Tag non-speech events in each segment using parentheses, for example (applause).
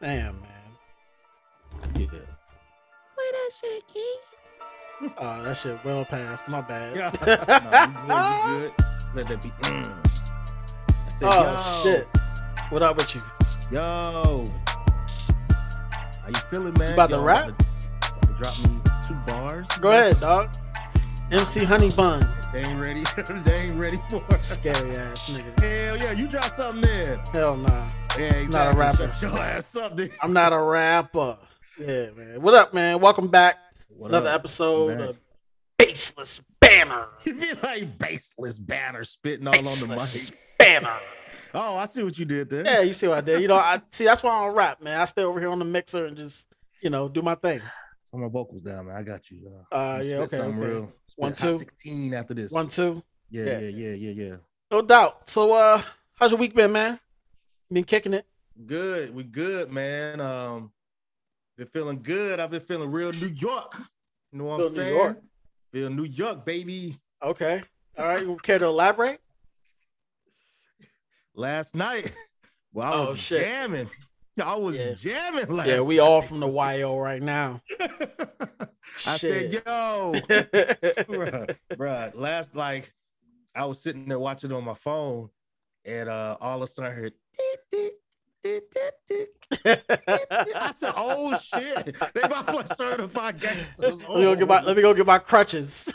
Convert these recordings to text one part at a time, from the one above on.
Damn, man. Yeah. Play that shit, Keith. (laughs) Oh, that shit well past. My bad. (laughs) no, you (laughs) good, you good. Let that be. Mm. I said, oh yo, shit. What up with you? Yo. How you feeling, man? You about to Yo, rap? about to Drop me two bars. Go ahead, dog. MC Honey Bun. They ain't ready. (laughs) they ain't ready for it. Scary ass nigga. Hell yeah, you drop something there. Hell nah. Yeah, exactly. Not a rapper. Shut your ass up, dude. I'm not a rapper. Yeah, man. What up, man? Welcome back. What Another up? episode of Baseless Banner. (laughs) You feel like baseless banner spitting all on the Baseless mic. Banner. Oh, I see what you did there. Yeah, you see what I did. You know, I see that's why I don't rap, man. I stay over here on the mixer and just, you know, do my thing. Turn my vocals down, man. I got you. Uh, I'm yeah, okay, okay. Real. One, two. 16 after this. One, two. Yeah, Yeah. yeah, yeah, yeah, yeah. No doubt. So uh how's your week been, man? Been kicking it? Good. We good, man. Um, been feeling good. I've been feeling real New York. You know what Feel I'm New saying? York. Feel New York, baby. Okay. All right. You care to elaborate? (laughs) Last night, (laughs) well, I Oh, was shit. jamming. I was Yeah. jamming last. Yeah, we all from the YO right now. (laughs) I said, yo, (laughs) (laughs) bruh, bruh, last like I was sitting there watching on my phone, and uh all of a sudden I heard. "Tick, tick, tick, tick, tick." I said, "Oh shit!" They about to play certified gangsters. let me go get my let me go get my crutches.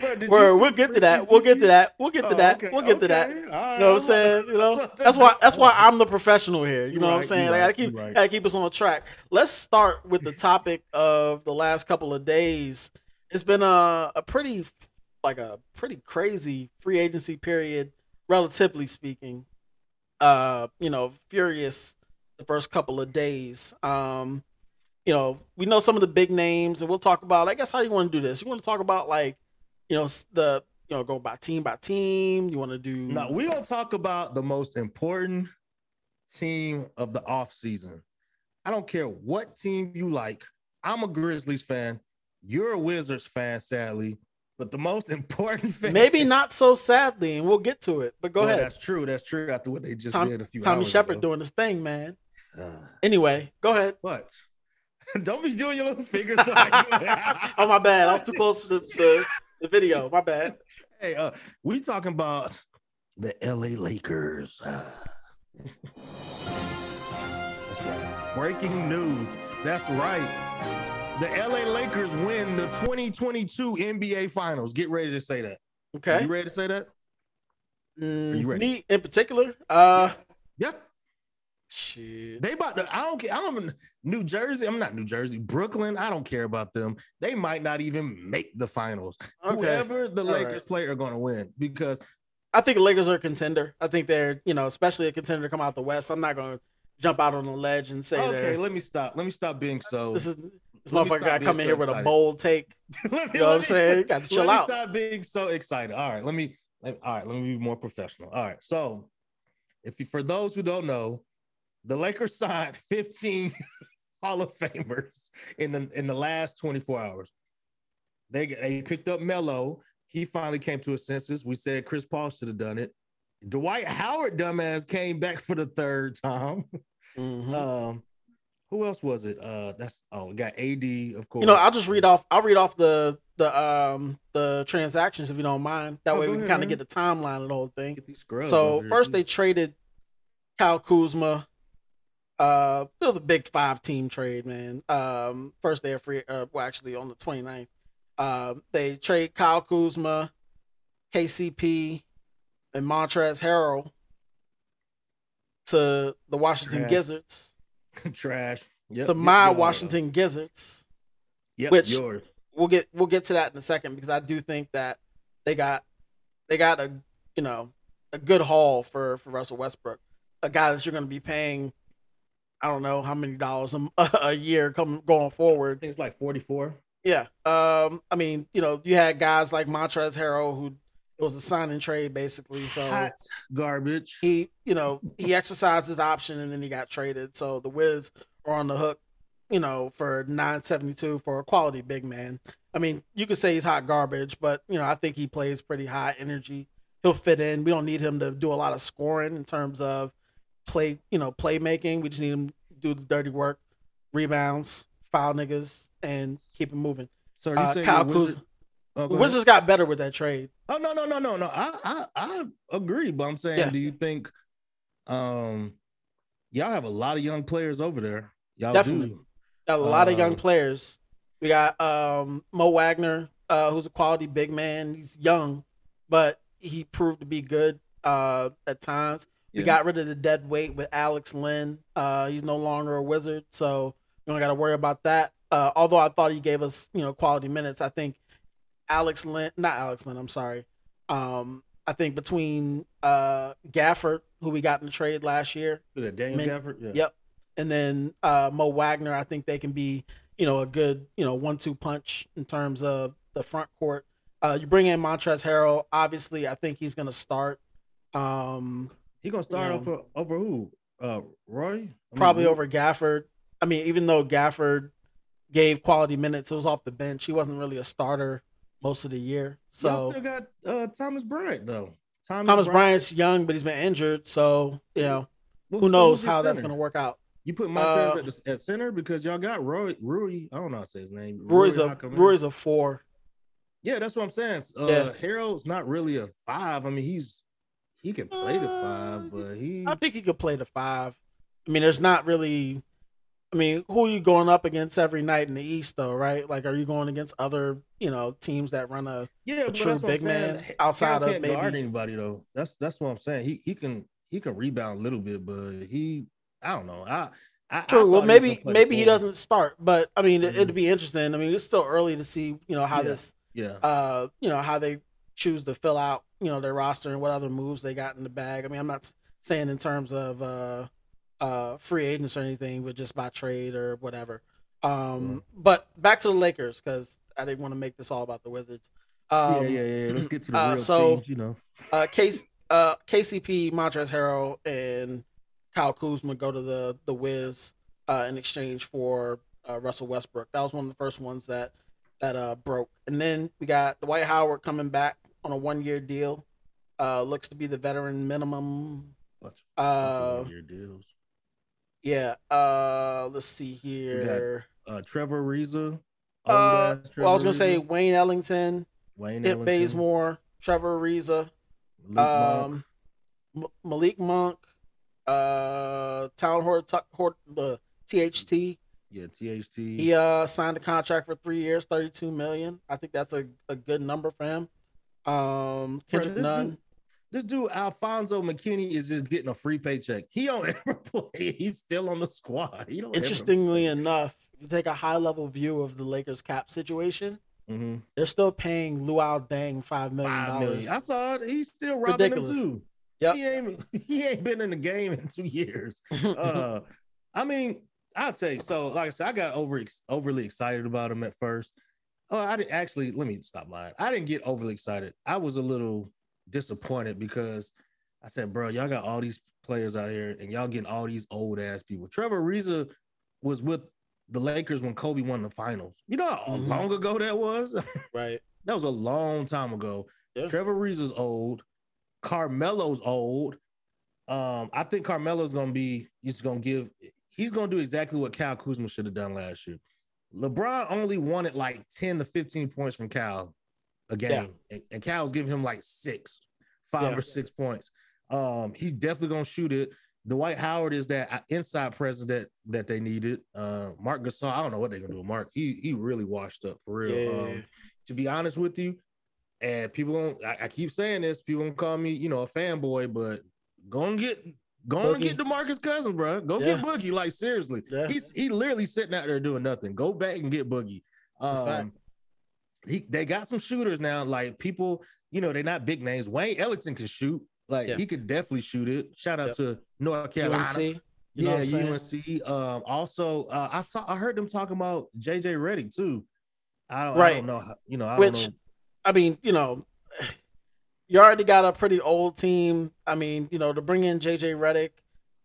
Bruh, Word, see we'll get to that. We'll get to that. We'll get to Oh, that. We'll get to that. You know what I'm saying? You know, I'm about to- that's why that's why I'm the professional here. You know what I'm saying? I gotta keep gotta keep us on track. Let's start with the topic of the last couple of days. It's been a a pretty like a pretty crazy free agency period, relatively speaking. Uh, you know, furious the first couple of days. Um, you know, we know some of the big names, and we'll talk about. I guess how you want to do this. You want to talk about like, you know, the you know, go by team by team. You want to do No, we gonna talk about the most important team of the offseason. I don't care what team you like. I'm a Grizzlies fan. You're a Wizards fan, sadly. But the most (laughs) important fan. maybe not so sadly, and we'll get to it. But go Well, ahead. That's true. That's true. After what they just Tom- did a few Tommy Sheppard doing his thing, man. Uh, Anyway, go ahead. what? (laughs) don't be doing your little fingers (laughs) like Oh my bad. I was too close to the, the, the video. My bad. (laughs) Hey, uh, we talking about the LA Lakers. Uh, that's right. Breaking news. That's right. The LA Lakers win the 2022 NBA Finals. Get ready to say that. Okay. You ready to say that? Mm, you ready? Me in particular. Uh Yeah. Shit. They about to, I don't care. I don't even New Jersey. I'm not New Jersey. Brooklyn. I don't care about them. They might not even make the finals. Okay. Whoever the All Lakers right. play are going to win because I think the Lakers are a contender. I think they're, you know, especially a contender to come out the West. I'm not gonna jump out on a ledge and say okay, let me stop. Let me stop being so. this is this Let motherfucker gotta come in so here with a bold take. (laughs) Me- You know what let I'm me- saying? Got (laughs) to chill let out. Me stop being so excited. All right, let me. Let, all right, let me be more professional. All right, so if you, for those who don't know, the Lakers signed (laughs) 15 (laughs) Hall of Famers in the in the last 24 hours. They they picked up Melo. He finally came to his senses. We said Chris Paul should have done it. Dwight Howard, dumbass, came back for the third time. Mhm. Um, who else was it? Uh, that's oh, we got AD, of course. You know, I'll just read off. I'll read off the the um the transactions if you don't mind. That Oh, way we can kind of get the timeline of the whole thing. Get these scrubs So first they traded Kyle Kuzma. Uh, it was a big five team trade, man. Um, first they are free. Uh, well, actually on the 29th, um, they trade Kyle Kuzma, KCP, and Montrezl Harrell to the Washington Trash. Gizzards. (laughs) trash. Yep, to my yours. Washington Gizzards. Yep, which- yours. We'll get we'll get to that in a second because I do think that they got they got a you know a good haul for for Russell Westbrook, a guy that you're going to be paying. I don't know how many dollars a, (laughs) a year come going forward. I think it's like 44. Yeah. Um. I mean, you know, you had guys like Montrezl Harrell who it was a sign and trade basically. So Hot garbage. he, you know, he exercised his option and then he got traded. So the Wiz are on the hook, you know, for nine seventy two for a quality big man. I mean, you could say he's hot garbage, but you know, I think he plays pretty high energy. He'll fit in. We don't need him to do a lot of scoring in terms of play, you know, playmaking. We just need him to do the dirty work, rebounds, foul niggas, and keep it moving. So are you Uh, saying Kyle. Wizards- Oh, go Wizards got better with that trade. Oh no no no no no. I I I agree, but I'm saying, Yeah. do you think um y'all have a lot of young players over there? Y'all Definitely. do. Got a lot of young Um, players. We got um, Mo Wagner, uh, who's a quality big man. He's young, but he proved to be good uh, at times. We Yeah. got rid of the dead weight with Alex Len. Uh, he's no longer a wizard, so you don't got to worry about that. Uh, although I thought he gave us, you know, quality minutes. I think Alex Len, not Alex Len. I'm sorry. Um, I think between uh, Gafford, who we got in the trade last year, that, Daniel Min- Gafford? Yeah. Yep. And then uh, Mo Wagner, I think they can be, you know, a good, you know, one-two punch in terms of the front court. Uh, you bring in Montrezl Harrell. Obviously, I think he's going to start. Um, He gonna start Yeah. over over who? Uh Roy? I mean, probably who- over Gafford. I mean, even though Gafford gave quality minutes, it was off the bench. He wasn't really a starter most of the year. Y'all So still got uh Thomas Bryant though. Thomas, Thomas Bryant's young, but he's been injured. So you know, Well, who knows how that's going to work out. You put Montrez Uh, at, the, at center because y'all got Roy Rui. I don't know how to say his name. Roy's a. Roy's a four. Yeah, that's what I'm saying. Uh, Yeah. Harrell's not really a five. I mean, he's he can play the five, Uh, but he I think he could play the five. I mean, there's not really. I mean, who are you going up against every night in the East, though? Right? Like, are you going against other, you know, teams that run a? yeah, but true that's what I'm big man outside of maybe- guard anybody though. That's that's what I'm saying. He he can he can rebound a little bit, but he I don't know. I, I I True. Well, thought he maybe maybe he doesn't start, but I mean, Mhm. it'd be interesting. I mean, it's still early to see, you know, how Yeah. this, Yeah, uh, you know, how they choose to fill out, you know, their roster and what other moves they got in the bag. I mean, I'm not saying in terms of uh, uh, free agents or anything, but just by trade or whatever. Um, but back to the Lakers because I didn't want to make this all about the Wizards. Um, yeah, yeah, yeah. Let's get to the uh, real so- teams. You know, uh, Case, uh, KCP, Montrezl Harrell, and Kyle Kuzma go to the the Wiz uh, in exchange for uh, Russell Westbrook. That was one of the first ones that that uh, broke. And then we got Dwight Howard coming back on a one year deal. Uh, looks to be the veteran minimum. bunch, Uh, year deals. yeah. Uh, let's see got here. Uh, Trevor Ariza. Uh, old-ass well, I was gonna say Wayne Ellington, Wayne Ellington, Bazemore, Trevor. Luke Monk. um, M- Malik Monk, uh, Town Hort, Hort the THT. yeah, THT. He uh signed a contract for three years, thirty two million. I think that's a, a good number for him. Um, Kendrick this Nunn. dude- This dude Alfonzo McKinnie is just getting a free paycheck. He don't (laughs) ever play. He's still on the squad. He don't. Interestingly enough, if you take a high level view of the Lakers cap situation, hmm they're still paying Luol Deng five million dollars. I saw it. He's still robbing Ridiculous. them too. Yep. He ain't. He ain't been in the game in two years. (laughs) Uh, I mean, I'll tell you. So, like I said, I got over overly excited about him at first. Oh, I didn't actually. Let me stop lying. I didn't get overly excited. I was a little disappointed because I said, "Bro, y'all got all these players out here, and y'all getting all these old ass people." Trevor Ariza was with the Lakers when Kobe won the finals. You know how Mhm. long ago that was? (laughs) right. that was a long time ago. Yeah. Trevor Reeves old. Carmelo's old. Um, I think Carmelo's gonna be he's gonna give he's gonna do exactly what Cal Kuzma should have done last year. LeBron only wanted like 10 to 15 points from Cal a game, and, and Cal's giving him like six, five Yeah. or six points. Um, he's definitely gonna shoot it. Dwight Howard is that uh, inside presence that that they needed. Uh, Marc Gasol, I don't know what they're gonna do with Marc. He he really washed up for real. Yeah. Um, to be honest with you, and people going I, I keep saying this, people gonna call me, you know, a fanboy, but go and get go and Boogie. get DeMarcus Cousins, bro. Go Yeah. get Boogie. Like seriously. Yeah. He's he literally sitting out there doing nothing. Go back and get Boogie. It's a fact. Um he they got some shooters now. Like people, you know, they're not big names. Wayne Ellington can shoot. Like Yeah. he could definitely shoot it. Shout out to North Carolina. UNC. You know yeah, what I'm saying? UNC. Um, also, uh, I saw I heard them talking about JJ Redick too. I don't, I don't know. How, you know, I Which, don't know. I mean, you know, you already got a pretty old team. I mean, you know, to bring in JJ Redick,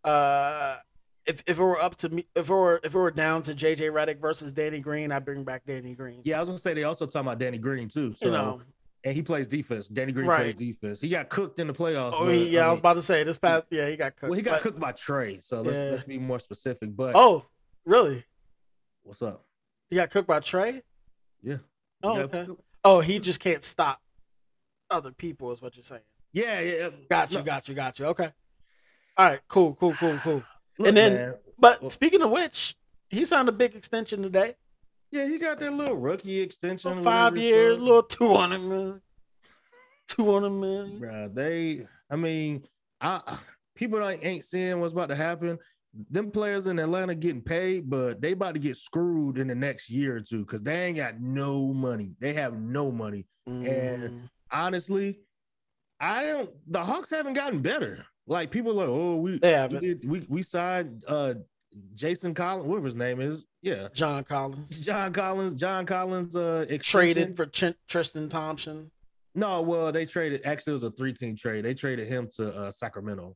uh, if if it were up to me, if it were if it were down to JJ Redick versus Danny Green, I'd bring back Danny Green. Yeah, I was gonna say they also talking about Danny Green too. So you know, and he plays defense. Danny Green Right. plays defense. He got cooked in the playoffs. Oh, but, yeah, I, was about to say this past. Yeah, he got cooked. well, he got but- cooked by Trae. So let's Yeah. let's be more specific. But Oh, really? what's up? He got cooked by Trae. Yeah. Oh, okay. Oh, he just can't stop other people, is what you're saying. Yeah, yeah. Got you, Look- got you, got you. Okay. All right, cool, cool, cool, cool. (sighs) look, and then- man, But Well- speaking of which, he signed a big extension today. yeah, he got that little rookie extension. For or five years, little 200 million. 200 million. Bruh, they, I mean, I people ain't, ain't seeing what's about to happen. Them players in Atlanta getting paid, but they about to get screwed in the next year or two because they ain't got no money. They have no money. Mm, Honestly, I don't. The Hawks haven't gotten better. Like people are like, oh, we They we, did, we we signed uh Jason Collins, whatever his name is. Yeah, John Collins John Collins. John Collins uh extension. traded for Ch- Tristan Thompson. No, well, they traded. Actually, it was a three-team trade. They traded him to uh, Sacramento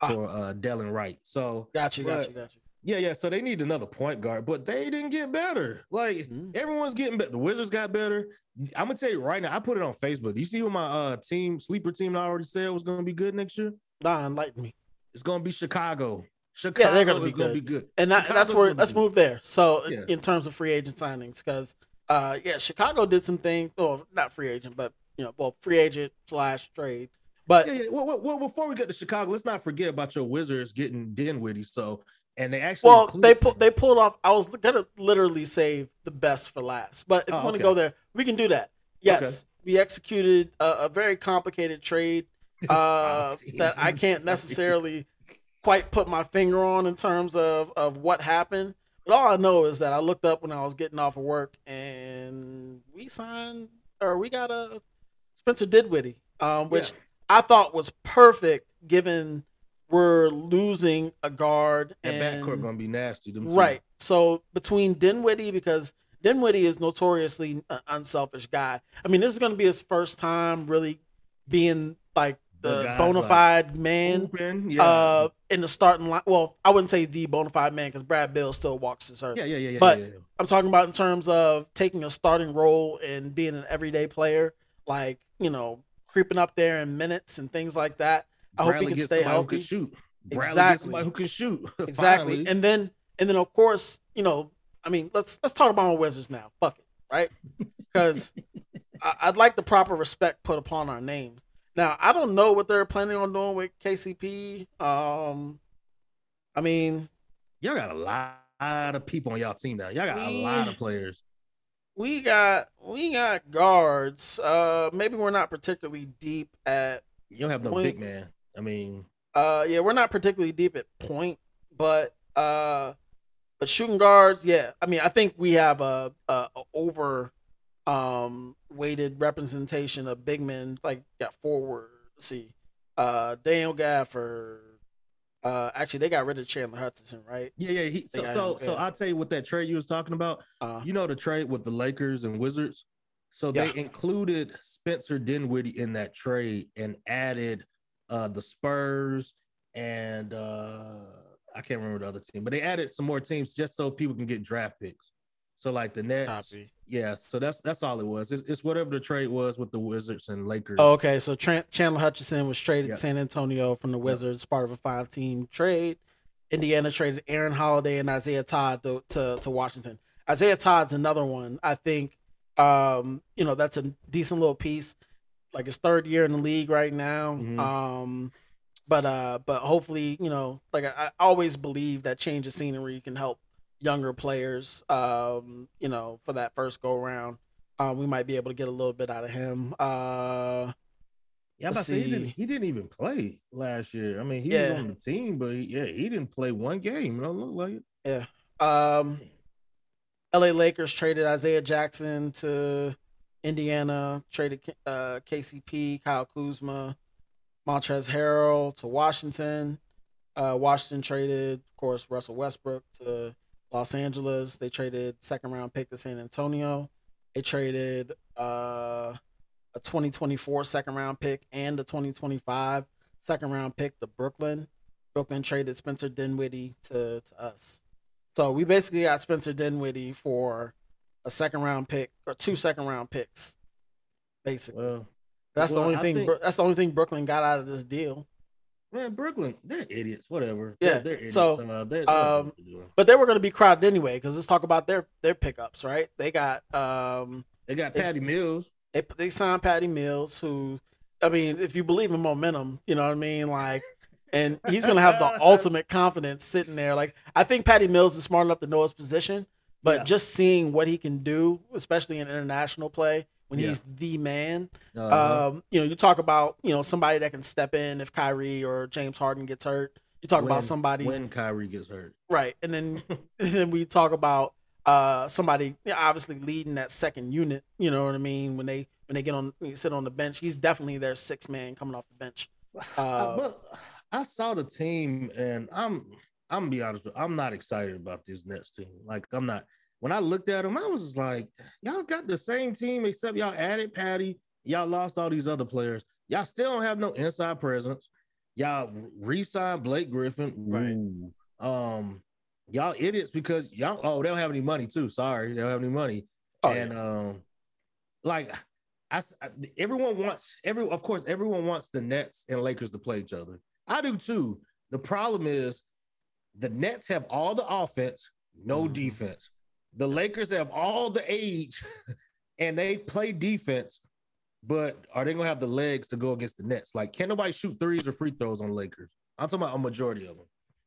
Ah. for uh, Delon Wright. So Got you, got But- you, got you. yeah, yeah. So they need another point guard, but they didn't get better. Like Mhm. everyone's getting better. The Wizards got better. I'm gonna tell you right now. I put it on Facebook. Do you see who my uh team sleeper team I already said was gonna be good next year? Nah, enlighten me. It's gonna be Chicago. Chicago they're gonna is be gonna good. be good. And that, that's where let's move there. So in- Yeah. in terms of free agent signings, because uh yeah, Chicago did some things. Well, not free agent, but you know, well, free agent slash trade. But Yeah, yeah. Well, well, well, before we get to Chicago, let's not forget about your Wizards getting Dinwiddie. So, and they actually well, they pu- they pulled off. I was gonna literally save the best for last, but if Oh, you want to okay. go there, we can do that. Yes, we executed a, a very complicated trade (laughs) uh, teams that I can't necessarily quite put my finger on in terms of of what happened. But all I know is that I looked up when I was getting off of work, and we signed or we got a Spencer Dinwiddie, um, which Yeah. I thought was perfect given we're losing a guard that and backcourt gonna be nasty. Right. So between Dinwiddie, because Dinwiddie is notoriously an unselfish guy. I mean, this is going to be his first time really being like The the, bona like, fide man Hooping, yeah. uh, in the starting line. Well, I wouldn't say the bona fide man because Brad Beal still walks this earth. yeah, yeah, yeah, yeah. but- yeah, yeah. I'm talking about in terms of taking a starting role and being an everyday player, like you know, creeping up there in minutes and things like that. I hope he Bradley can gets stay can healthy. shoot. Bradley Exactly. somebody who can shoot. (laughs) exactly Finally. and then and then of course you know i mean let's let's talk about our wizards now fuck it right because (laughs) i'd like the proper respect put upon our names now i don't know what they're planning on doing with kcp um i mean y'all got a lot of people on y'all team now. Y'all got a lot of players. we got we got guards uh maybe we're not particularly deep at You don't have no Point- big man. I mean, Uh, yeah, we're not particularly deep at point, but uh, but shooting guards, yeah. I mean, I think we have a, a, a over um weighted representation of big men. Like got forward. Let's see, uh, Daniel Gafford. Uh, actually, they got rid of Chandler Hutchison, right? yeah, yeah. He, so, so, so. I'll tell you what that trade you was talking about. Uh, You know the trade with the Lakers and Wizards. So they Yeah. included Spencer Dinwiddie in that trade and added uh the Spurs and uh I can't remember the other team, but they added some more teams just so people can get draft picks. So like the Nets, copy. yeah. So that's that's all it was. It's, it's whatever the trade was with the Wizards and Lakers. Oh, okay. So Trent, Chandler Hutchison was traded Yeah. to San Antonio from the Wizards, part of a five team trade. Indiana traded Aaron Holiday and Isaiah Todd to, to, to Washington. Isaiah Todd's another one. I think, um, you know, that's a decent little piece. Like his third year in the league right now. Mhm. Um, but uh, but hopefully, you know, like I, I always believe that change of scenery can help younger players. Um, you know, for that first go round. Um, we might be able to get a little bit out of him. Uh, yeah, I'm about to say he didn't, see. he didn't even play last year. I mean, he Yeah. was on the team, but he, yeah, he didn't play one game. It don't look like it. Yeah. Um, L.A. Lakers traded Isaiah Jackson to Indiana. Traded uh, KCP, Kyle Kuzma, Montrezl Harrell to Washington. Uh, Washington traded, of course, Russell Westbrook to Los Angeles. They traded second round pick to San Antonio. They traded uh, a 2024 second round pick and a 2025 second round pick to Brooklyn. Brooklyn traded Spencer Dinwiddie to, to us. So we basically got Spencer Dinwiddie for a second round pick or two second round picks, basically. Well, that's well, the only I thing. think- that's the only thing Brooklyn got out of this deal. man, Brooklyn, they're idiots. Whatever. Yeah, They're, they're idiots. so, they're, they um, they're doing. But they were going to be crowded anyway because let's talk about their their pickups, right? They got um they got Patty Mills. they they signed Patty Mills, who I mean, if you believe in momentum, you know what I mean, like. And he's gonna have the (laughs) ultimate confidence sitting there. Like I think Patty Mills is smart enough to know his position, but Yeah. just seeing what he can do, especially in international play, when Yeah. he's the man, Uh-huh. Um, you know, you talk about you know somebody that can step in if Kyrie or James Harden gets hurt. You talk When- about somebody when Kyrie gets hurt. right, and then (laughs) (laughs) and then we talk about uh somebody obviously leading that second unit. You know what I mean? When they when they get on sit on the bench, he's definitely their six man coming off the bench. Uh, Uh, but I saw the team, and I'm I'm gonna be honest. With you, I'm not excited about this Nets team. Like I'm not. When I looked at them, I was just like, y'all got the same team except y'all added Patty. Y'all lost all these other players. Y'all still don't have no inside presence. Y'all re-signed Blake Griffin. Right. Um, y'all idiots because y'all. Oh, they don't have any money too. Sorry, they don't have any money. Oh, and um, like I, everyone wants every of course everyone wants the Nets and Lakers to play each other. I do too. The problem is the Nets have all the offense, no Mhm. defense. The Lakers have all the age (laughs) and they play defense, but are they gonna have the legs to go against the Nets? Like, can nobody shoot threes or free throws on Lakers? I'm talking about a majority of them.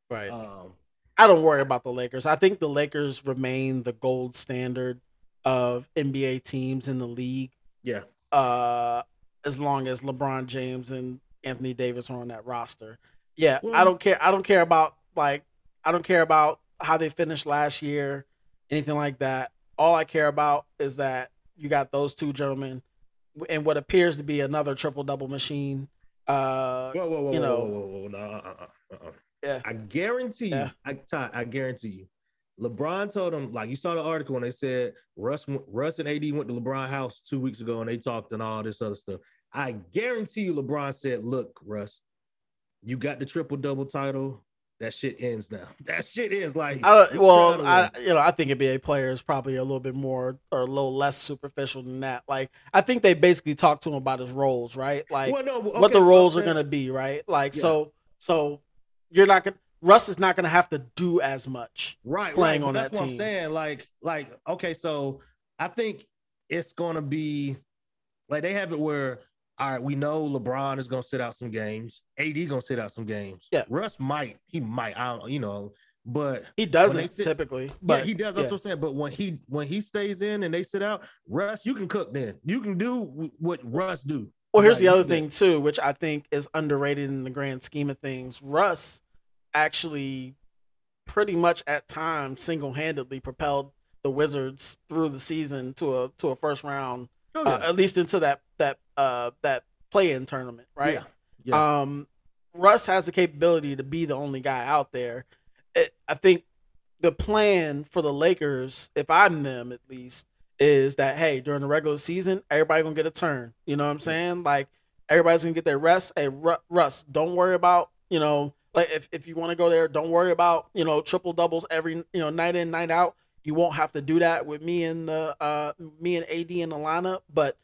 right. Um, I don't worry about the Lakers. I think the Lakers remain the gold standard of NBA teams in the league. yeah, uh as long as LeBron James and Anthony Davis are on that roster. Yeah, I don't care. I don't care about like I don't care about how they finished last year, anything like that. All I care about is that you got those two gentlemen and what appears to be another triple double machine. Uh whoa, whoa, whoa, you whoa, know- whoa, whoa, whoa, no, uh, uh, uh, uh. Yeah. I guarantee you, Yeah. I, Ty, I guarantee you, LeBron told him, like you saw the article when they said Russ, Russ and AD went to LeBron house two weeks ago and they talked and all this other stuff. I guarantee you, LeBron said, "Look, Russ, you got the triple double title. That shit ends now. (laughs) That shit ends like I well, I you know I think NBA players probably a little bit more or a little less superficial than that. Like I think they basically talk to him about his roles, right? Like Well, no, what the roles are going to be, right? Like Yeah. so so you're not to Russ is not going to have to do as much. right playing right, on that what team. I'm saying. Like, like, okay, so I think it's gonna be like they have it where all right, we know LeBron is gonna sit out some games, AD gonna sit out some games. Yeah. Russ might, he might, I don't, you know, but He doesn't sit- typically, but but he does. That's yeah. what I'm saying. But when he when he stays in and they sit out, Russ, you can cook. Then you can do what Russ do. Well, here's Like, the other thing too, which I think is underrated in the grand scheme of things. Russ actually pretty much at times single-handedly propelled the Wizards through the season to a to a first round, Oh, uh, at least into that that uh that play-in tournament, right? Yeah. Yeah. Um, Russ has the capability to be the only guy out there. It, I think the plan for the Lakers, if I'm them at least, is that hey, during the regular season, everybody gonna get a turn. You know what I'm saying? Like everybody's gonna get their rest. Hey, Ru- Russ, don't worry about you know like if, if you want to go there, don't worry about you know triple doubles every you know night in night out. You won't have to do that with me and the uh me and AD in the lineup. But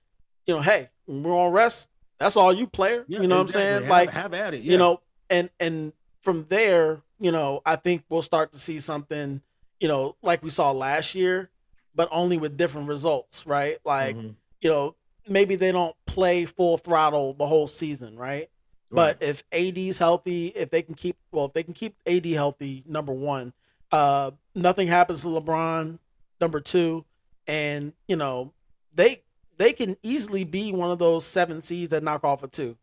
you know, hey, we're on rest. That's all you player. Yeah, you know exactly. what I'm saying? Have- like have at it. you know and and from there you know i think we'll start to see something you know like we saw last year but only with different results right like Mhm. you know maybe they don't play full throttle the whole season right but if AD's healthy, if they can keep well, if they can keep AD healthy, number one, uh, nothing happens to LeBron. Number two, and you know they they can easily be one of those seven seeds that knock off a two,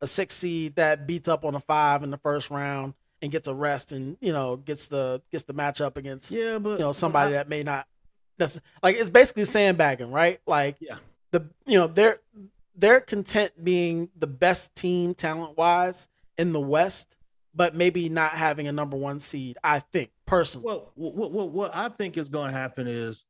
a six seed that beats up on a five in the first round and gets a rest and you know gets the gets the matchup against yeah, but you know somebody I- that may not. That's like it's basically sandbagging, right? Like Yeah. the you know they're they're content being the best team talent wise in the West, but maybe not having a number one seed. I think personally. Well, what, what, what I think is going to happen is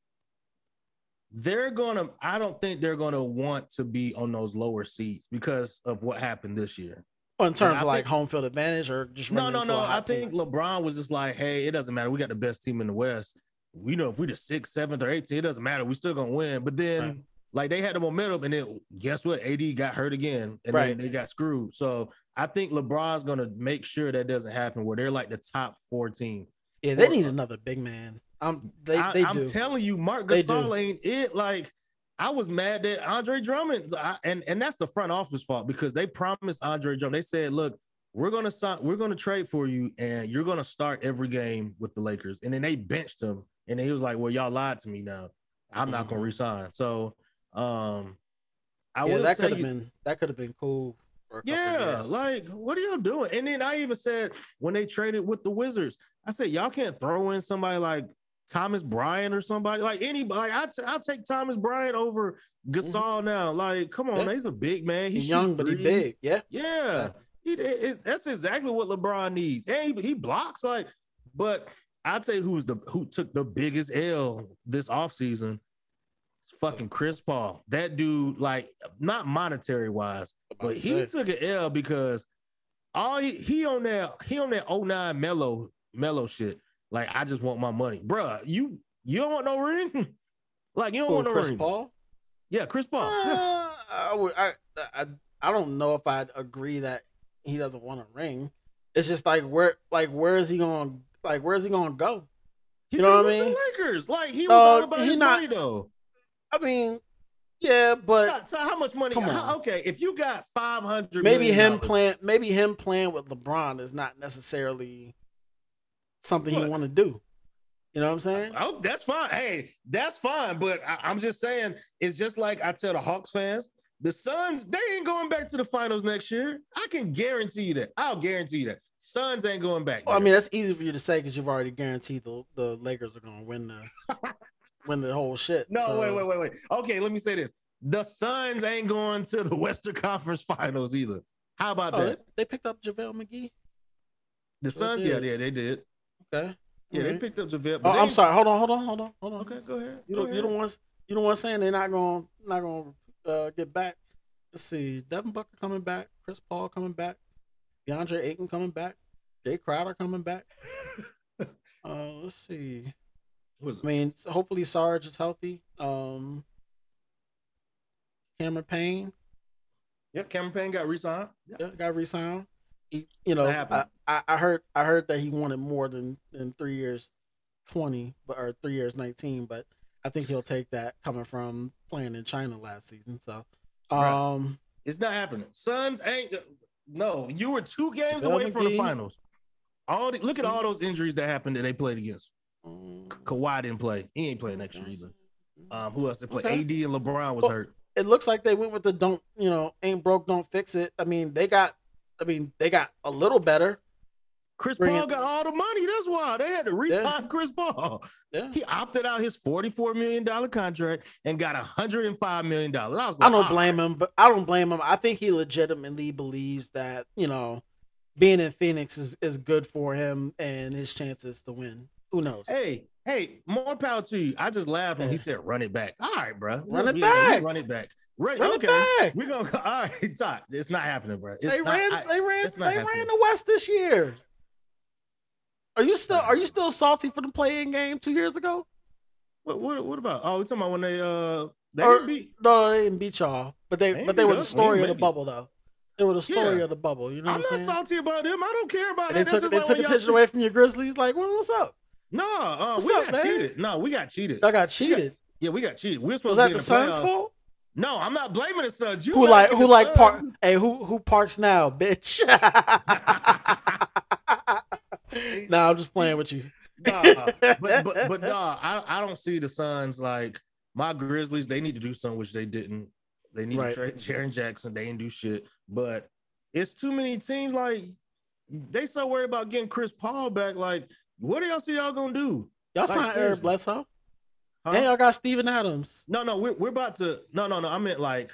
they're to, I don't think they're to want to be on those lower seats because of what happened this year. Well, in terms of like think- home field advantage or just No, no, no. I hot think team. LeBron was just like, hey, it doesn't matter. We got the best team in the West. We know if we the sixth, seventh, or eighth, it doesn't matter. we still to win. But then Right. Like they had the momentum, and then guess what? AD got hurt again, and Right. then they got screwed. So I think LeBron's gonna make sure that doesn't happen. Where they're like the top four team. Yeah, they need uh, another big man. Um, they I, they am do. telling you, Marc. Gasol ain't it. Like I was mad that Andre Drummond, I, and and that's the front office fault because they promised Andre Drummond. They said, "Look, we're gonna sign, we're gonna trade for you, and you're gonna start every game with the Lakers." And then they benched him, and he was like, "Well, y'all lied to me. Now I'm not gonna Mhm. resign." So, um, I yeah, that could have been that could have been cool. For a couple yeah, like what are y'all doing? And then I even said when they traded with the Wizards, I said y'all can't throw in somebody like Thomas Bryant or somebody like anybody. Like, I t- I'll take Thomas Bryant over Gasol now. Like, come on, Mm-hmm. Yeah. he's a big man. He he's young but he big. Yeah, Yeah, he, it- that's exactly what LeBron needs. And he, he blocks like, but I'd say who's the who took the biggest L this offseason. It's fucking Chris Paul. That dude, like, not monetary wise, but he took an L because all he, he on that he on that 09 mellow mellow shit. Like, I just want my money, Bruh, You you don't want no ring? (laughs) like, you don't Who, want no Chris ring? Paul. Yeah, Chris Paul. Yeah. Uh, I, would, I, I I don't know if I'd agree that he doesn't want a ring. It's just like where like where is he going? Like where is he going to go? He You know what I mean? The Lakers, like he was all about he his not- money though. I mean, yeah, but So, so how much money? Come how- okay, if you got five hundred, maybe him playing maybe him playing with LeBron is not necessarily something he want to do. You know what I'm saying? Oh, that's fine. Hey, that's fine. But I, I'm just saying, it's just like I tell the Hawks fans, the Suns, they ain't going back to the finals next year. I can guarantee you that. I'll guarantee you that. Suns ain't going back. Well, I mean, that's easy for you to say because you've already guaranteed the the Lakers are going to win the (laughs) win the whole shit. no, so- wait, wait, wait, wait. Okay, let me say this: the Suns ain't going to the (laughs) Western Conference Finals either. How about Oh, that? they picked up JaVale McGee. The Suns, yeah, yeah, they did. Okay. Yeah, they picked up JaVale. Oh, they I'm sorry. Hold on, hold on, hold on, hold on. Okay, go ahead. You go don't, you don't want you don't want saying they're not gonna not going to uh, get back. Let's see, Devin Booker coming back, Chris Paul coming back, DeAndre Ayton coming back, Jae Crowder coming back. (laughs) uh, let's see. Who is it? I mean, hopefully Sarge is healthy. Um, Cameron Payne, Yep, Cameron Payne got re-signed. Yeah. yeah, got re-signed. He, you know, I. I, I heard I heard that he wanted more than than three years, twenty, but or three years nineteen. But I think he'll take that coming from playing in China last season. So, Right. um, It's not happening. Suns ain't. No, you were two games away from the finals. All the, look at all those injuries that happened that they played against. um, Kawhi didn't play. He ain't playing next year either. Um, who else? They play? Okay. AD and LeBron was Well, hurt. it looks like they went with the don't you know ain't broke don't fix it. I mean they got I mean they got a little better. Chris bring Paul it- got all the money. That's why they had to re-sign Chris Paul. Yeah. He opted out his forty-four million dollar contract and got hundred and five million dollars. I was I don't "Ah, blame him, but I don't blame him. I think he legitimately believes that you know being in Phoenix is, is good for him and his chances to win. Who knows? Hey, hey, more power to you. I just laughed when he said, "Run it back." All right, bro. Run it back. Run it back. Run, Run okay. it back. We're gonna (laughs) all right, Todd. It's not happening, bro. It's they not- ran. I- they ran. They not ran the West this year. Are you still? Are you still salty for the playing game two years ago? What, what, what about? Oh, we talking about when they uh they Or- didn't beat. No, they didn't beat y'all, but they They but they were the story of the bubble though. They were the story Yeah. of the bubble. You know I'm not saying? salty about them. I don't care about And they took they just took attention y'all- away from your Grizzlies. Like, well, what's up? No, uh, What's we up, got man? cheated. No, we got cheated. Y'all got cheated. Yeah, we got cheated. We're supposed Was to that be in the the Suns' fault? No, I'm not blaming the Suns. You Who like who like park? Hey, who who parks now, bitch? (laughs) nah, I'm just playing with you. Nah, but but but nah, I I don't see the Suns like my Grizzlies. They need to do something which they didn't. They need Right. to trade Jaren Jackson. They didn't do shit. But it's too many teams. Like they so worried about getting Chris Paul back. Like what do y'all see y'all gonna do? Y'all Like, signed Eric. Bledsoe, Huh? and y'all got Steven Adams. No, no, we're, we're about to. No, no, no. I meant like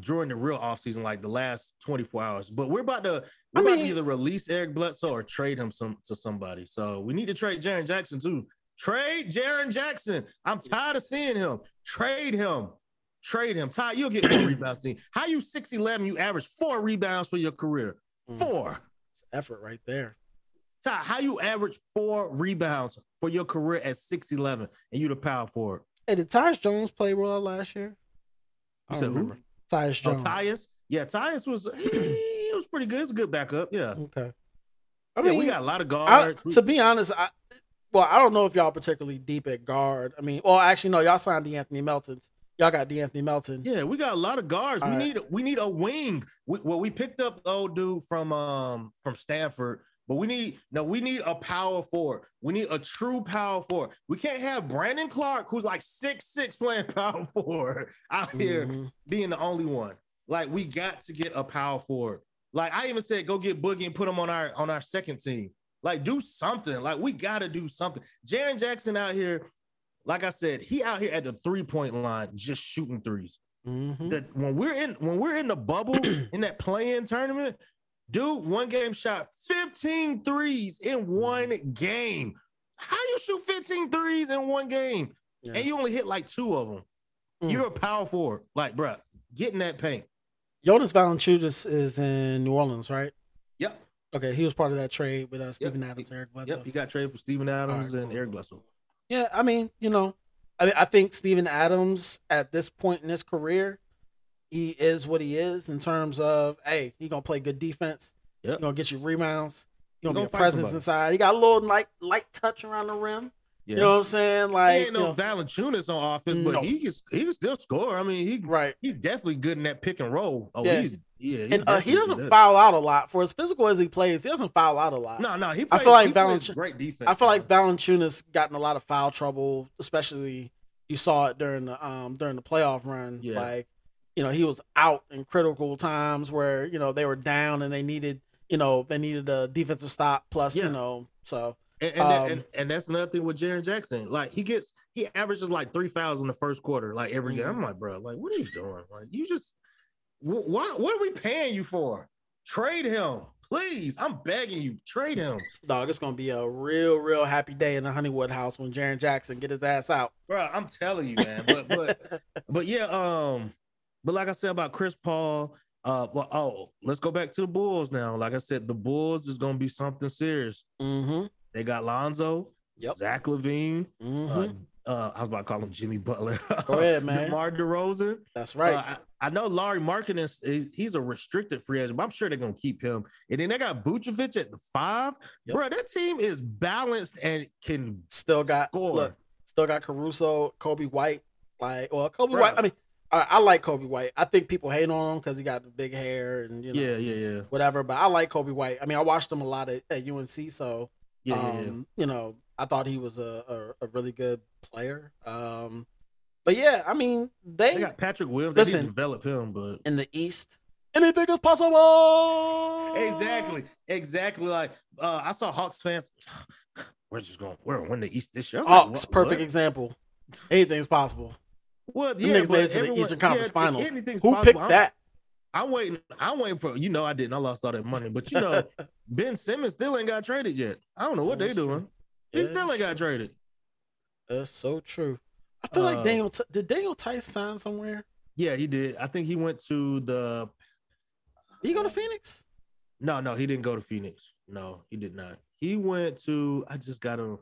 during the real offseason, like the last 24 hours. But we're about to we're I about mean- to either release Eric Bledsoe or trade him some to somebody. So we need to trade Jaren Jackson too. Trade Jaren Jackson. I'm tired of seeing him. Trade him. Trade him. Ty, you'll get more (clears throat) rebounds. than- How you 6'11? You average four rebounds for your career. Mm. Four. It's effort right there. Ty, how you average four rebounds for your career at 6'11 and you the power forward? Hey, did Tyus Jones play well last year? I You don't said who? remember. Tyus Oh, Jones. Tyus. Yeah, Tyus was he, (clears throat) he was pretty good. It's a good backup. Yeah. Okay. I yeah, mean, we got a lot of guards. We- to be honest, I well, I don't know if y'all particularly deep at guard. I mean, well, actually, no, y'all signed DeAnthony Melton. Y'all got DeAnthony Melton. yeah, we got a lot of guards. All we right. need we need a wing. We, well, we picked up the old dude from um from Stanford, but we need no, we need a power forward. We need a true power forward. We can't have Brandon Clarke, who's like six six playing (laughs) power forward out here Mhm. being the only one. Like we got to get a power forward. Like I even said, go get Boogie and put him on our on our second team. Like do something. Like we got to do something. Jaren Jackson out here, like I said, he out here at the three point line just shooting threes. Mhm. That when we're in when we're in the bubble (clears throat) in that play-in tournament, dude, one game shot 15 threes in one game. How you shoot 15 threes in one game Yeah. and you only hit like two of them? Mm. You're a power forward. Like, bruh, get in that paint. Jonas Valanciunas is in New Orleans, right? Yep. Okay, he was part of that trade with uh, Steven Adams, Eric Bledsoe. Yep. You got traded for Steven Adams right, and cool, Eric Bledsoe. Yeah, I mean, you know, I I think Steven Adams at this point in his career, he is what he is in terms of, hey, he gonna play good defense. Yep. He gonna get you rebounds. He gonna, He be a gonna fight presence somebody. inside. He got a little light light touch around the rim. Yeah. You know what I'm saying? Like he Like, ain't you no know, Valanciunas on offense, but No. he can he can still score. I mean, he right. he's definitely good in that pick and roll. Oh, Yeah. he's yeah. he's And uh, he doesn't good. foul out a lot for as physical as he plays. He doesn't foul out a lot. No, no, he. I feel like he plays great defense. I feel like man. Valanciunas got in a lot of foul trouble, especially you saw it during the um during the playoff run. Yeah. Like, you know, he was out in critical times where you know they were down and they needed you know they needed a defensive stop. Plus, Yeah. you know, so And and, that- Um, and and that's another thing with Jaren Jackson. Like he gets he averages like three fouls in the first quarter, like every game. Mhm. I'm like, bro, like what are you doing? Like you just what what are we paying you for? Trade him, please. I'm begging you, trade him, dog, it's gonna be a real real happy day in the Honeywood house when Jaren Jackson get his ass out. bro. I'm telling you, man. But but (laughs) but yeah, um, but like I said about Chris Paul. Uh, well, oh, let's go back to the Bulls now. Like I said, the Bulls is gonna be something serious. mm-hmm. They got Lonzo, Yep. Zach LaVine, Mm-hmm. uh, uh, I was about to call him Jimmy Butler. Go ahead, (laughs) man. DeMar DeRozan. That's right. Uh, I, I know Lauri Markkanen is is- he's a restricted free agent, but I'm sure they're gonna keep him. And then they got Vucevic at the five. Yep. Bro, that team is balanced and can still got score. look, still got Caruso, Coby White. Like, well, Coby. White. I mean, I, I like Coby White. I think people hate on him because he got the big hair and you know yeah, yeah, yeah, whatever. But I like Coby White. I mean, I watched him a lot at, at UNC, so yeah, um, yeah, yeah. you know, I thought he was a, a, a really good player. Um, but yeah, I mean, they, They got Patrick Williams. Listen. they develop him, but in the East, anything is possible. exactly, exactly. Like uh, I saw Hawks fans. (sighs) We're just going. We're gonna win the East this year. Like, Hawks, what- perfect what? example. Anything's possible. Well, yeah, made it to the Eastern Conference yeah, Finals. Who possible. picked I'm- that? I'm waiting. I'm waiting for you know I didn't. I lost all that money, but you know (laughs) Ben Simmons still ain't got traded yet. I don't know what they That's true. doing. He Yeah, still ain't got true. traded. That's so true. I feel like Uh, Daniel did Daniel Theis sign somewhere? Yeah, he did. I think he went to the. Did he go to Phoenix? No, no, he didn't go to Phoenix. No, he did not. He went to. I just got him.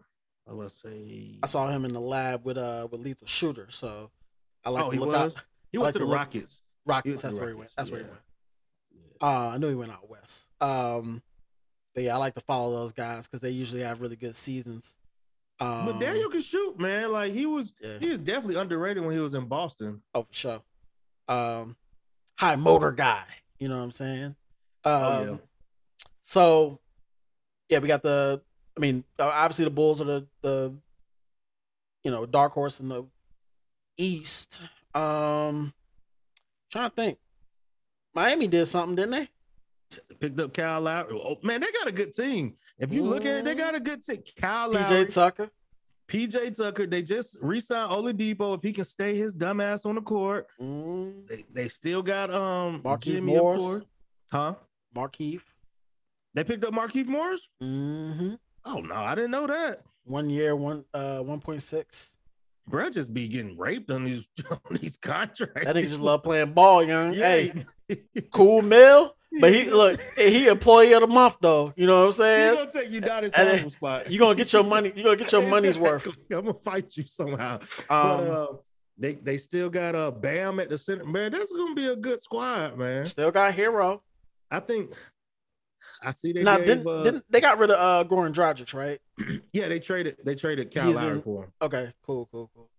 I was say. I saw him in the lab with uh with Lethal Shooter, so I like oh, he was. out. He went like to the Rockets. He Rockets, that's where he went. That's where he yeah. went. Uh, I knew he went out west. Um, but yeah, I like to follow those guys because they usually have really good seasons. Um, But Daniel can shoot, man. Like he was. yeah, He was definitely underrated when he was in Boston. oh for sure. Um, high motor guy. You know what I'm saying? Um, Oh, yeah. So, yeah, we got the. I mean, obviously the Bulls are the the, you know, dark horse in the East. Um, trying to think. Miami did something, didn't they? Picked up Kyle Lowry. Oh, man, they got a good team. If you look at it, they got a good team. Kyle Lowry, PJ Tucker. PJ Tucker. They just re-signed Oladipo. If he can stay his dumbass on the court, Mm, they, they still got um Markieff Jimmy, Morris. Huh? Markieff. They picked up Markieff Morris. Mm-hmm. Oh no, I didn't know that. One year, one uh, one point six. Bro, just be getting raped on these (laughs) on these contracts. That nigga just love playing ball, young. Yeah. Hey, (laughs) cool mill. But he look, he employee of the month though. You know what I'm saying? gonna take you down his And spot. You gonna get your money. You gonna get your (laughs) money's worth. I'm gonna fight you somehow. Um, but, uh, they they still got a uh, Bam at the center. Man, that's gonna be a good squad, man. Still got Herro. I think. I see they Now gave, didn't, uh, didn't they got rid of uh Goran Dragic, right? (clears throat) yeah they traded they traded Kyle He's Lowry in- for him. Okay, cool, cool, cool.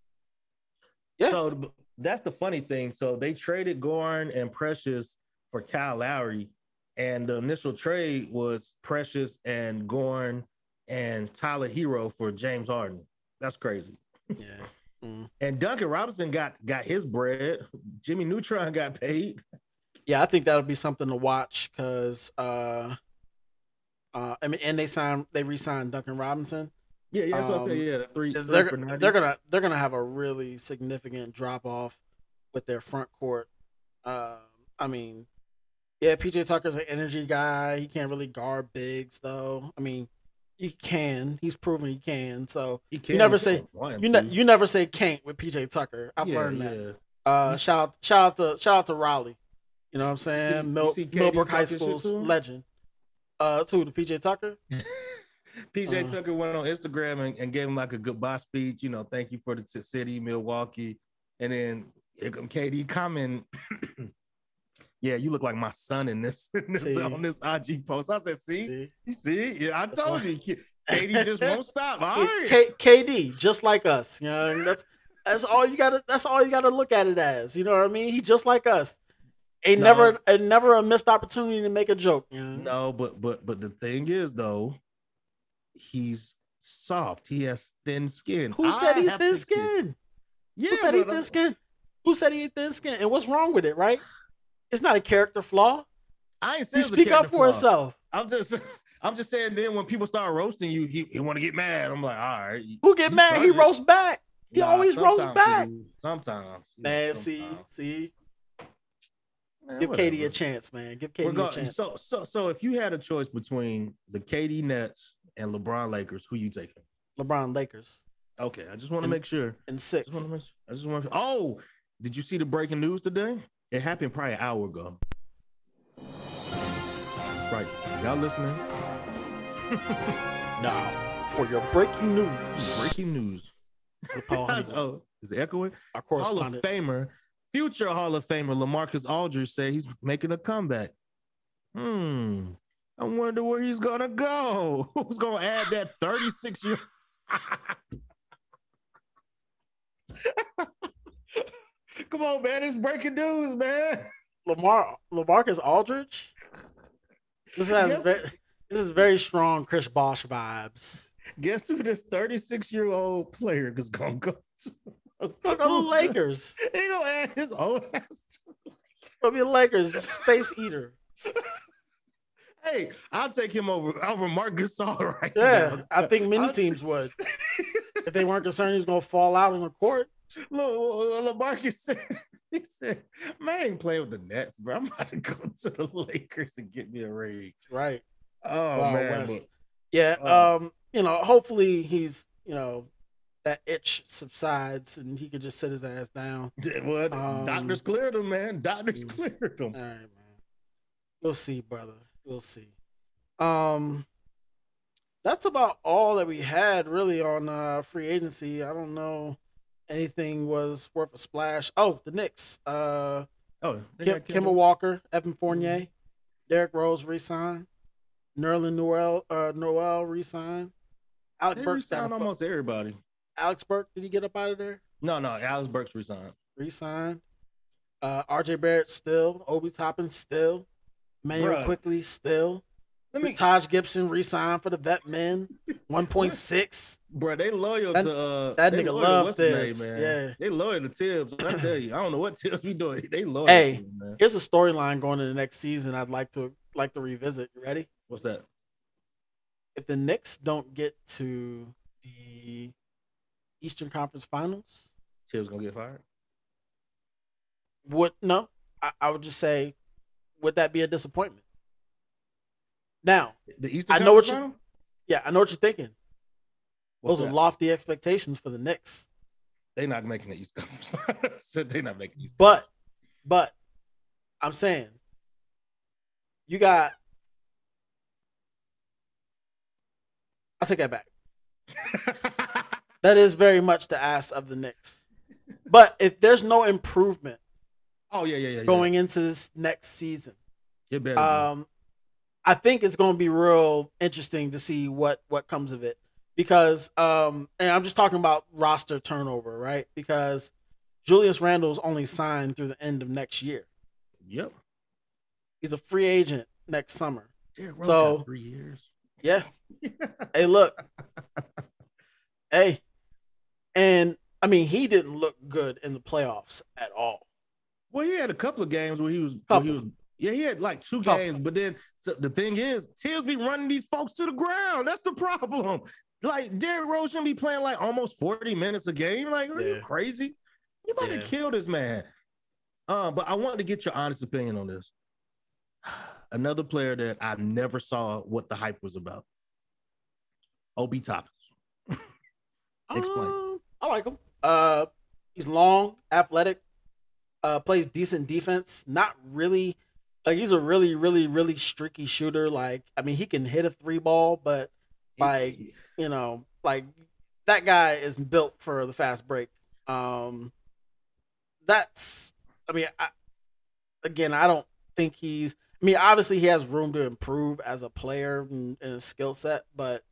Yeah. So that's the funny thing. So they traded Goran and Precious for Kyle Lowry, and the initial trade was Precious and Goran and Tyler Herro for James Harden. That's crazy. Yeah. (laughs) Mm. And Duncan Robinson got got his bread. Jimmy Neutron got paid. Yeah, I think that'll be something to watch because uh uh I mean and they signed they re-signed Duncan Robinson. Yeah, yeah, that's what I Um, said. Yeah, the three, three They're for they're gonna they're gonna have a really significant drop off with their front court. Um I mean, yeah, PJ Tucker's an energy guy. He can't really guard bigs though. I mean, he can. He's proven he can. So He you never say- you ne- you never say can't with PJ Tucker. I've Yeah, learned that. yeah. Uh, shout out, shout out to shout out to Raleigh. You know what I'm saying? you Mil- Millbrook High talking School's legend. Uh, to the PJ Tucker. (laughs) PJ Uh, Tucker went on Instagram and, and gave him like a goodbye speech. You know, thank you for the t- city, Milwaukee. And then here come KD comment. (clears throat) yeah, you look like my son in this, (laughs) in this on this IG post. I said, see, See? you see, yeah, I That's told why- you, KD just (laughs) won't stop. All right. K- KD, just like us. You know, that's that's all you gotta. That's all you gotta look at it as. You know what I mean? He just like us. Ain't No. never, a never a missed opportunity to make a joke. No, but but but the thing is though, he's soft. He has thin skin. Who said I he's have thin skin? Yeah, Who said he's thin skin? Who said he thin skin? And what's wrong with it? Right? It's not a character flaw. I ain't saying speak up for flaw. yourself. I'm just (laughs) I'm just saying then when people start roasting you, you, you want to get mad. I'm like, all right. Who get mad? He roasts back. He Nah, always roasts back. he. Sometimes. Man, see, see, Man, give KD a chance, man. Give KD go- a chance. so so so if you had a choice between the KD Nets and LeBron Lakers, who you taking? LeBron Lakers Okay, I just want to make sure. in I six. just make I just want to Oh, did you see the breaking news today? It happened probably an hour ago. That's right. Y'all listening? (laughs) Now, for your breaking news, Breaking news. Paul (laughs) oh, is it echoing? our Hall of correspondent. Famer, future Hall of Famer LaMarcus Aldridge said he's making a comeback. Hmm. I wonder where he's gonna go. (laughs) Who's gonna add that 36 year? (laughs) Come on, man. It's breaking news, man. Lamar LaMarcus Aldridge. This has Yes. very, this is very strong Chris Bosh vibes. Guess who this 36 year old player is gonna go to? At the Lakers. (laughs) He gonna add his own ass. to- It'll be the Lakers, space eater. (laughs) Hey, I'll take him over over Marc Gasol (laughs) right Yeah, now. I think many teams would if they weren't concerned he's gonna fall out on the court. Look, LaMarcus said, he said, man, I ain't playing with the Nets, bro. I'm about to go to the Lakers and get me a ring. Right. Oh, Wild man. But- Yeah. Oh. Um. You know, hopefully he's you know that itch subsides and he could just sit his ass down. what? Um, Doctors cleared him, man. Doctors cleared him. All right, man. We'll see, brother. We'll see. Um, that's about all that we had really on uh free agency. I don't know anything was worth a splash. Oh, the Knicks. Uh, Oh, Kim, Kemba. Walker, Evan Fournier, Derrick Rose re-signed. Nerlens Noel, uh, Noel re-signed. Alex They resigned almost everybody. Alex Burke, did he get up out of there? No, no, Alex Burks resigned. Re-signed. Uh, RJ Barrett still. Obi Toppin still. Manuel Bruh. Quickley still. Let me, Taj Gibson re-signed for the vet men. 1.6. bro. They loyal That- to uh. that nigga love Thibs, name, yeah. they loyal to Thibs. I tell you, I don't know what Thibs be doing. They loyal. Hey. him, man. Here's a storyline going to the next season I'd like to like to revisit. You ready? What's that? If the Knicks don't get to the Eastern Conference Finals, Thibs gonna get fired? would no, I, I would just say, would that be a disappointment? Now, The Eastern I know what Conference you- Final? yeah, I know what you're thinking. What's Those are lofty expectations for the Knicks. They're not making the East Conference. Finals. so they not making the East. (laughs) But, but, I'm saying, you got. I take that back. (laughs) That is very much the ass of the Knicks. But if there's no improvement oh yeah, yeah, yeah. going into this next season, yeah. It better. be. um, I think it's going to be real interesting to see what what comes of it because um, and I'm just talking about roster turnover, right? Because Julius Randle's only signed through the end of next year. yep. He's a free agent next summer. Rose So- three years. Yeah. (laughs) hey, look. (laughs) hey, and I mean he didn't look good in the playoffs at all. Well, he had a couple of games where he was. Where he was yeah, he had like two Couple. games, but then so the thing is, Thibs be running these folks to the ground. That's the problem. (laughs) Like Derrick Rose shouldn't be playing like almost forty minutes a game. Like, are you crazy? You about Yeah. to kill this man. Uh, but I wanted to get your honest opinion on this. (sighs) Another player that I never saw what the hype was about. Obi Toppins. (laughs) Explain. Um, I like him. Uh, he's long, athletic, uh, plays decent defense. Not really, like he's a really, really, really streaky shooter. Like, I mean, he can hit a three ball, but Like- you know, like that guy is built for the fast break. Um, that's, I mean, I, again, I don't think he's. I mean, obviously he has room to improve as a player and, and skill set, but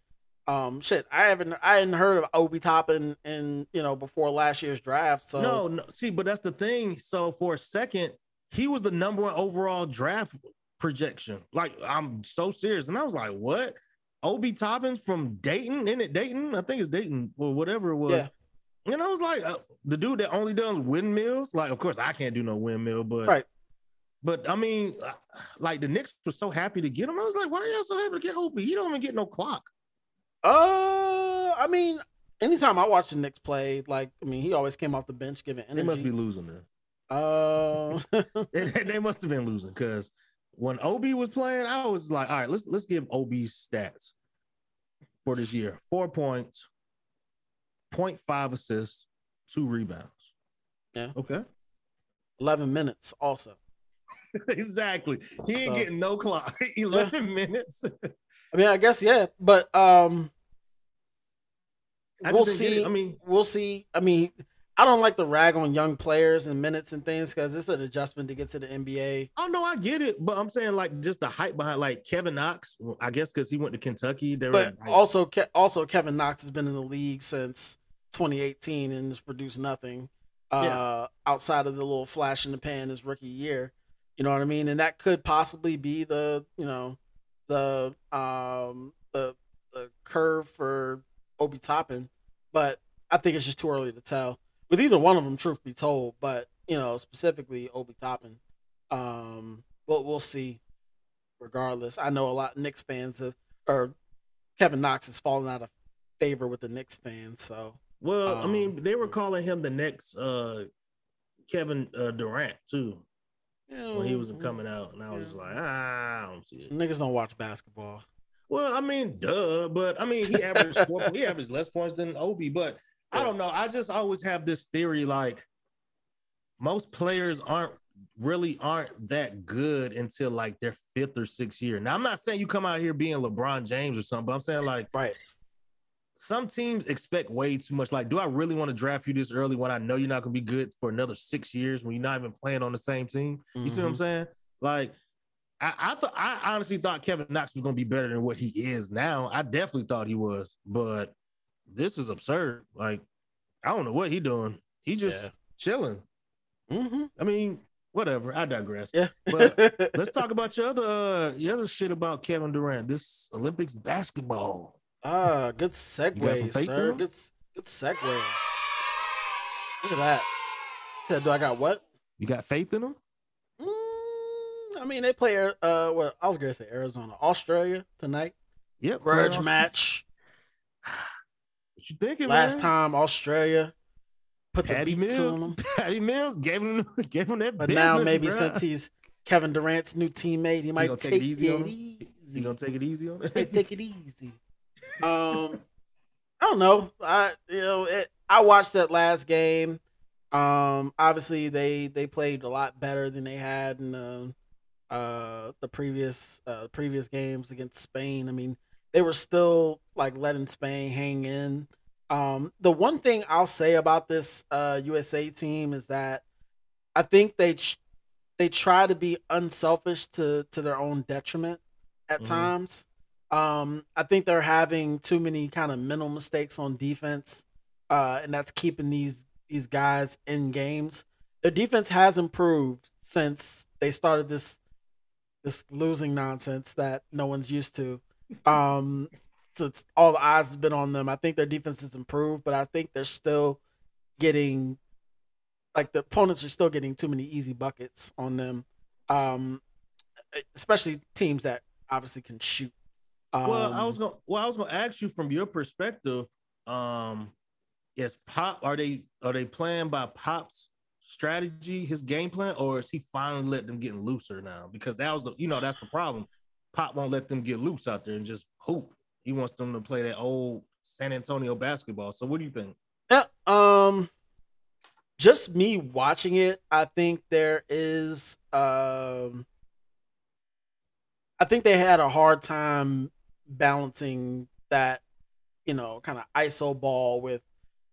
um, shit, I haven't, I hadn't heard of Obi Toppin in you know before last year's draft. So no, no, see, but that's the thing. So for a second, he was the number one overall draft projection. Like, I'm so serious. And I was like, what? Obi Toppins from Dayton, in it Dayton? I think it's Dayton or whatever it was. Yeah. And I was like, uh, the dude that only does windmills. Like, of course, I can't do no windmill, but Right. But I mean, uh, like the Knicks were so happy to get him. I was like, why are y'all so happy to get Obi? He don't even get no clock. Uh, I mean, anytime I watch the Knicks play, like, I mean, he always came off the bench giving energy. They must be losing then. Uh, (laughs) they, they must have been losing because when Ob was playing, I was like, all right, let's let's give Obi's stats for this year: four points, 0.5 assists, two rebounds. Yeah. Okay. eleven minutes also. (laughs) exactly. He ain't So- getting no clock. (laughs) 11 minutes. I mean, I guess yeah, but um, we'll just didn't get see. I mean, we'll see. I mean, I don't like to rag on young players and minutes and things because it's an adjustment to get to the NBA. oh no, I get it, but I'm saying like just the hype behind like Kevin Knox. I guess because he went to Kentucky. But like, also, Ke- also Kevin Knox has been in the league since 2018 and has produced nothing uh, Yeah. outside of the little flash in the pan his rookie year. You know what I mean? And that could possibly be the you know the um the the curve for Obi Toppin, but I think it's just too early to tell with either one of them. Truth be told, but you know specifically Obi Toppin, um, we'll we'll see. Regardless, I know a lot of Knicks fans have, or Kevin Knox has fallen out of favor with the Knicks fans. So well, I um, mean, they were calling him the next uh Kevin uh, Durant too. When he was coming out, and I was Yeah. like, ah, I don't see it. Niggas don't watch basketball. Well, I mean, duh, but I mean, he averaged four, he averaged less points than Obi, but I don't know. I just always have this theory like most players aren't really aren't that good until like their fifth or sixth year. Now, I'm not saying you come out here being LeBron James or something, but I'm saying like Right. Some teams expect way too much. Like, do I really want to draft you this early when I know you're not going to be good for another six years when you're not even playing on the same team? You see what I'm Mhm. saying? Like, I I, th- I honestly thought Kevin Knox was going to be better than what he is now. I definitely thought he was, but this is absurd. Like, I don't know what he doing. He just Yeah. chilling. Mm-hmm. I mean, whatever. I digress. Yeah. But (laughs) Let's talk about your other uh, your other shit about Kevin Durant. This Olympics basketball. Ah, good segue, sir. Good, good segue. Look at that. Said, do I got what? You got faith in him? Mm, I mean, they play. Uh, well, I was gonna say Arizona, Australia tonight. Yep. Grudge match. (sighs) What you thinking? Last man? time Australia put Patty the beats on Mills. him, (laughs) Patty Mills gave him (laughs) gave him that. but now maybe bruh. since he's Kevin Durant's new teammate, he might take, take it it easy. on him? you gonna take it easy on Hey, take it easy. Um, I don't know. I you know it, I watched that last game. Um, obviously they they played a lot better than they had in the uh, the previous uh, previous games against Spain. I mean, they were still like letting Spain hang in. Um, the one thing I'll say about this uh, USA team is that I think they ch- they try to be unselfish to to their own detriment at Mhm. times. Um, I think they're having too many kind of mental mistakes on defense, uh, and that's keeping these these guys in games. Their defense has improved since they started this this losing nonsense that no one's used to. Um, so it's, all the eyes have been on them. I think their defense has improved, but I think they're still getting like the opponents are still getting too many easy buckets on them. Um, especially teams that obviously can shoot. Um, well, I was gonna well, I was gonna ask you from your perspective, um, is Pop are they are they playing by Pop's strategy, his game plan, or is he finally let them get looser now? Because that was the you know, that's the problem. Pop won't let them get loose out there and just hoop. He wants them to play that old San Antonio basketball. So what do you think? Yeah. Um just me watching it, I think there is um I think they had a hard time balancing that, you know, kind of ISO ball with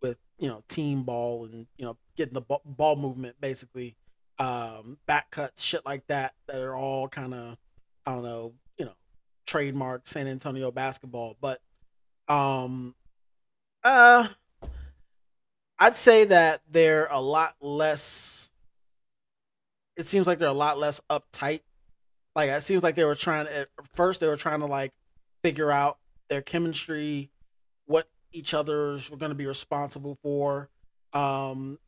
with, you know, team ball and, you know, getting the ball, movement basically um back cuts shit like that that are all kind of I don't know, you know, trademark San Antonio basketball, but um uh I'd say that they're a lot less. It seems like they're a lot less uptight. Like it seems like they were trying to at first they were trying to like figure out their chemistry, what each others were going to be responsible for. Um,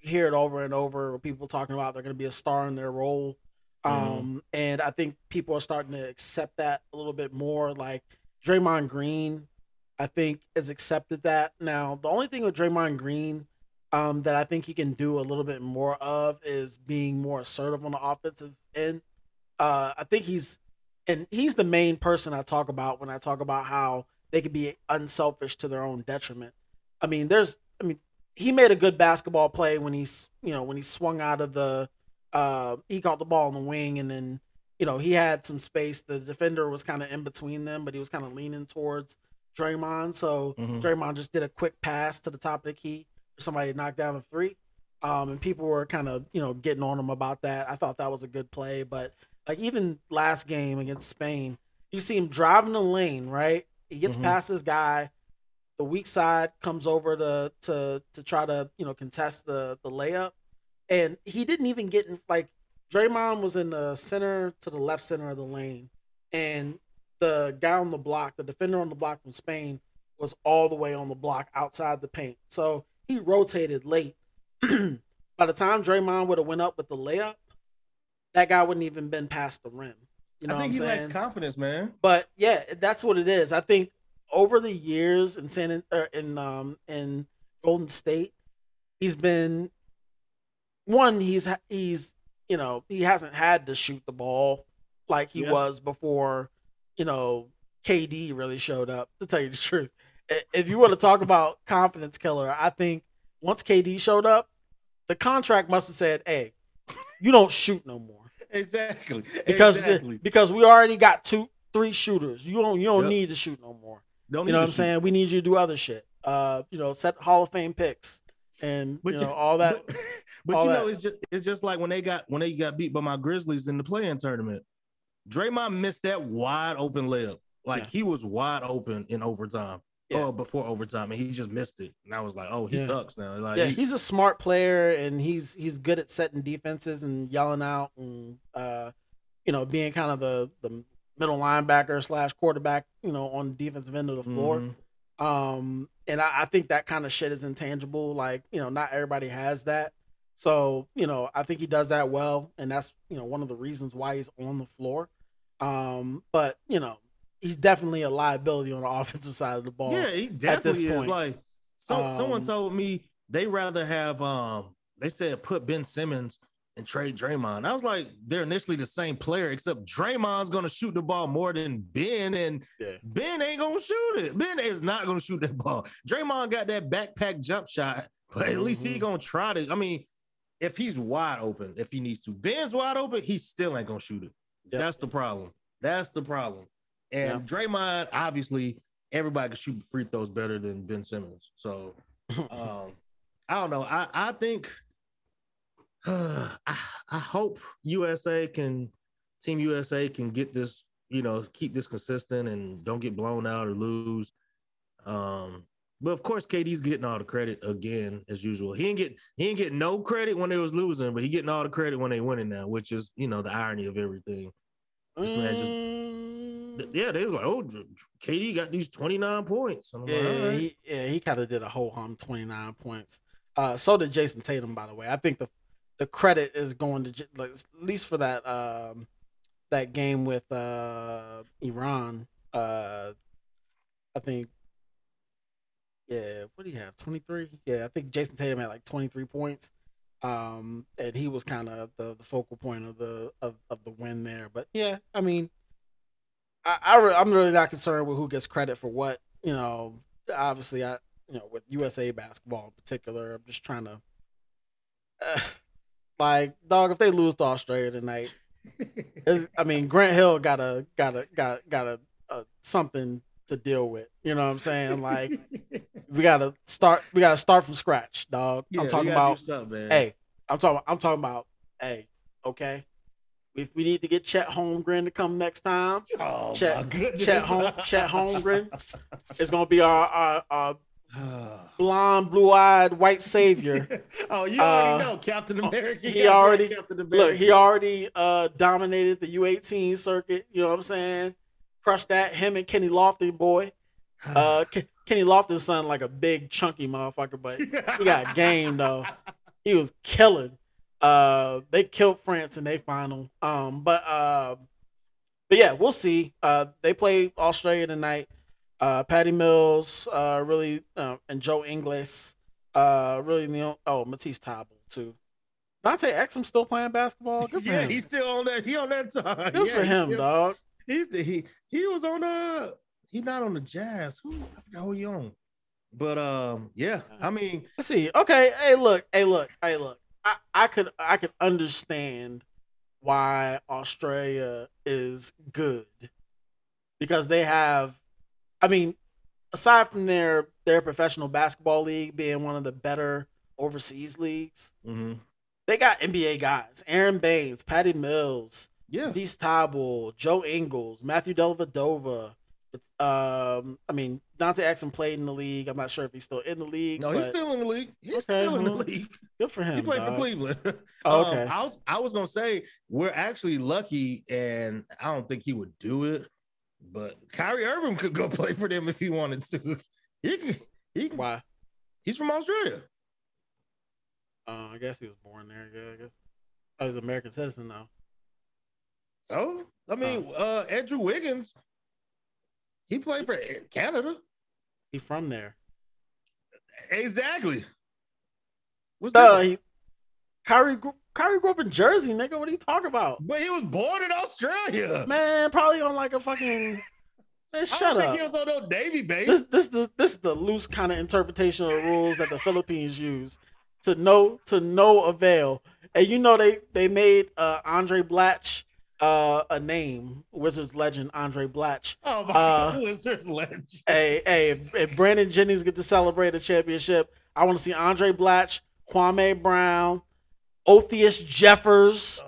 you hear it over and over. People talking about they're going to be a star in their role. Um, and I think people are starting to accept that a little bit more. Like Draymond Green, I think has accepted that. Now, the only thing with Draymond Green um, that I think he can do a little bit more of is being more assertive on the offensive end. Uh, I think he's and he's the main person I talk about when I talk about how they could be unselfish to their own detriment. I mean, there's I mean, he made a good basketball play when he's you know when he swung out of the uh, he caught the ball in the wing and then you know he had some space. The defender was kind of in between them, but he was kind of leaning towards Draymond. So Mhm. Draymond just did a quick pass to the top of the key for somebody to knock down a three. Um, and people were kind of you know getting on him about that. I thought that was a good play, but like even last game against Spain, you see him driving the lane, right? He gets Mhm. past this guy. The weak side comes over to to to try to you know contest the the layup, and he didn't even get in. Like Draymond was in the center to the left center of the lane, and the guy on the block, the defender on the block from Spain, was all the way on the block outside the paint. So he rotated late. (clears throat) By the time Draymond would have went up with the layup, that guy wouldn't even been past the rim. You know I think he saying? lacks confidence, man. But yeah, that's what it is. I think over the years in San er, in um in Golden State, he's been one. He's he's you know he hasn't had to shoot the ball like he Yeah. was before. You know, KD really showed up. To tell you the truth, if you want to talk about (laughs) confidence killer, I think once KD showed up, the contract must have said, "Hey, you don't shoot no more." (laughs) Exactly. because the- because we already got two three shooters. You don't you don't Yep. need to shoot no more. Don't You know what I'm shoot. saying? We need you to do other shit. Uh, you know, set Hall of Fame picks and But you you- know all that. But, (laughs) but all you know, that. it's just it's just like when they got when they got beat by my Grizzlies in the playing tournament. Draymond missed that wide open layup. Like Yeah. he was wide open in overtime. Yeah. Or before overtime, and he just missed it. And I was like, oh, he Yeah. sucks now. Like Yeah, he- he's a smart player and he's he's good at setting defenses and yelling out and uh, you know being kind of the the middle linebacker slash quarterback. You know, on the defensive end of the floor. Mhm. Um, and I, I think that kind of shit is intangible. Like, you know, not everybody has that. So, you know, I think he does that well, and that's you know one of the reasons why he's on the floor. Um, but you know, he's definitely a liability on the (laughs) offensive side of the ball. Yeah, he at this definitely is. point. Like so, someone Um, told me they rather have um they said put Ben Simmons and trade Draymond. I was like, they're initially the same player, except Draymond's gonna shoot the ball more than Ben, and Yeah. Ben ain't gonna shoot it. Ben is not gonna shoot that ball. Draymond got that backpack jump shot, but at least he Mhm. gonna try to. I mean, if he's wide open, if he needs to, Ben's wide open, he still ain't gonna shoot it. Yep. That's the problem. That's the problem. And Yep. Draymond, obviously, everybody can shoot free throws better than Ben Simmons. So (laughs) um, I don't know. I I think (sighs) I, I hope USA can Team USA can get this, you know, keep this consistent and don't get blown out or lose. Um, but of course, KD's getting all the credit again as usual. He ain't get he ain't get no credit when they was losing, but he getting all the credit when they winning now, which is you know the irony of everything. This man just- Mm, Yeah, they was like, oh, KD got these twenty nine points. And I'm like, yeah, he, yeah, he kind of did a whole hum, twenty nine points. Uh, so did Jayson Tatum, by the way. I think the the credit is going to J- like at least for that um that game with uh Iran. Uh, I think. Yeah, what do you have? Twenty three. Yeah, I think Jayson Tatum had like twenty three points. Um, and he was kind of the, the focal point of the of, of the win there. But yeah, I mean, I, I re- I'm really not concerned with who gets credit for what. You know, obviously, I you know with USA basketball in particular, I'm just trying to, uh, like, dog. If they lose to Australia tonight, I mean, Grant Hill got a got a got got a, a something to deal with. You know what I'm saying? Like, (laughs) we gotta start. We gotta start from scratch, dog. Yeah, I'm talking about. Hey, I'm talking. I'm talking about. Hey, okay. If we need to get Chet Holmgren to come next time, oh, Chet-. Chet Home Chet Holmgren is gonna be our our, our (sighs) blonde, blue eyed white savior. (laughs) oh, you already Uh, know Captain America. he already- (laughs) Captain America. Look, he already uh dominated the U18 circuit. You know what I'm saying? Crushed that. Him and Kenny Lofton, boy. (sighs) Uh, Ke- Kenny Lofton's son like a big chunky motherfucker, but he got game though. (laughs) He was killing. Uh, they killed France in their final. Um, but uh, but yeah, we'll see. Uh, they play Australia tonight. Uh, Patty Mills, uh, really, uh, and Joe Ingles, uh, really. You know, oh, Matisse Thybulle too. Dante Exum still playing basketball. Good for yeah, him. he's still on that. He on that time. Good Yeah, for him, still- dog. He's the he he was on uh he not on the Jazz. Who I forgot who he on. But um yeah, I mean Let's see. Okay. Hey, look. Hey, look. Hey, look. I, I could I could understand why Australia is good because they have. I mean, aside from their their professional basketball league being one of the better overseas leagues, mhm. they got NBA guys: Aron Baynes, Patty Mills, yeah. Dees Table, Joe Ingles, Matthew Dellavedova. Um, I mean, Dante Exum played in the league. I'm not sure if he's still in the league. No, he's still in the league. He's Okay, still in the league. good for him. He played for. Cleveland. (laughs) Oh, Um, okay. I was I was gonna say we're actually lucky, and I don't think he would do it. But Kyrie Irving could go (laughs) play for them if he wanted to. (laughs) He can, he can, Why? he's from Australia. Uh, I guess he was born there. Yeah, I guess. Oh, he's an American citizen now. So I mean, uh, Andrew Wiggins, he played for Canada. He from there. Exactly. What's No, that? he, Kyrie, grew- Kyrie grew up in Jersey, nigga. What are you talking about? But he was born in Australia. Man, probably on like a fucking. Man, I shut don't up. think he was on no Navy base. this this the this is the loose kind of interpretation of the rules that the Philippines use to no to no avail. And you know they they made uh Andray Blatche uh a name, Wizards legend Andray Blatche. oh my uh, God, Wizards legend. Hey, hey, if, if Brandon Jennings get to celebrate a championship, I want to see Andray Blatche, Kwame Brown, Othyus Jeffers.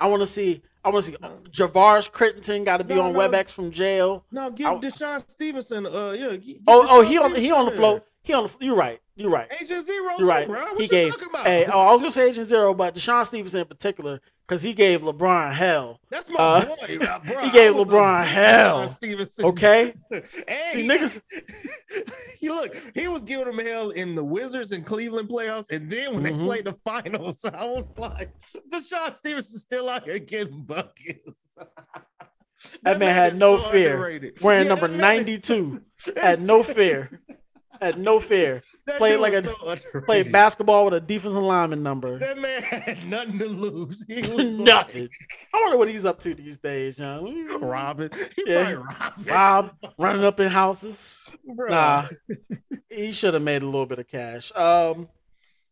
I want to see I want to see Javaris Crittenton got to be No, on no. WebEx from jail. No, give I- DeShawn Stevenson. Uh, yeah. gi- give Oh, oh, he on he on the float. He on the. You're right. You're right. Agent Zero. You're right. Too, bro. What he you gave. talking about? Hey, oh, I was gonna say Agent Zero, but DeShawn Stevenson in particular, because he gave LeBron hell. That's my uh, boy. bro. (laughs) he gave LeBron hell. Stevenson. Okay. (laughs) and See, he, niggas- (laughs) he look, he was giving him hell in the Wizards and Cleveland playoffs, and then when Mhm. they played the finals, I was like, DeShawn Stevenson still out here getting buckets. That man had no so fear. underrated. Wearing Yeah, number 92. Had no fear. Had no fear. That Played like a- so. Played basketball with a defensive lineman number. That man had nothing to lose. (laughs) Nothing. I wonder what he's up to these days, John. (laughs) Like, robbing. He Yeah. Rob running up in houses. Bro. Nah, (laughs) he should have made a little bit of cash. Um,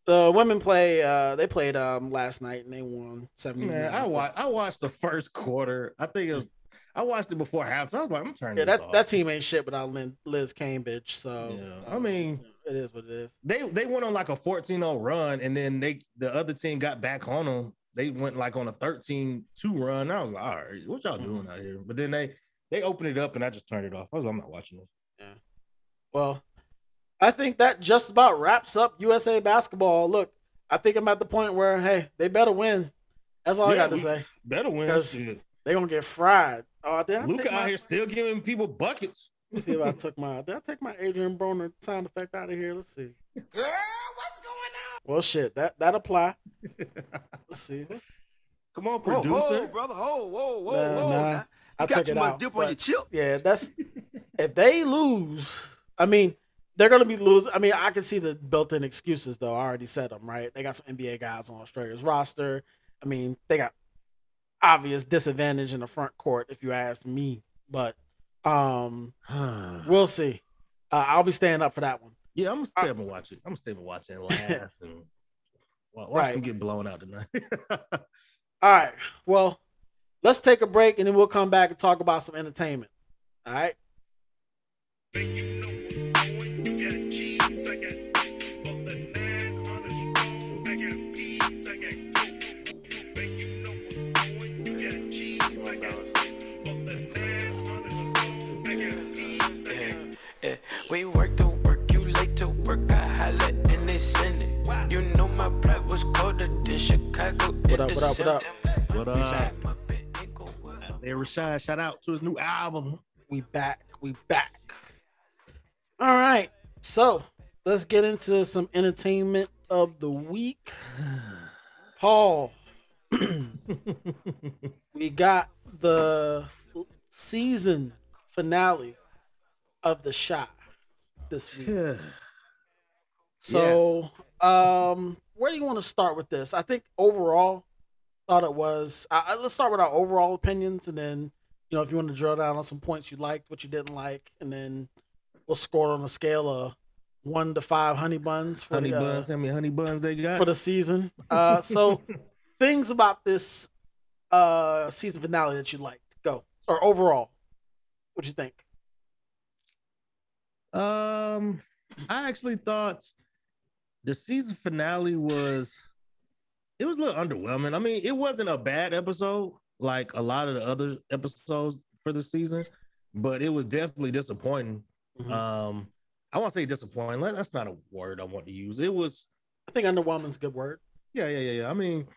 The women play. Uh, they played um last night and they won seventy. Man, I watched. I watched the first quarter. I think it was. I watched it before half. So I was like, I'm turning. Yeah, that off. that team ain't shit without Liz Cambage. So Yeah, uh, I mean- it is what it is. they they went on like a 14-0 run, and then they the other team got back on them. They went like on a 13-2 run. I was like, all right, what y'all doing out here? But then they they opened it up, and I just turned it off. I was like, I'm not watching this. Yeah. Well, I think that just about wraps up USA basketball. Look, I think I'm at the point where hey, they better win. That's all I got to say. Better win. Because Shit. They gonna get fried. Oh, did I Luca take out my, here still giving people buckets. Let me see if I took my. Did I take my Adrien Broner sound effect out of here? Let's see. Girl, what's going on? Well, shit, that that apply. (laughs) Let's see. Come on, producer. whoa, brother. Whoa, whoa, whoa, Nah, whoa. nah, Now, I You got took too it much out. dip on your chip. Yeah, that's if they lose. I mean, they're gonna be losing. I mean, I can see the built-in excuses though. I already said them right. They got some NBA guys on Australia's roster. I mean, they got obvious disadvantage in the front court if you ask me. But um, (sighs) we'll see. Uh, I'll be staying up for that one. yeah, I'm gonna stay up and watch it. I'm gonna stay up and watch it and laugh and watch Right. them get blown out tonight. (laughs) All right. Well, let's take a break and then we'll come back and talk about some entertainment. All right. What up, what up, what up? what up? Hey, Rashad, shout out to his new album. We back. We back. All right. So let's get into some entertainment of the week. (sighs) Paul, (laughs) we got the season finale of The Shot this week. (sighs) So, um, where do you want to start with this? I think overall, thought it was. I, let's start with our overall opinions, and then you know if you want to drill down on some points you liked, what you didn't like, and then we'll score on a scale of one to five honey buns for honey the uh, buns, how many honey buns they got? for the season. Uh, so (laughs) things about this uh season finale that you liked, go or overall, what do you think? Um, I actually thought the season finale was it was a little underwhelming. I mean, it wasn't a bad episode like a lot of the other episodes for the season, but it was definitely disappointing. Mhm. Um, I won't say disappointing. That's not a word I want to use. It was, I think underwhelming's a good word. yeah, yeah, yeah, yeah. I mean,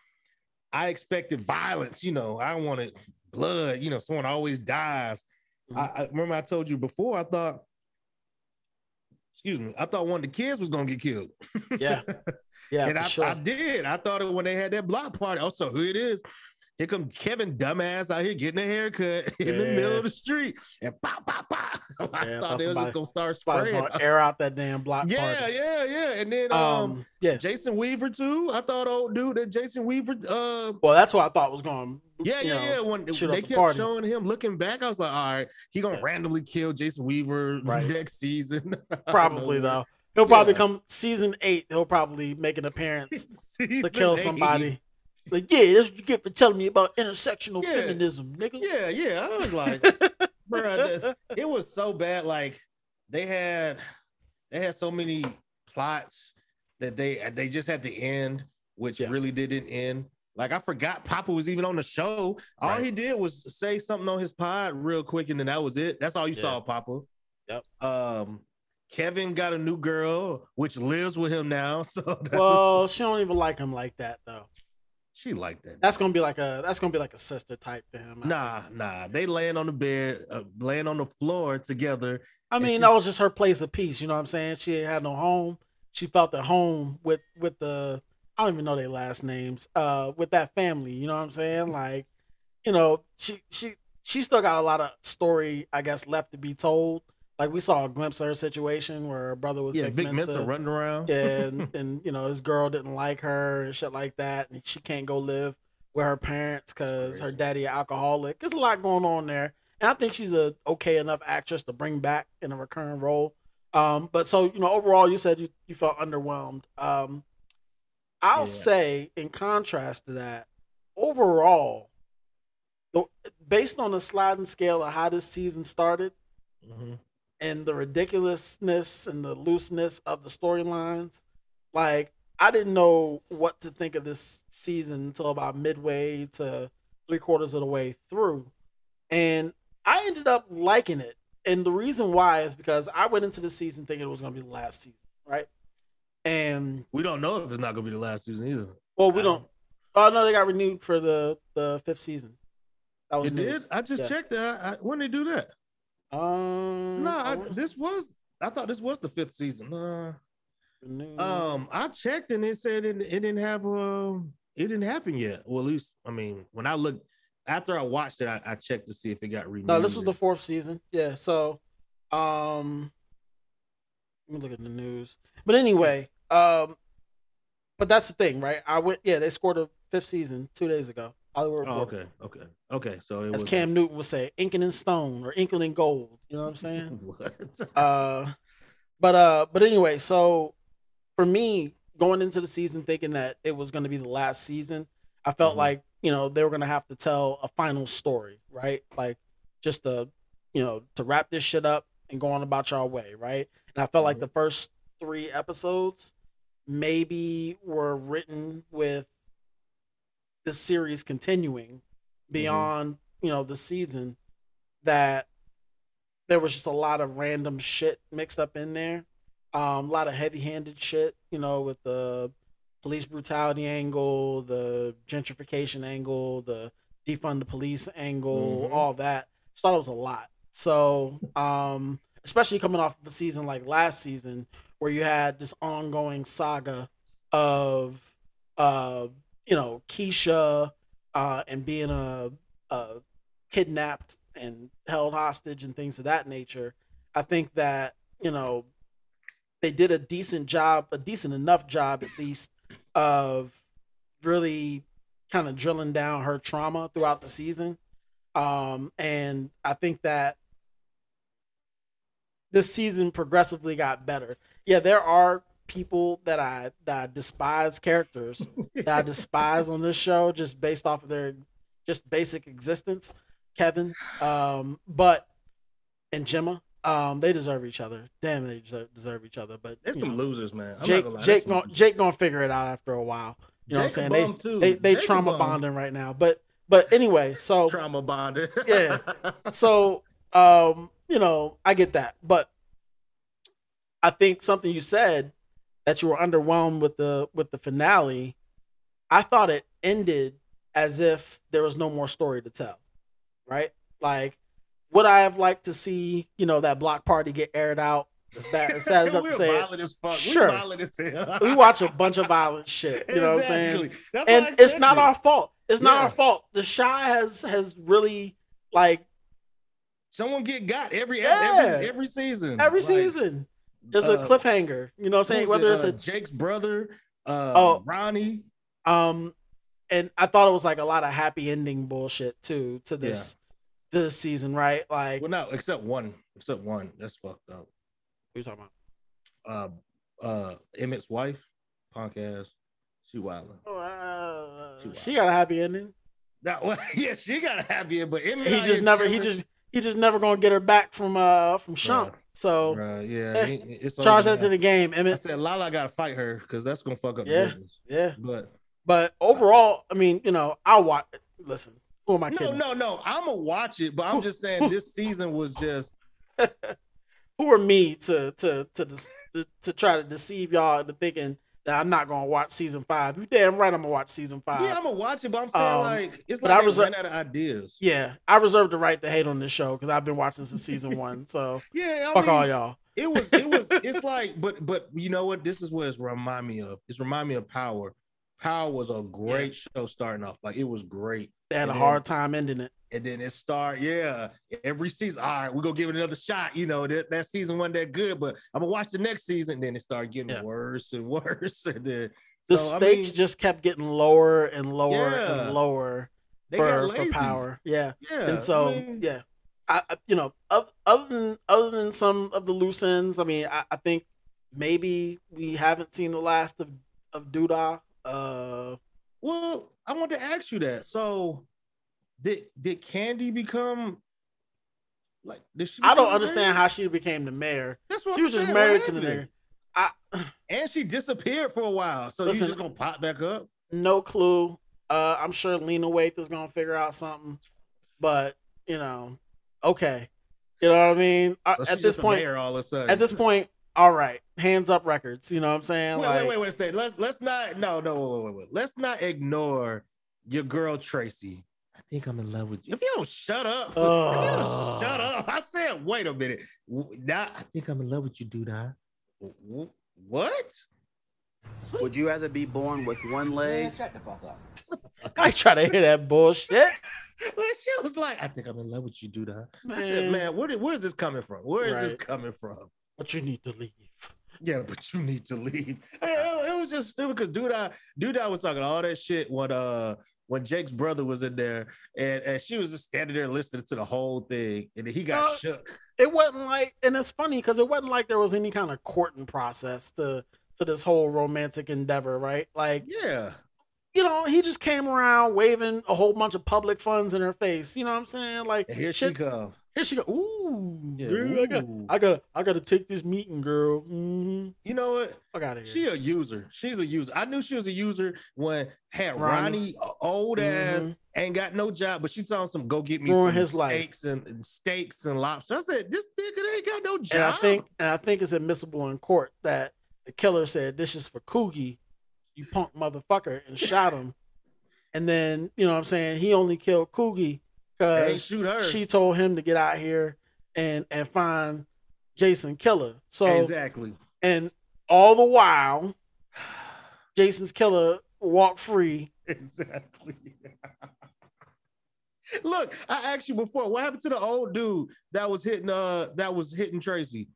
I expected violence. You know, I wanted blood. You know, someone always dies. I, I remember I told you before. I thought, excuse me, I thought one of the kids was gonna get killed. Yeah, (laughs) yeah, and for I, sure. I did. I thought it when they had that block party. Oh, also, who it is? Here come Kevin dumbass out here getting a haircut (laughs) in the middle of the street, and pop, pop, pop. (laughs) I Yeah, thought they was just gonna start spraying. gonna air out that damn block Yeah, party. yeah, yeah. And then um, Um, yeah. Jason Weaver too. I thought old dude that Jason Weaver. Uh, Well, that's what I thought was going. yeah, yeah, know, yeah. When they the kept party. showing him looking back, I was like, all right, he gonna Yeah. randomly kill Jason Weaver (laughs) Right. next season. Probably though. He'll probably Yeah. come season eight. He'll probably make an appearance to kill eight. somebody. Like, yeah, that's what you get for telling me about intersectional Yeah. feminism, nigga. Yeah, yeah. I was like, (laughs) bruh, it was so bad. Like they had they had so many plots that they they just had to end, which Yeah. really didn't end. Like I forgot Papa was even on the show. All Right. he did was say something on his pod real quick, and then that was it. That's all you Yeah. saw, Papa. Yep. Um, Kevin got a new girl, which lives with him now. (laughs) So that was- well, she don't even like him like that though. She liked that. That's gonna be like a that's gonna be like a sister type to him. I Nah, think. nah. They laying on the bed, uh, laying on the floor together. I mean, she- that was just her place of peace. You know what I'm saying? She ain't had no home. She felt at home with with the I don't even know their last names. Uh, with that family. You know what I'm saying? Like, you know, she she she still got a lot of story, I guess, left to be told. Like we saw a glimpse of her situation where her brother was Yeah, Vic Vic Mensa. Mensa running around. (laughs) and and you know his girl didn't like her and shit like that, and she can't go live with her parents because her daddy an alcoholic. There's a lot going on there, and I think she's a okay enough actress to bring back in a recurring role. Um, but so you know, overall, you said you, you felt underwhelmed. Um, I'll Yeah. say, in contrast to that, overall, based on the sliding scale of how this season started Mhm. And the ridiculousness and the looseness of the storylines, like I didn't know what to think of this season until about midway to three quarters of the way through, and I ended up liking it. And the reason why is because I went into the season thinking it was going to be the last season, right? And We don't know if it's not gonna be the last season either. well, we don't. Oh no, they got renewed for the the fifth season. That was It news. did. I just Yeah. checked that. I, when they do that? Um, No, this was. I thought this was the fifth season. Uh, um, I checked and it said it, it didn't have. Um, it didn't happen yet. Well, at least I mean, when I looked after I watched it, I, I checked to see if it got renewed. no, this was the fourth season. Yeah. So, um, let me look at the news. But anyway, um, but that's the thing, right? I went. Yeah, they scored a fifth season two days ago. Hollywood Oh, Reporter. okay, okay, okay. So it As was Cam Newton would say, inking in stone or inking in gold. You know what I'm saying? (laughs) what? Uh, but uh, but anyway, so for me, going into the season thinking that it was going to be the last season, I felt Mhm. like you know they were going to have to tell a final story, right? Like just to you know to wrap this shit up and go on about your way, right? And I felt like Mhm. the first three episodes maybe were written with the series continuing beyond you know the season that there was just a lot of random shit mixed up in there. Um a lot of heavy-handed shit you know with the police brutality angle the gentrification angle the defund the police angle Mhm. all that. Just thought it was a lot. So um especially coming off of a season like last season where you had this ongoing saga of uh you know Keisha uh and being a, a kidnapped and held hostage and things of that nature i think that you know they did a decent job a decent enough job at least of really kind of drilling down her trauma throughout the season. Um and i think that this season progressively got better. Yeah there are people that i that i despise characters that I despise on this show just based off of their just basic existence. Kevin, um, but and Jemma, um, they deserve each other. Damn, they deserve, deserve each other. But There's some know, losers, man. I'm Jake, not gonna lie. Jake, gonna, Jake gonna figure it out after a while. You know Jake what I'm saying? They too. they they Jake trauma bum. bonding right now. But but anyway, so (laughs) trauma bonded. Yeah. so um you know i get that but i think something you said that you were underwhelmed with the with the finale i thought it ended as if there was no more story to tell right like would i have liked to see you know that block party get aired out as bad as sad not (laughs) We're to say it violent as fuck. Sure. We violent as hell. (laughs) we watch a bunch of violent shit you know what i'm saying and it's not our fault it's not Yeah. our fault the Chi has has really like Someone get got every Yeah. every, every season. every Like, season there's a uh, cliffhanger you know what i'm saying whether it? it's Uh, a Jake's brother, uh, Oh. Ronnie. Um, and I thought it was like a lot of happy ending bullshit too to this to this season, right? Like, Well, no, except one. Except one. That's fucked up. Who you talking about? Uh, uh, Emmett's wife, punk ass. She wildin'. Uh, Too she got a happy ending. That (laughs) well, yeah, she got a happy ending, but Emmett He just never. He just. He just never gonna get her back from uh from Shump. So Bruh, yeah, eh, he- it's charge that to the game, I Emmett. said Lala got to fight her because that's gonna fuck up Yeah. business. Yeah, But but overall, I mean, you know, I'll watch. Listen, who am I no, kidding? no, no. I'm gonna watch it, but I'm just saying this season was just (laughs) Who are me to to to to, to, to try to deceive y'all into thinking that I'm not gonna watch season five? You damn right, I'm gonna watch season five. yeah. I'm gonna watch it, but I'm saying Um, like it's like I was- ran out of ideas. Yeah, I reserve the right to hate on this show because I've been watching since season (laughs) one. So Yeah, I fuck mean, all y'all. It was, it was, (laughs) it's like, but, but you know what? This is what it's remind me of. It's remind me of Power. Power was a great show starting off. Like it was great. They had a And hard time ending it. And then it start, yeah. Every season, all right, we're gonna give it another shot. You know, that, that season wasn't that good, but I'm gonna watch the next season. Then it started getting Yeah. worse and (laughs) worse. And then The so, I stakes mean, just kept getting lower and lower Yeah. and lower they for, got for power. Yeah. Yeah. and so I mean, yeah, I, I you know other than other than some of the loose ends, I mean, I, I think maybe we haven't seen the last of of Douda Uh, Well, I want to ask you that. So, did did Candy become like? Did she? I don't understand how she became the mayor. That's what She I'm was just married to the nigga. I and she disappeared for a while. So Listen- just gonna pop back up? no clue. Uh, I'm sure Lena Waithe is gonna figure out something, but you know, okay, you know what I mean. Uh, So at this point, all of a sudden. at this point, all right, hands up records. You know what I'm saying? wait, like, wait, wait, wait, a second. Let's let's not. No, no, wait, wait, wait, wait. Let's not ignore your girl Tracy. I think I'm in love with you. If you don't shut up, if you don't shut up. I said, wait a minute. Now I think I'm in love with you, dude. I. What? Would you rather be born with one leg Yeah, shut the fuck up. (laughs) I try to hear that bullshit. (laughs) Well, she was like, I think I'm in love with you, dude. I said, Man. man, where, did- where's this coming from? Where is this coming from? But you need to leave. Yeah, but you need to leave. It, was just stupid because dude, I dude, I was talking all that shit when uh when Jake's brother was in there, and, and she was just standing there listening to the whole thing, and he got Uh, shook. It wasn't like, and it's funny because it wasn't like there was any kind of courting process to to this whole romantic endeavor, right? Like, Yeah, you know, he just came around waving a whole bunch of public funds in her face. You know what I'm saying? Like, and here shit, she come. Here she go. Ooh, Yeah, girl, I got, I got, I got to take this meeting, girl. hmm You know what? I got it. She a user. She's a user. I knew she was a user when had Ronnie. Ronnie, old ass Mhm. ain't got no job, but she told some go get me some his life. steaks and, and steaks and lobster. I said this nigga ain't got no job. and I think, and I think it's admissible in court that the killer said this is for Coogie, you punk motherfucker, and shot him. And then you know what I'm saying he only killed Coogie Because she told him to get out here and and find Jason Killer. So exactly. and all the while, Jason's killer walked free. Exactly. (laughs) Look, I asked you before, what happened to the old dude that was hitting uh that was hitting Tracy?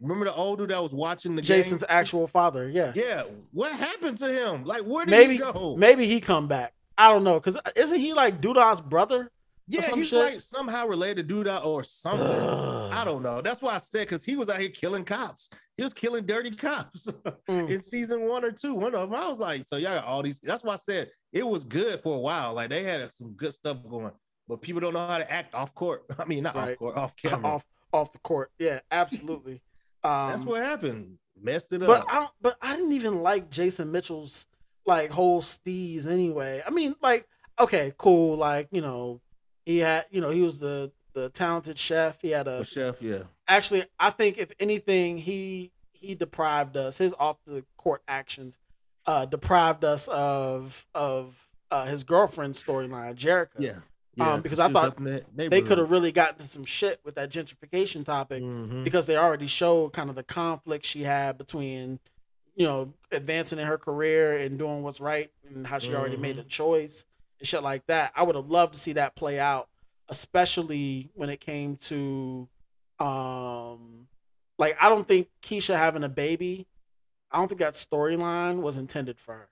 Remember the old dude that was watching the Jason's game? actual father. Yeah. Yeah, what happened to him? Like where did maybe he go? maybe he come back. I don't know because isn't he like Douda's brother? Yeah, he's shit? like somehow related to Douda or something. I (sighs) don't know. That's why I said because he was out here killing cops. He was killing dirty cops (laughs) Mm. in season one or two. One of them, I was like, so y'all got all these. That's why I said it was good for a while. Like they had some good stuff going, but people don't know how to act off court. (laughs) I mean, not off court, off (laughs) camera. off off the court. Yeah, absolutely. Um, That's what happened. Messed it but up. But I don't, but I didn't even like Jason Mitchell's like whole steez anyway. I mean, like okay, cool. Like you know, he had you know he was the the talented chef. He had a chef, yeah, actually i think if anything he he deprived us his off the court actions uh deprived us of of uh his girlfriend's storyline Jerrika yeah, yeah. Um, because I thought up in that they could have really gotten to some shit with that gentrification topic Mhm. because they already showed kind of the conflict she had between you know advancing in her career and doing what's right and how she already made a choice and shit like that i would have loved to see that play out especially when it came to um like i don't think keisha having a baby i don't think that storyline was intended for her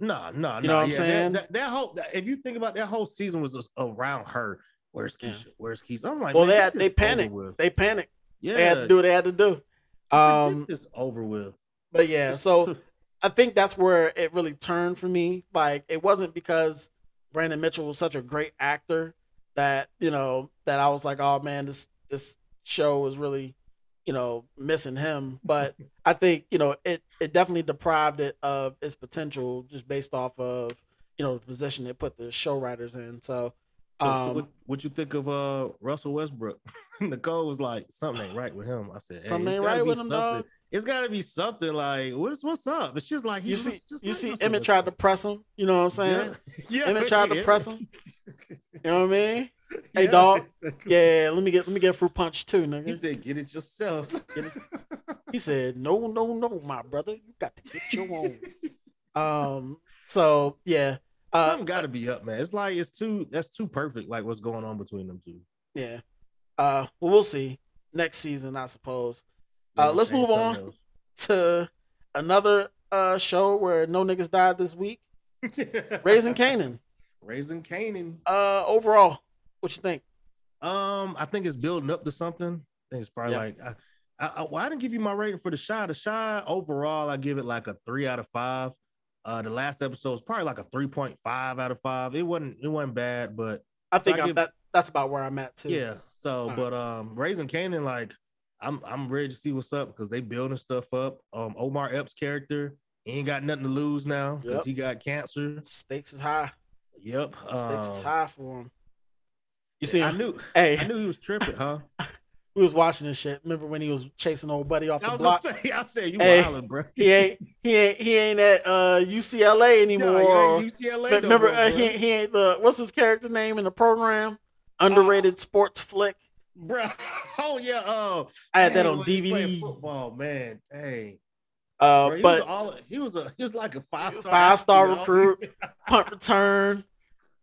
No, no, no. You know what I'm yeah, saying? That, that, that whole, that- if you think about that whole season was just around her. Where's Yeah. Keisha? Where's Keisha? I'm like, well man, they had they panicked with. they panicked yeah, they had to do what they had to do um, this over with. But yeah, so (laughs) I think that's where it really turned for me. Like it wasn't because Brandon Mitchell was such a great actor that you know that I was like, oh man, this this show is really you know missing him. But (laughs) I think you know it it definitely deprived it of its potential just based off of you know the position they put the show writers in. So. So, so Um, what, what you think of uh Russell Westbrook? (laughs) Nicole was like, something ain't right with him. I said, hey, Something ain't right with him, dog. It's got to be something like what's what's up? And she was like, he you see, just you like see, Emmett tried to press him. You know what I'm saying? Yeah, (laughs) Emmett tried to press him. (laughs) You know what I mean? Hey, Yeah. dog. (laughs) Yeah, let me get let me get fruit punch too, nigga. He said, get it yourself. Get it. He said, "No, no, no, my brother, you got to get your own." Um. So yeah. Uh. Something got to be up, man. It's like it's too. That's too perfect. Like what's going on between them two. Yeah. Uh. Well, we'll see next season, I suppose. Uh, let's move on. To another uh show where no niggas died this week. (laughs) Raising Kanan. Raising Kanan. Uh. Overall, what you think? Um, I think it's building up to something. I think it's probably Yeah. like I, I, I, well, I didn't give you my rating for the Chi. The Chi overall, I give it like a three out of five. Uh, the last episode was probably like a three point five out of five. It wasn't it wasn't bad, but I think I I'm, give- that that's about where I'm at too. yeah. So, Alright. but um, Raising Kanan, like I'm I'm ready to see what's up because they building stuff up. Um, Omar Epps' character, he ain't got nothing to lose now because Yep. he got cancer. Stakes is high. Yep. Stakes is um, high for him. You see, I knew hey, I knew he was tripping, huh? (laughs) we was watching this shit. Remember when he was chasing old buddy off I the was block? say, (laughs) I said you Hey, wildin', bro. He ain't he ain't he ain't at uh UCLA anymore. No, or- you ain't UCLA. but no remember, more, uh, he, he ain't the what's his character name in the program? Underrated sports flick. Bro, (laughs) oh yeah, oh, I had that on when he played DVD. Football, man, dang. Uh, Bro, he but was all he was a he was like a five star Five-star recruit. (laughs) punt return,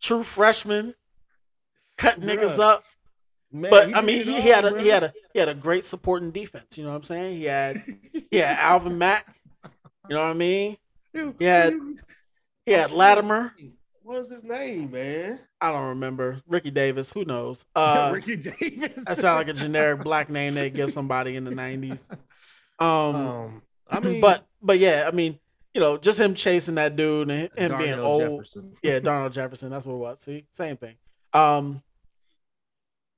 true freshman, cut niggas up. Man, But I mean, he, he had a bro. he had a he had a great supporting defense. You know what I'm saying? He had (laughs) yeah Alvin Mack. You know what I mean? he had- He had Latimer. What was his name, man? I don't remember Ricky Davis. Who knows? (laughs) Uh, Ricky Davis. that sounds like a generic black name they give somebody in the '90s. Um, um, I mean, but but yeah, I mean, you know, just him chasing that dude and him being old. Jefferson. Yeah, Donald Jefferson. That's what it was. See, same thing. Um,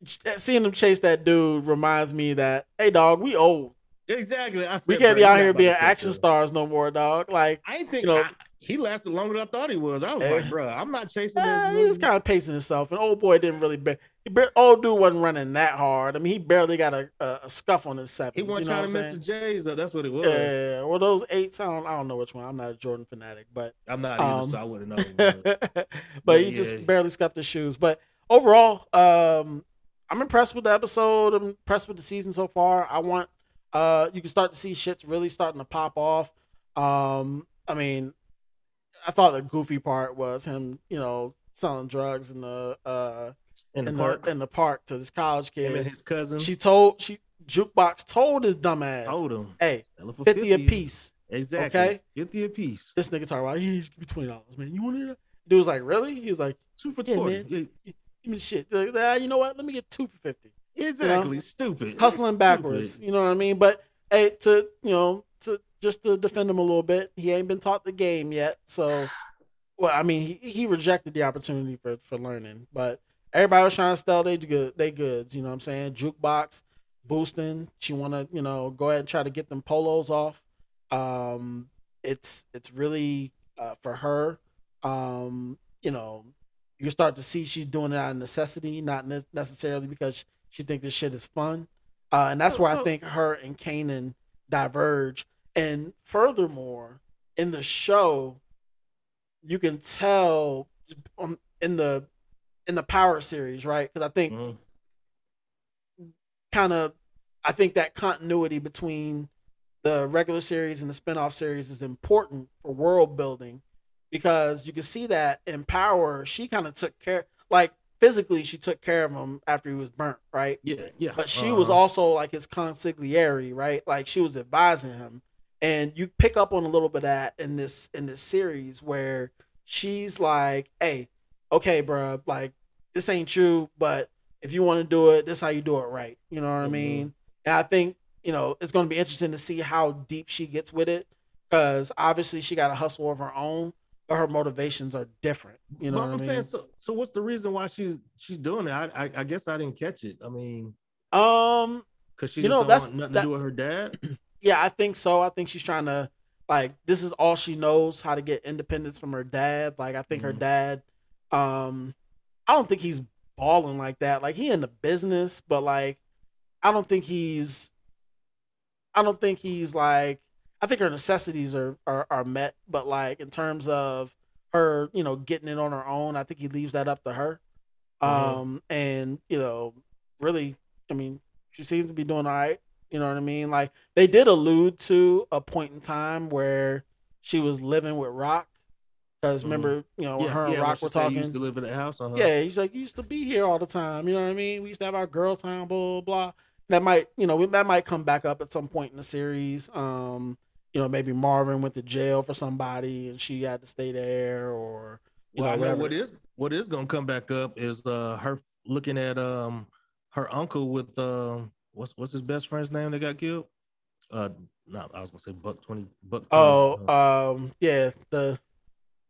seeing him chase that dude reminds me that hey, dog, we old. Exactly. I said, We can't be out here being about to catch action stars no more, dog. Like, I think you know- I- he lasted longer than I thought he was. I was like, bro, I'm not chasing this. he was kind of pacing himself, and old boy didn't really. Bar- old dude wasn't running that hard. I mean, he barely got a, a, a scuff on his sevens. he wasn't you know trying to miss the J's, though. That's what it was. Yeah, well, those eights, I don't, I don't know which one. I'm not a Jordan fanatic, but I'm not either, Um, so I wouldn't know. (laughs) but- but But he just yeah. barely scuffed his shoes. But overall, um, I'm impressed with the episode. I'm impressed with the season so far. I want uh, you can start to see shit's really starting to pop off. Um, I mean, I thought the goofy part was him, you know, selling drugs in the uh in the in park, the in the park to this college him and his cousin She told she jukebox told his dumb ass, told him, "Hey, "Sell it for fifty a piece." Exactly. okay? Fifty a piece. This nigga talking about, "Hey, give me twenty dollars, man. You want it?" Dude was like, "Really?" He was like. Two for Yeah, twenty. man. Give me the shit. Like, ah, you know what? Let me get two for fifty. Exactly. Stupid. Hustling Stupid. backwards. You know what I mean? But hey, to you know, to just to defend him a little bit, he ain't been taught the game yet. So, well, I mean, he, he rejected the opportunity for for learning. But everybody was trying to sell they good they goods. You know what I'm saying? Jukebox, boosting. She want to you know go ahead and try to get them polos off. Um, it's it's really uh, for her. Um, you know, you start to see she's doing it out of necessity, not ne- necessarily because she think this shit is fun. Uh, and that's where I think her and Kanan diverge. And furthermore, in the show, you can tell um, in the in the Power series, right? Because I think Mhm. kind of I think that continuity between the regular series and the spin-off series is important for world building because you can see that in Power, she kind of took care like physically she took care of him after he was burnt, right? Yeah, yeah. But she was Uh-huh. also like his consigliere, right? Like she was advising him. And you pick up on a little bit of that in this in this series where she's like, Hey, okay, bruh, like this ain't true, but if you want to do it, this how you do it right. You know what I Mhm. mean? And I think, you know, it's gonna be interesting to see how deep she gets with it. Cause obviously she got a hustle of her own, but her motivations are different. You know But what I'm I mean? saying, so, so what's the reason why she's she's doing it? I, I I guess I didn't catch it. I mean, um because she You know, don't that's- want nothing that- to do with her dad. (clears throat) Yeah, I think so. I think she's trying to like this is all she knows how to get independence from her dad. Like I think her Mhm. dad um I don't think he's balling like that. Like he in the business, but like I don't think he's I don't think he's like I think her necessities are are, are met, but like in terms of her, you know, getting it on her own, I think he leaves that up to her. Mhm. Um and, you know, really, I mean, she seems to be doing all right. You know what I mean? Like they did allude to a point in time where she was living with Rock. Because Mhm. remember, you know, when yeah, her and yeah, Rock were talking. Used to live in that house. Uh-huh. Yeah, he's like, you used to be here all the time. You know what I mean? We used to have our girl time, blah, blah, blah. That might, you know, that might come back up at some point in the series. Um, you know, maybe Marvin went to jail for somebody and she had to stay there or, you well, know whatever. what is what is gonna come back up is uh her looking at um her uncle with um what's what's his best friend's name that got killed? Uh, no, I was gonna say Buck twenty Buck. 20, uh, Oh, um, yeah, the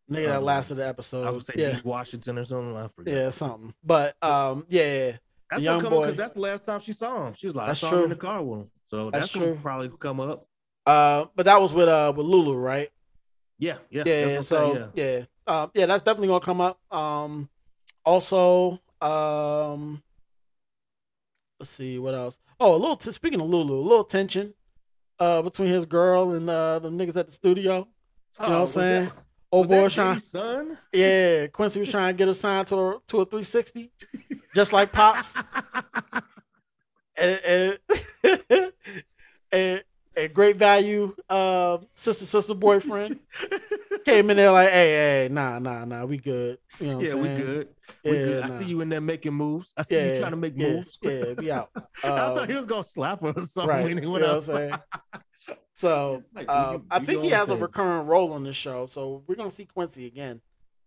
Nigga that Um, lasted the episode. I would say yeah, Deep Washington or something. I forget. yeah, something. But um, yeah, that's young boy- because that's the last time she saw him. She was like, That's I saw him in the car with him. So That's that's, true. probably come up. uh, but that was with uh with Lulu, right? Yeah, yeah, yeah, so saying, yeah, uh, yeah, that's definitely gonna come up. Um, also, um, let's see what else. Oh, a little. T- speaking of Lulu, a little tension, uh, between his girl and uh the niggas at the studio. Oh, You know what I'm saying? That, Old boy trying, son? yeah. Quincy was trying to get her signed to a to a 360, just like pops. (laughs) and and, (laughs) and, and great value, uh, sister sister boyfriend came in there like, hey, hey, nah, nah, nah, we good. You know what yeah, I'm we saying? good. We Yeah, good. I nah. see you in there making moves. I see Yeah, you trying to make yeah, moves. Yeah, be (laughs) out. I Um, thought he was gonna slap her or something right. when You he know went what I'm saying? (laughs) So Like, um, you- I think he has a recurring role on this show. So we're gonna see Quincy again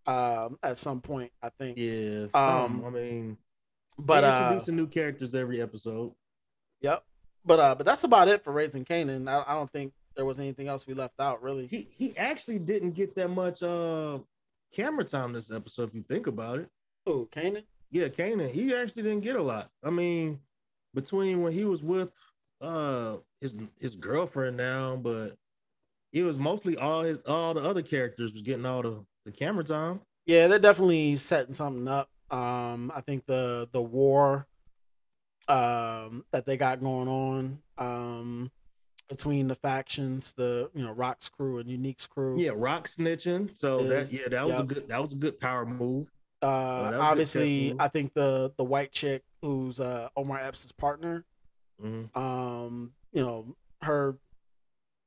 um, at some point, I think. Yeah. Um, I mean, But uh, introducing new characters every episode. yep. But uh, but that's about it for Raising Kanan. I, I don't think there was anything else we left out really. He he actually didn't get that much uh camera time this episode. If you think about it, Oh, Kanan. yeah, Kanan. he actually didn't get a lot. I mean, between when he was with uh his his girlfriend now, but it was mostly all his all the other characters was getting all the the camera time. Yeah, they're definitely setting something up. Um, I think the the war um that they got going on um between the factions, the you know Rock's crew and Unique's crew. Yeah, rock snitching. So Is- that yeah, that was a good that was a good power move. Uh, obviously, move. I think the the white chick who's uh Omar Epps' partner, Mhm. um, you know, her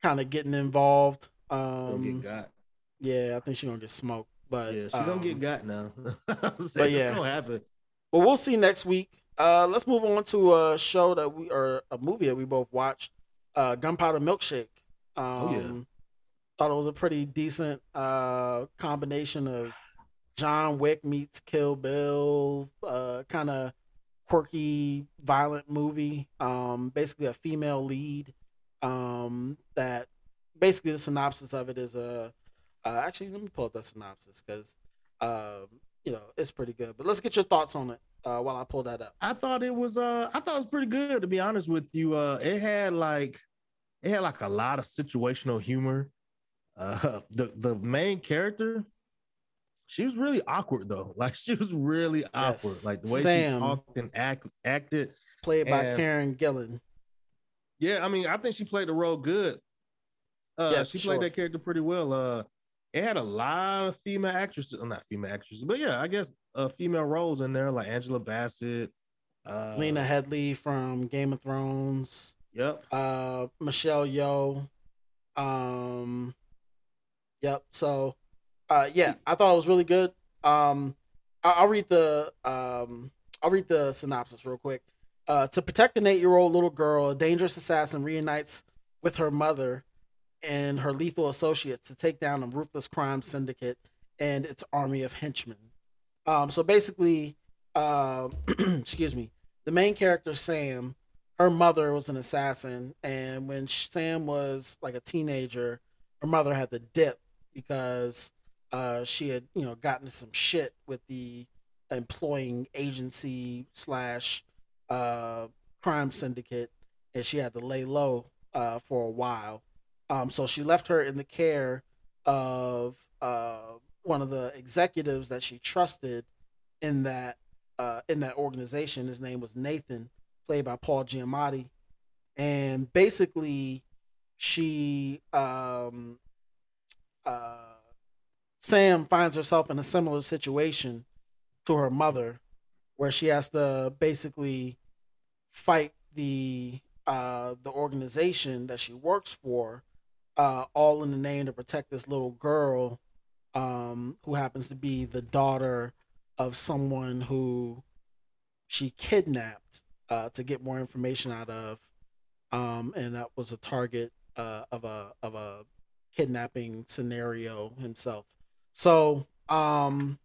kind of getting involved. Um, get got. yeah, I think she's gonna get smoked. But Yeah, she um, don't get got now. (laughs) but yeah. it's gonna happen. But we'll see next week. Uh, let's move on to a show that we or a movie that we both watched. Uh, Gunpowder Milkshake. Um, Oh, yeah. Thought it was a pretty decent uh combination of John Wick meets Kill Bill, uh, kind of quirky, violent movie. Um, basically a female lead. Um, that basically the synopsis of it is a. Uh, actually, let me pull up the synopsis because, um, you know, it's pretty good. But let's get your thoughts on it uh, while I pull that up. I thought it was uh I thought it was pretty good to be honest with you. Uh it had like it had like a lot of situational humor. Uh (laughs) the the main character she was really awkward though. (laughs) Like she was really awkward. Yes. Like the way Sam. she talked and act, acted. Played by Karen Gillan. Yeah, I mean, I think she played the role good. Uh Yeah, she for played that character pretty well. Uh it had a lot of female actresses, well, not female actresses, but yeah, I guess uh female roles in there, like Angela Bassett. Uh Lena Headey from Game of Thrones. Yep. Uh, Michelle Yeoh. Um, yep. So, uh, yeah, I thought it was really good. Um, I- I'll read the um, I'll read the synopsis real quick. Uh, to protect an eight-year-old little girl, a dangerous assassin reunites with her mother and her lethal associates to take down a ruthless crime syndicate and its army of henchmen. Um, so basically, uh, (clears throat) excuse me, the main character Sam, her mother was an assassin, and when Sam was like a teenager, her mother had to dip because uh, she had you know gotten some shit with the employing agency slash uh, crime syndicate, and she had to lay low uh, for a while. Um, so she left her in the care of uh, one of the executives that she trusted in that uh, in that organization. His name was Nathan, played by Paul Giamatti, and basically, she um, uh, Sam finds herself in a similar situation to her mother, where she has to basically fight the uh, the organization that she works for, uh, all in the name to protect this little girl, um, who happens to be the daughter of someone who she kidnapped uh, to get more information out of, um, and that was a target uh, of a of a kidnapping scenario himself. So, um,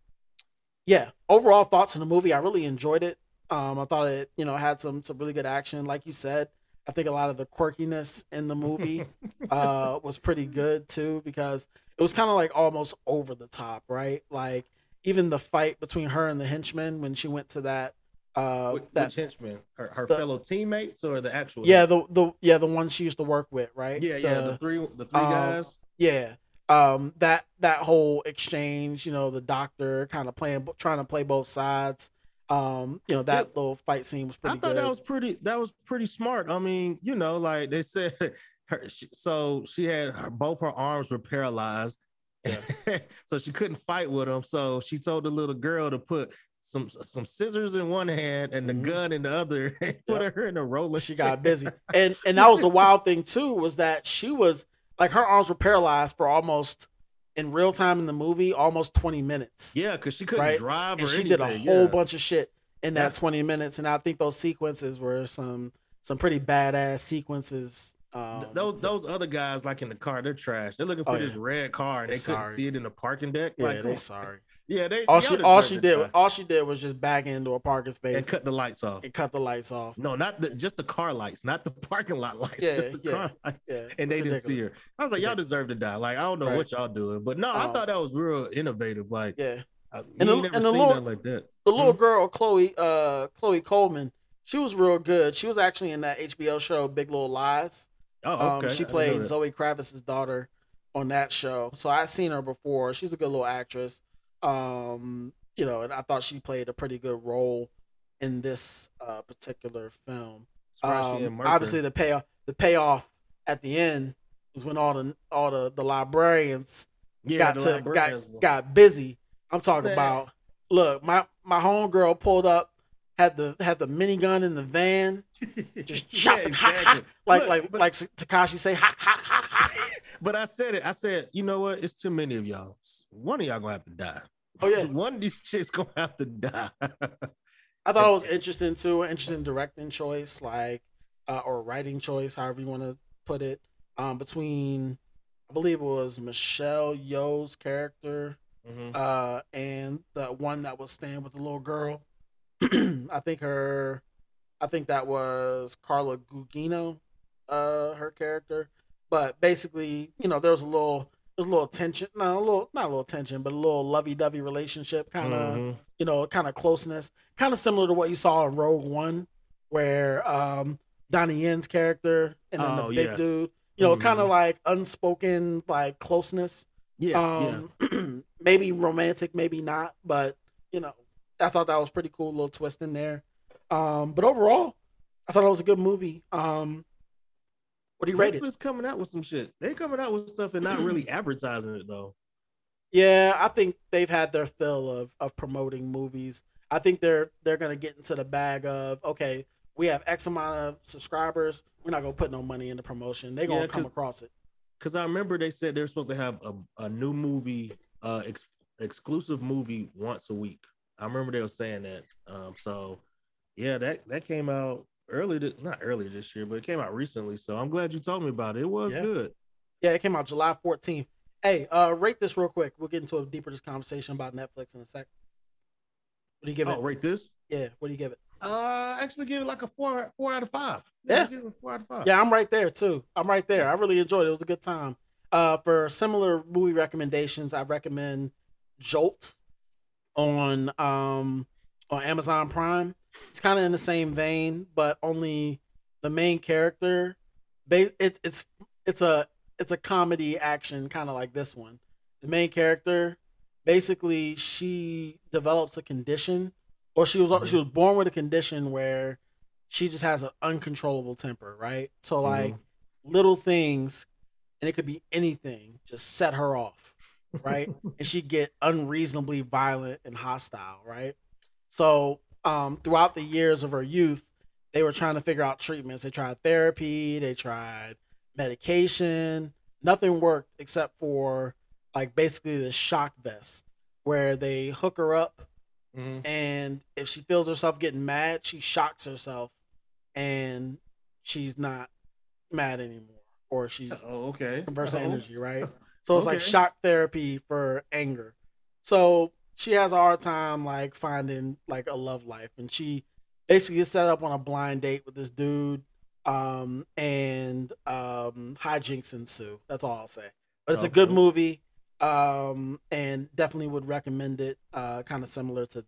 yeah, overall thoughts on the movie, I really enjoyed it. Um, I thought it, you know, had some some really good action. Like you said, I think a lot of the quirkiness in the movie (laughs) uh, was pretty good too because it was kind of like almost over the top, right? Like even the fight between her and the henchman when she went to that uh Which, that which henchman? Her, her the- fellow teammates or the actual? yeah the the yeah the one she used to work with, right? yeah, yeah. The, The- three, the three um, guys. Yeah. Um that that whole exchange, you know, the doctor kind of playing trying to play both sides. Um, you know, that Yeah. little fight scene was pretty I thought good. that was pretty. That was pretty smart. I mean, you know, like they said, (laughs) her. So she had her, both her arms were paralyzed, (laughs) so she couldn't fight with him. So she told the little girl to put some some scissors in one hand and the Mhm. gun in the other, (laughs) and put Yep. her in a roller. she chair. got busy. And and that was the wild thing too, was that she was like her arms were paralyzed for almost in real time in the movie, almost 20 minutes. Yeah, because she couldn't Right? drive or and she anything. did a whole yeah. bunch of shit in that Yeah. 20 minutes. And I think those sequences were some some pretty badass sequences. Um, Th- those those other guys like in the car, they're trash. They're looking for Oh, this red car and They they couldn't sorry. see it in the parking deck. yeah, like, come they sorry. Yeah, they All she all she did all she did was just back into a parking space and cut the lights off. and cut the lights off. No, not the just the car lights, not the (laughs) parking lot lights. Yeah, just the yeah. car lights. Yeah, And they it's didn't see her. I was like, y'all deserve to die. Like, I don't know Right. what y'all doing, but no, I Um, thought that was real innovative. Like, Yeah. I, And the- and the seen little- like that. the little girl Chloe uh Chloe Coleman, she was real good. She was actually in that HBO show Big Little Lies. Oh, Um, okay. she I didn't know played. Zoe Kravitz's daughter on that show. So I've seen her before. She's a good little actress. Um, you know, and I thought she played a pretty good role in this uh, particular film. Um, obviously, the payoff the payoff at the end was when all the all the, the librarians yeah, got the to librarians got were- got busy. I'm talking Man. about look, my my homegirl pulled up, had the had the minigun in the van, (laughs) just Yeah, chopping ha ha like Look, like but- like Tekashi say ha ha ha ha. But I said it. I said, you know what? It's too many of y'all. One of y'all gonna have to die. Oh, yeah. (laughs) one of these chicks gonna have to die. I thought it was interesting too, an interesting directing choice, like uh, or writing choice, however you want to put it. Um, between I believe it was Michelle Yeoh's character Mhm. uh, and the one that was staying with the little girl. (clears throat) I think her, I think that was Carla Gugino, uh, her character. But basically, you know, there was a little, there was a little tension, no, a little, not a little tension, but a little lovey-dovey relationship, kind of, Mhm. you know, kind of closeness, kind of similar to what you saw in Rogue One, where um, Donnie Yen's character and then Oh, the big yeah. dude, you know, kind of like unspoken like closeness Yeah, yeah. um (clears throat) maybe romantic maybe not but you know i thought that was pretty cool little twist in there um but overall i thought it was a good movie um what do you rate it Netflix coming out with some shit. They coming out with stuff and not really (clears throat) advertising it though. yeah i think they've had their fill of of promoting movies i think they're they're gonna get into the bag of okay we have x amount of subscribers we're not gonna put no money into promotion they're gonna Yeah, come across it Because I remember they said they're supposed to have a, a new movie, uh, ex- exclusive movie once a week. I remember they were saying that. Um, so yeah, that that came out early, th- not early this year, but it came out recently. So I'm glad you told me about it. It was Yeah. good. yeah it came out july 14th hey uh rate this real quick we'll get into a deeper this conversation about netflix in a sec what do you give Oh, it rate this. yeah what do you give it Uh, actually, give it like a four, four out of five. Yeah. give it a four out of five. Yeah, I'm right there too. I'm right there. I really enjoyed it. It was a good time. Uh, for similar movie recommendations, I recommend Jolt on um on Amazon Prime. It's kind of in the same vein, but only the main character. It, it's it's a it's a comedy action kind of like this one. The main character, basically, she develops a condition, or she was she mm-hmm. was born with a condition where she just has an uncontrollable temper, right? So mm-hmm. like little things, and it could be anything, just set her off, right? (laughs) and she get unreasonably violent and hostile, right? So um, throughout the years of her youth, they were trying to figure out treatments. They tried therapy, they tried medication. Nothing worked except for like basically the shock vest, where they hook her up Mhm. and if she feels herself getting mad, she shocks herself, and she's not mad anymore, or she Oh, okay. converts energy, right? (laughs) So it's like shock therapy for anger. So she has a hard time like finding like a love life, and she basically gets set up on a blind date with this dude, um, and um, hijinks ensue. That's all I'll say. But it's a good movie. Um, and definitely would recommend it. Uh, kind of similar to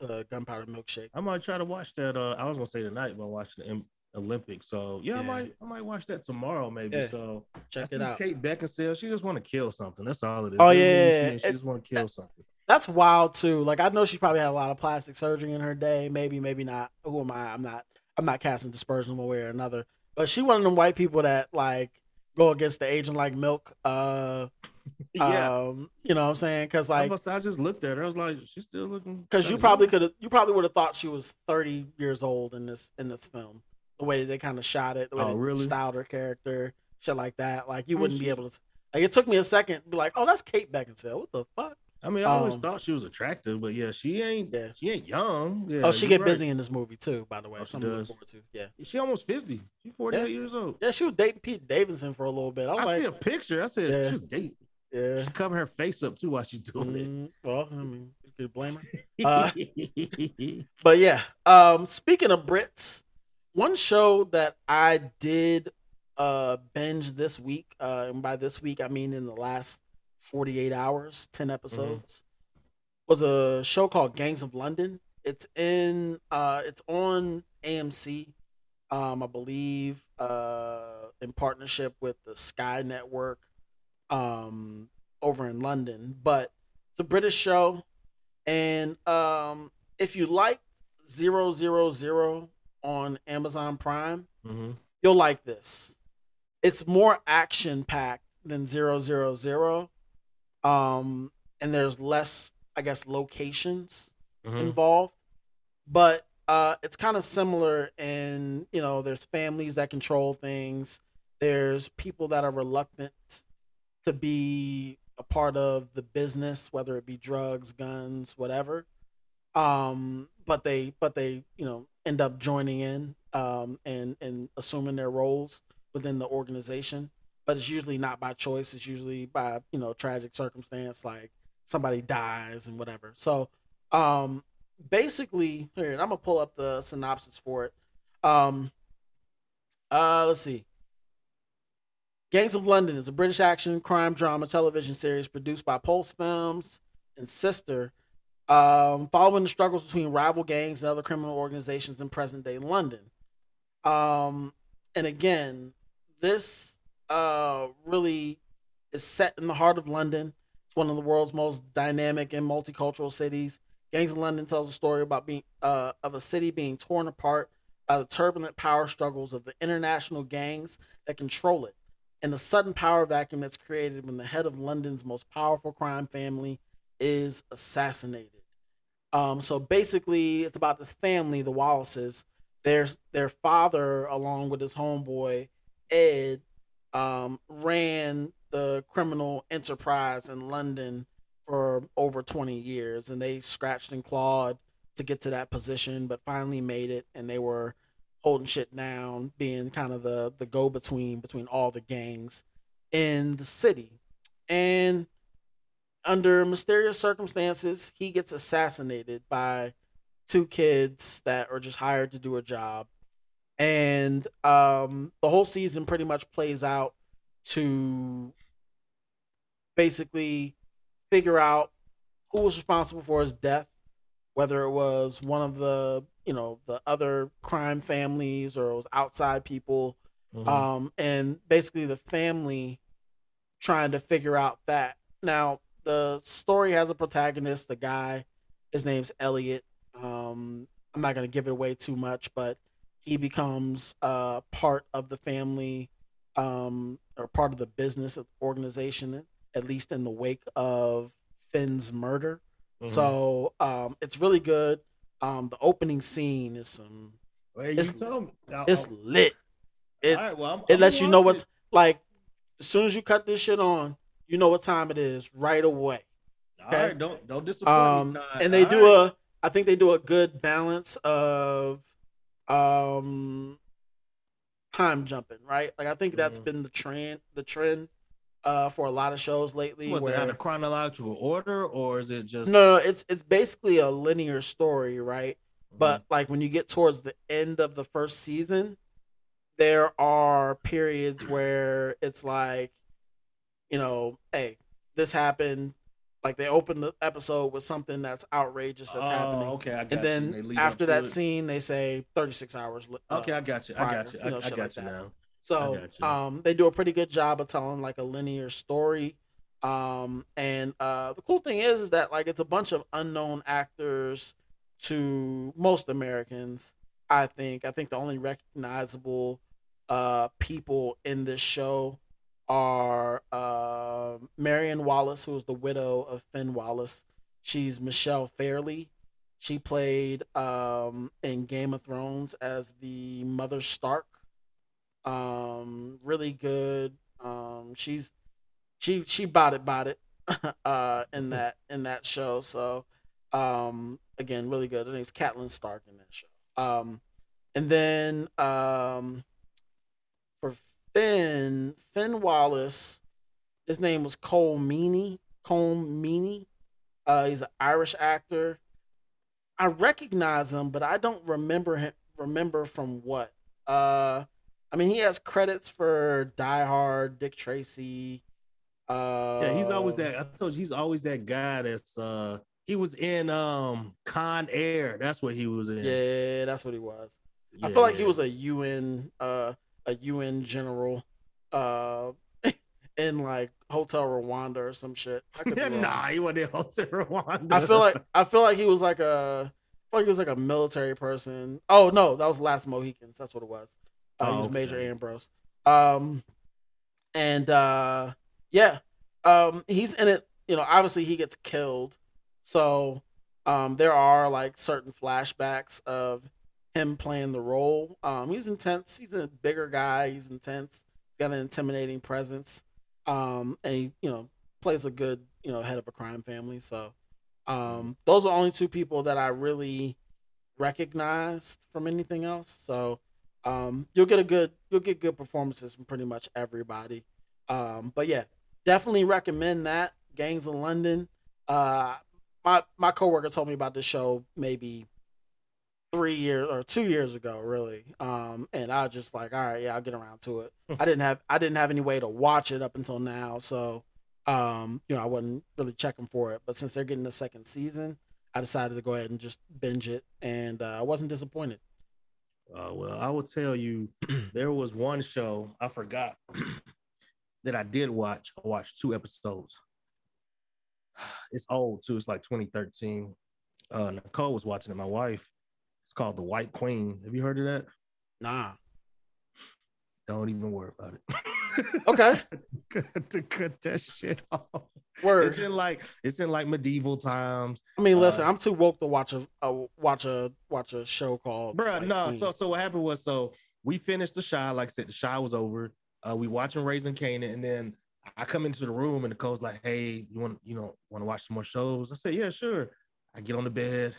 to Gunpowder Milkshake. I might try to watch that. Uh, I was gonna say tonight, but I watch the M- Olympics. So yeah, I might I might watch that tomorrow maybe. Yeah. So Check see it out. Kate Beckinsale, she just want to kill something. That's all it is. Oh, movie yeah, she in, she it- just want to kill something. That's wild too. Like I know she probably had a lot of plastic surgery in her day. Maybe, maybe not. Who am I? I'm not. I'm not casting dispersion one way or another. But she one of them white people that like go against the agent like milk. Uh, (laughs) yeah. um, you know what I'm saying? Because I, like, must, I just looked at her. I was like, she's still looking. because you probably could have, you probably would have thought she was 30 years old in this in this film. The way that they kind of shot it, the way Oh, they really? styled her character, shit like that. Like you I wouldn't be able to. Like it took me a second to be like, oh, that's Kate Beckinsale. What the fuck? I mean, I always um, thought she was attractive, but yeah, she ain't. Yeah. She ain't young. Yeah, oh, she get right. busy in this movie too. By the way, Oh, she something to look does. forward to. Yeah, She almost fifty. She's forty eight Yeah. years old. yeah. She was dating Pete Davidson for a little bit. I'm I like, see a picture. I said Yeah. she's dating. yeah. She cover her face up too while she's doing Mm, well, I mean, you could blame her. (laughs) Uh, (laughs) But yeah, um, speaking of Brits, one show that I did uh binge this week, uh, and by this week I mean in the last forty eight hours, ten episodes, was a show called Gangs of London. It's in, uh, it's on AMC, um, I believe, uh, in partnership with the Sky Network, um, over in London. But it's a British show, and um, if you like zero zero zero on Amazon Prime, Mhm. you'll like this. It's more action packed than zero zero zero, um, and there's less, I guess, locations Mhm. involved, but uh, it's kind of similar in you know there's families that control things, there's people that are reluctant to be a part of the business, whether it be drugs, guns, whatever. Um, but they but they you know end up joining in um, and and assuming their roles within the organization. But it's usually not by choice. It's usually by you know tragic circumstance, like somebody dies and whatever. So um, basically, here I'm gonna pull up the synopsis for it. Um, uh, let's see. Gangs of London is a British action crime drama television series produced by Pulse Films and Sister, um, following the struggles between rival gangs and other criminal organizations in present day London. Um, and again, this uh, really is set in the heart of London. It's one of the world's most dynamic and multicultural cities. Gangs of London tells a story about being uh, of a city being torn apart by the turbulent power struggles of the international gangs that control it, and the sudden power vacuum that's created when the head of London's most powerful crime family is assassinated. Um, so basically, it's about this family, the Wallaces. Their their father, along with his homeboy Ed, um, ran the criminal enterprise in London for over 20 years and they scratched and clawed to get to that position but finally made it and they were holding shit down being kind of the the go between between all the gangs in the city. And under mysterious circumstances he gets assassinated by two kids that are just hired to do a job and um the whole season pretty much plays out to basically figure out who was responsible for his death, whether it was one of the you know the other crime families or it was outside people, Mhm. um, and basically the family trying to figure out that. Now the story has a protagonist, the guy, his name's Elliot. Um, I'm not gonna give it away too much, but he becomes uh part of the family, um, or part of the business organization, at least in the wake of Finn's murder. Mhm. So um, it's really good. Um, the opening scene is some. You it's- told me. I- It's lit. It all right, well, I'm- it I'm lets you know what's like. As soon as you cut this shit on, you know what time it is right away. okay. right, don't don't disappoint Um, and they All do right. a. I think they do a good balance of, um, time jumping. Right. Like I think that's Mhm. been the trend. The trend, uh, for a lot of shows lately. Was where it out of chronological order or is it just no, no, it's it's basically a linear story, right? Mm-hmm. But like when you get towards the end of the first season, there are periods where it's like, you know, hey, this happened. Like they open the episode with something that's outrageous that's happening, Oh, okay, I got and you. Then lead after that scene, they say 36 hours. uh, Okay, I got you. I prior, got you. you I, know, I got like you that. now. So you. um, they do a pretty good job of telling like a linear story. Um, and uh, the cool thing is, is that like it's a bunch of unknown actors to most Americans. I think. I think the only recognizable uh, people in this show are uh, Marion Wallace, who is the widow of Finn Wallace. She's Michelle Fairley. She played um, in Game of Thrones as the Mother Stark. Um, really good. Um, she's she she bought it, bought it (laughs) uh, in that in that show. So um, again, really good. Her name's Catelyn Stark in that show. Um, and then um, for Finn Finn Wallace, his name was Cole Meaney. Cole Meaney. Uh, he's an Irish actor. I recognize him, but I don't remember him. Remember from what? Uh, I mean, he has credits for Die Hard, Dick Tracy. Uh, Yeah, he's always that. I told you, he's always that guy that's. uh He was in um Con Air. That's what he was in. Yeah, that's what he was. I Yeah, feel like he was a UN, uh, a UN general, uh, (laughs) in like Hotel Rwanda or some shit. I could nah, he wasn't in (laughs) Hotel Rwanda. I feel like I feel like he was like a, like he was like a military person. Oh no, that was Last Mohicans. That's what it was. Uh, he Oh, was Major okay. Ambrose. Um, and uh, yeah, um, he's in it. You know, obviously he gets killed, so um, there are like certain flashbacks of him playing the role. Um, he's intense. He's a bigger guy. He's intense. He's got an intimidating presence. Um, and he, you know, plays a good, you know, head of a crime family. So, um, those are only two people that I really recognized from anything else. So, um, you'll get a good, you'll get good performances from pretty much everybody. Um, but yeah, definitely recommend that Gangs of London. Uh, my my coworker told me about this show maybe three years or two years ago, really. Um, and I was just like, all right, yeah, I'll get around to it. I didn't have I didn't have any way to watch it up until now, so um, you know, I wasn't really checking for it. But since they're getting the second season, I decided to go ahead and just binge it, and uh, I wasn't disappointed. Uh, well, I will tell you, (clears throat) there was one show I forgot (clears throat) that I did watch. I watched two episodes. (sighs) It's old too. It's like 2013. Uh, Nicole was watching it. My wife. Called The White Queen. Have you heard of that? Nah. Don't even worry about it. (laughs) Okay. to cut that shit off. It's in like it's in like medieval times. I mean, listen, uh, I'm too woke to watch a, a watch a watch a show called. Bruh, White no. Queen. So so what happened was so we finished the Chi. Like I said, the Chi was over. Uh, we watching Raising Kanan, and then I come into the room, and the Nicole's like, "Hey, you want you know want to watch some more shows?" I said, "Yeah, sure." I get on the bed.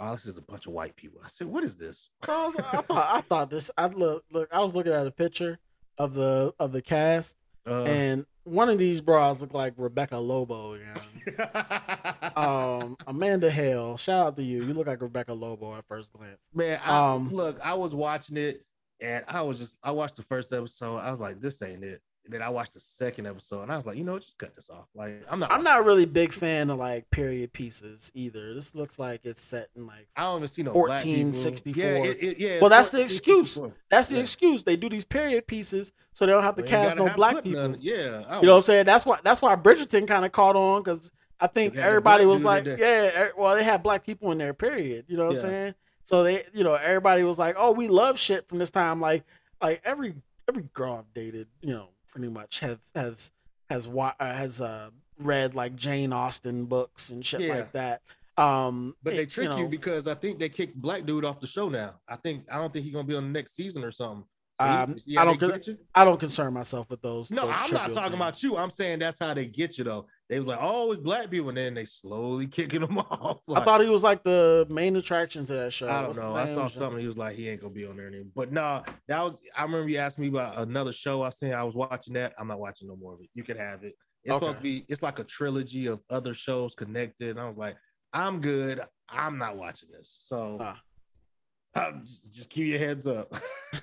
Oh, this is a bunch of white people. I said, "What is this?" (laughs) I, was, I thought I thought this. I look look. I was looking at a picture of the of the cast, Uh, and one of these bras looked like Rebecca Lobo. You (laughs) know? um, Amanda Hale. Shout out to you. You look like Rebecca Lobo at first glance. Man, I, Um, look, I was watching it and I was just, I watched the first episode. I was like, this ain't it. Then I watched the second episode and I was like, you know, just cut this off. Like, I'm not, I'm not really big fan of like period pieces either. This looks like it's set in like I don't even see no 1464. Yeah, it, it, yeah. Well, that's the excuse. that's the Yeah. excuse. They do these period pieces so they don't have to cast no have black people. none- Yeah. I You know what I'm saying? That's why that's why Bridgerton kind of caught on because I think 'Cause they had a everybody was like, yeah, er- well, they had black people in there, period. You know what Yeah. I'm saying? So they, you know, everybody was like, oh, we love shit from this time. Like, like every every girl I've dated, you know, pretty much has has has wa- uh, has uh, read like Jane Austen books and shit Yeah. like that. Um, But they it- trick you, know, because I think they kicked black dude off the show now. I think I don't think he's gonna be on the next season or something. Um, Yeah, I don't con- I don't concern myself with those. No, those I'm not talking things. about you. I'm saying that's how they get you though. They was like, oh, it's black people, and then they slowly (laughs) kicking them (laughs) off. I thought he was like the main attraction to that show. I don't What's know. I saw something. He was like, he ain't gonna be on there anymore. But no, that was. I remember you asked me about another show. I seen. I was watching that. I'm not watching no more of it. You can have it. It's supposed to be. It's like a trilogy of other shows connected. And I was like, I'm good. I'm not watching this. So Ah. um, just, just keep your heads up. (laughs)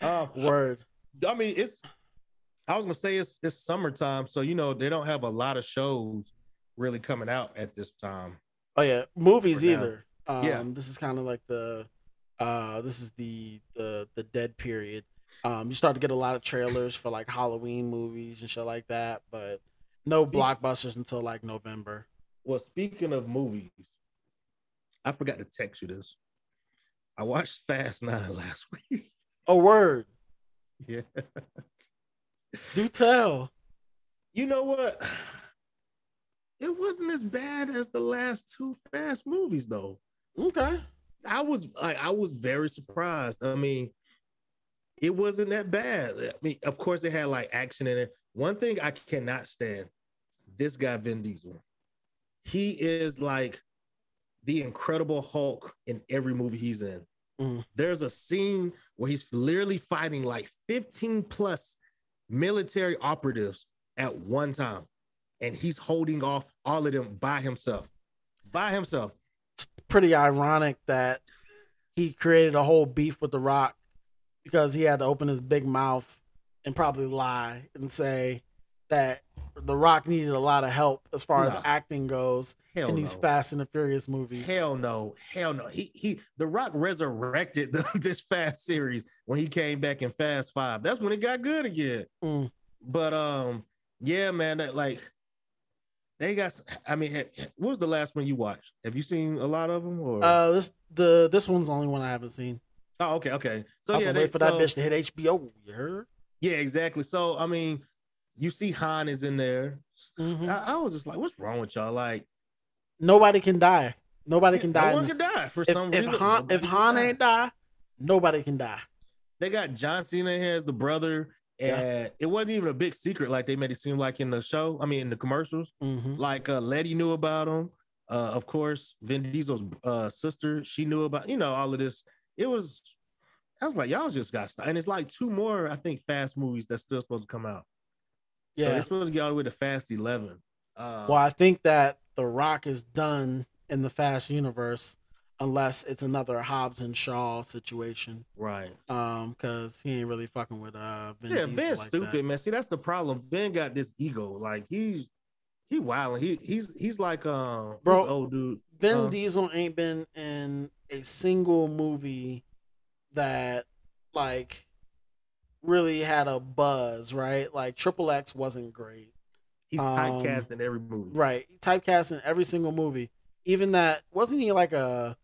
uh, Word. I mean, it's. I was gonna say it's it's summertime, so you know they don't have a lot of shows really coming out at this time. Oh yeah, movies either. Um, Yeah. this is kind of like the, uh, this is the the the dead period. Um, you start to get a lot of trailers for like Halloween movies and shit like that, but no Speak- blockbusters until like November. Well, speaking of movies, I forgot to text you this. I watched Fast Nine (laughs) last week. Oh word, yeah. (laughs) do tell. You know what? It wasn't as bad as the last two Fast movies, though. Okay, I was like, I was very surprised. I mean, it wasn't that bad. I mean, of course, it had like action in it. One thing I cannot stand: this guy Vin Diesel. He is like the Incredible Hulk in every movie he's in. Mm. There's a scene where he's literally fighting like 15 plus military operatives at one time, and he's holding off all of them by himself. By himself. It's pretty ironic that he created a whole beef with The Rock because he had to open his big mouth and probably lie and say that The Rock needed a lot of help as far Nah. as acting goes Hell in these no. Fast and the Furious movies. Hell no, hell no. He he the Rock resurrected (laughs) the, this Fast series when he came back in Fast Five. That's when it got good again. Mm. But um, yeah, man, that like they got. I mean, ha- what was the last one you watched? Have you seen a lot of them? Or Uh, this the this one's the only one I haven't seen. oh, okay, okay. So yeah, they, wait for that bitch to hit HBO. You heard? Yeah, exactly. So I mean, you see Han is in there. Mhm. I, I was just like, what's wrong with y'all? Like, Nobody can die. Nobody can die. in one can die for If, some if reason. Han if Han die. ain't die, nobody can die. they got John Cena here as the brother, and Yeah. it wasn't even a big secret like they made it seem like in the show. I mean, in the commercials, hmm like uh, Letty knew about him. Uh, of course, Vin Diesel's uh, sister, she knew about you know all of this. It was, I was like, y'all just got st-. and it's like two more, I think, Fast movies that's still supposed to come out. So Yeah. they're supposed to get all the way to Fast Eleven. Uh, Well, I think that The Rock is done in the Fast universe unless it's another Hobbs and Shaw situation. right. Um, because he ain't really fucking with uh Vin yeah, Vin's like stupid, that. man. See, that's the problem. Vin got this ego. Like he, he wilding. He he's he's like um, Bro, old dude. Vin Diesel ain't been in a single movie that like really had a buzz, right? Like Triple X wasn't great. He's um, typecast in every movie. Right. Typecast in every single movie. Even that wasn't he like a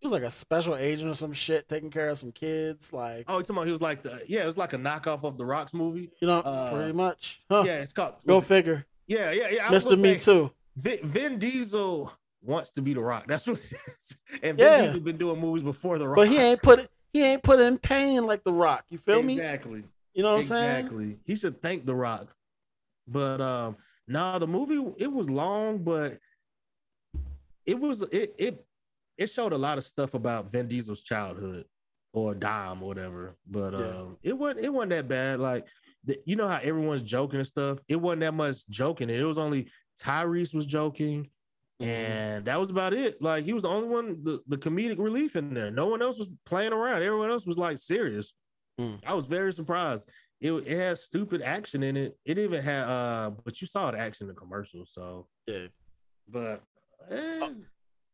he was like a special agent or some shit taking care of some kids, like Oh, you talking about he was like the yeah, it was like a knockoff of the Rocks movie. you know, uh, pretty much. Huh. Yeah, it's called Go it- figure. Yeah, yeah, yeah. I Mr. Me Too. Vin, Vin Diesel wants to be the Rock. That's what. It is. (laughs) And Vin Yeah. Diesel's been doing movies before the Rock. But he ain't put he ain't put in pain like the rock. You feel me? exactly. You know what I'm saying? exactly. He should thank the Rock. But um, no, the movie it was long, but it was it it it showed a lot of stuff about Vin Diesel's childhood or Dom or whatever. But Yeah. um, it wasn't it wasn't that bad. Like the, you know how everyone's joking and stuff. It wasn't that much joking. It was only Tyrese was joking. Mm-hmm. And that was about it. Like he was the only one, the, the comedic relief in there. No one else was playing around. Everyone else was like serious. Mm. I was very surprised. It it had stupid action in it. It even had uh, but you saw the action in the commercial. So Yeah. but eh,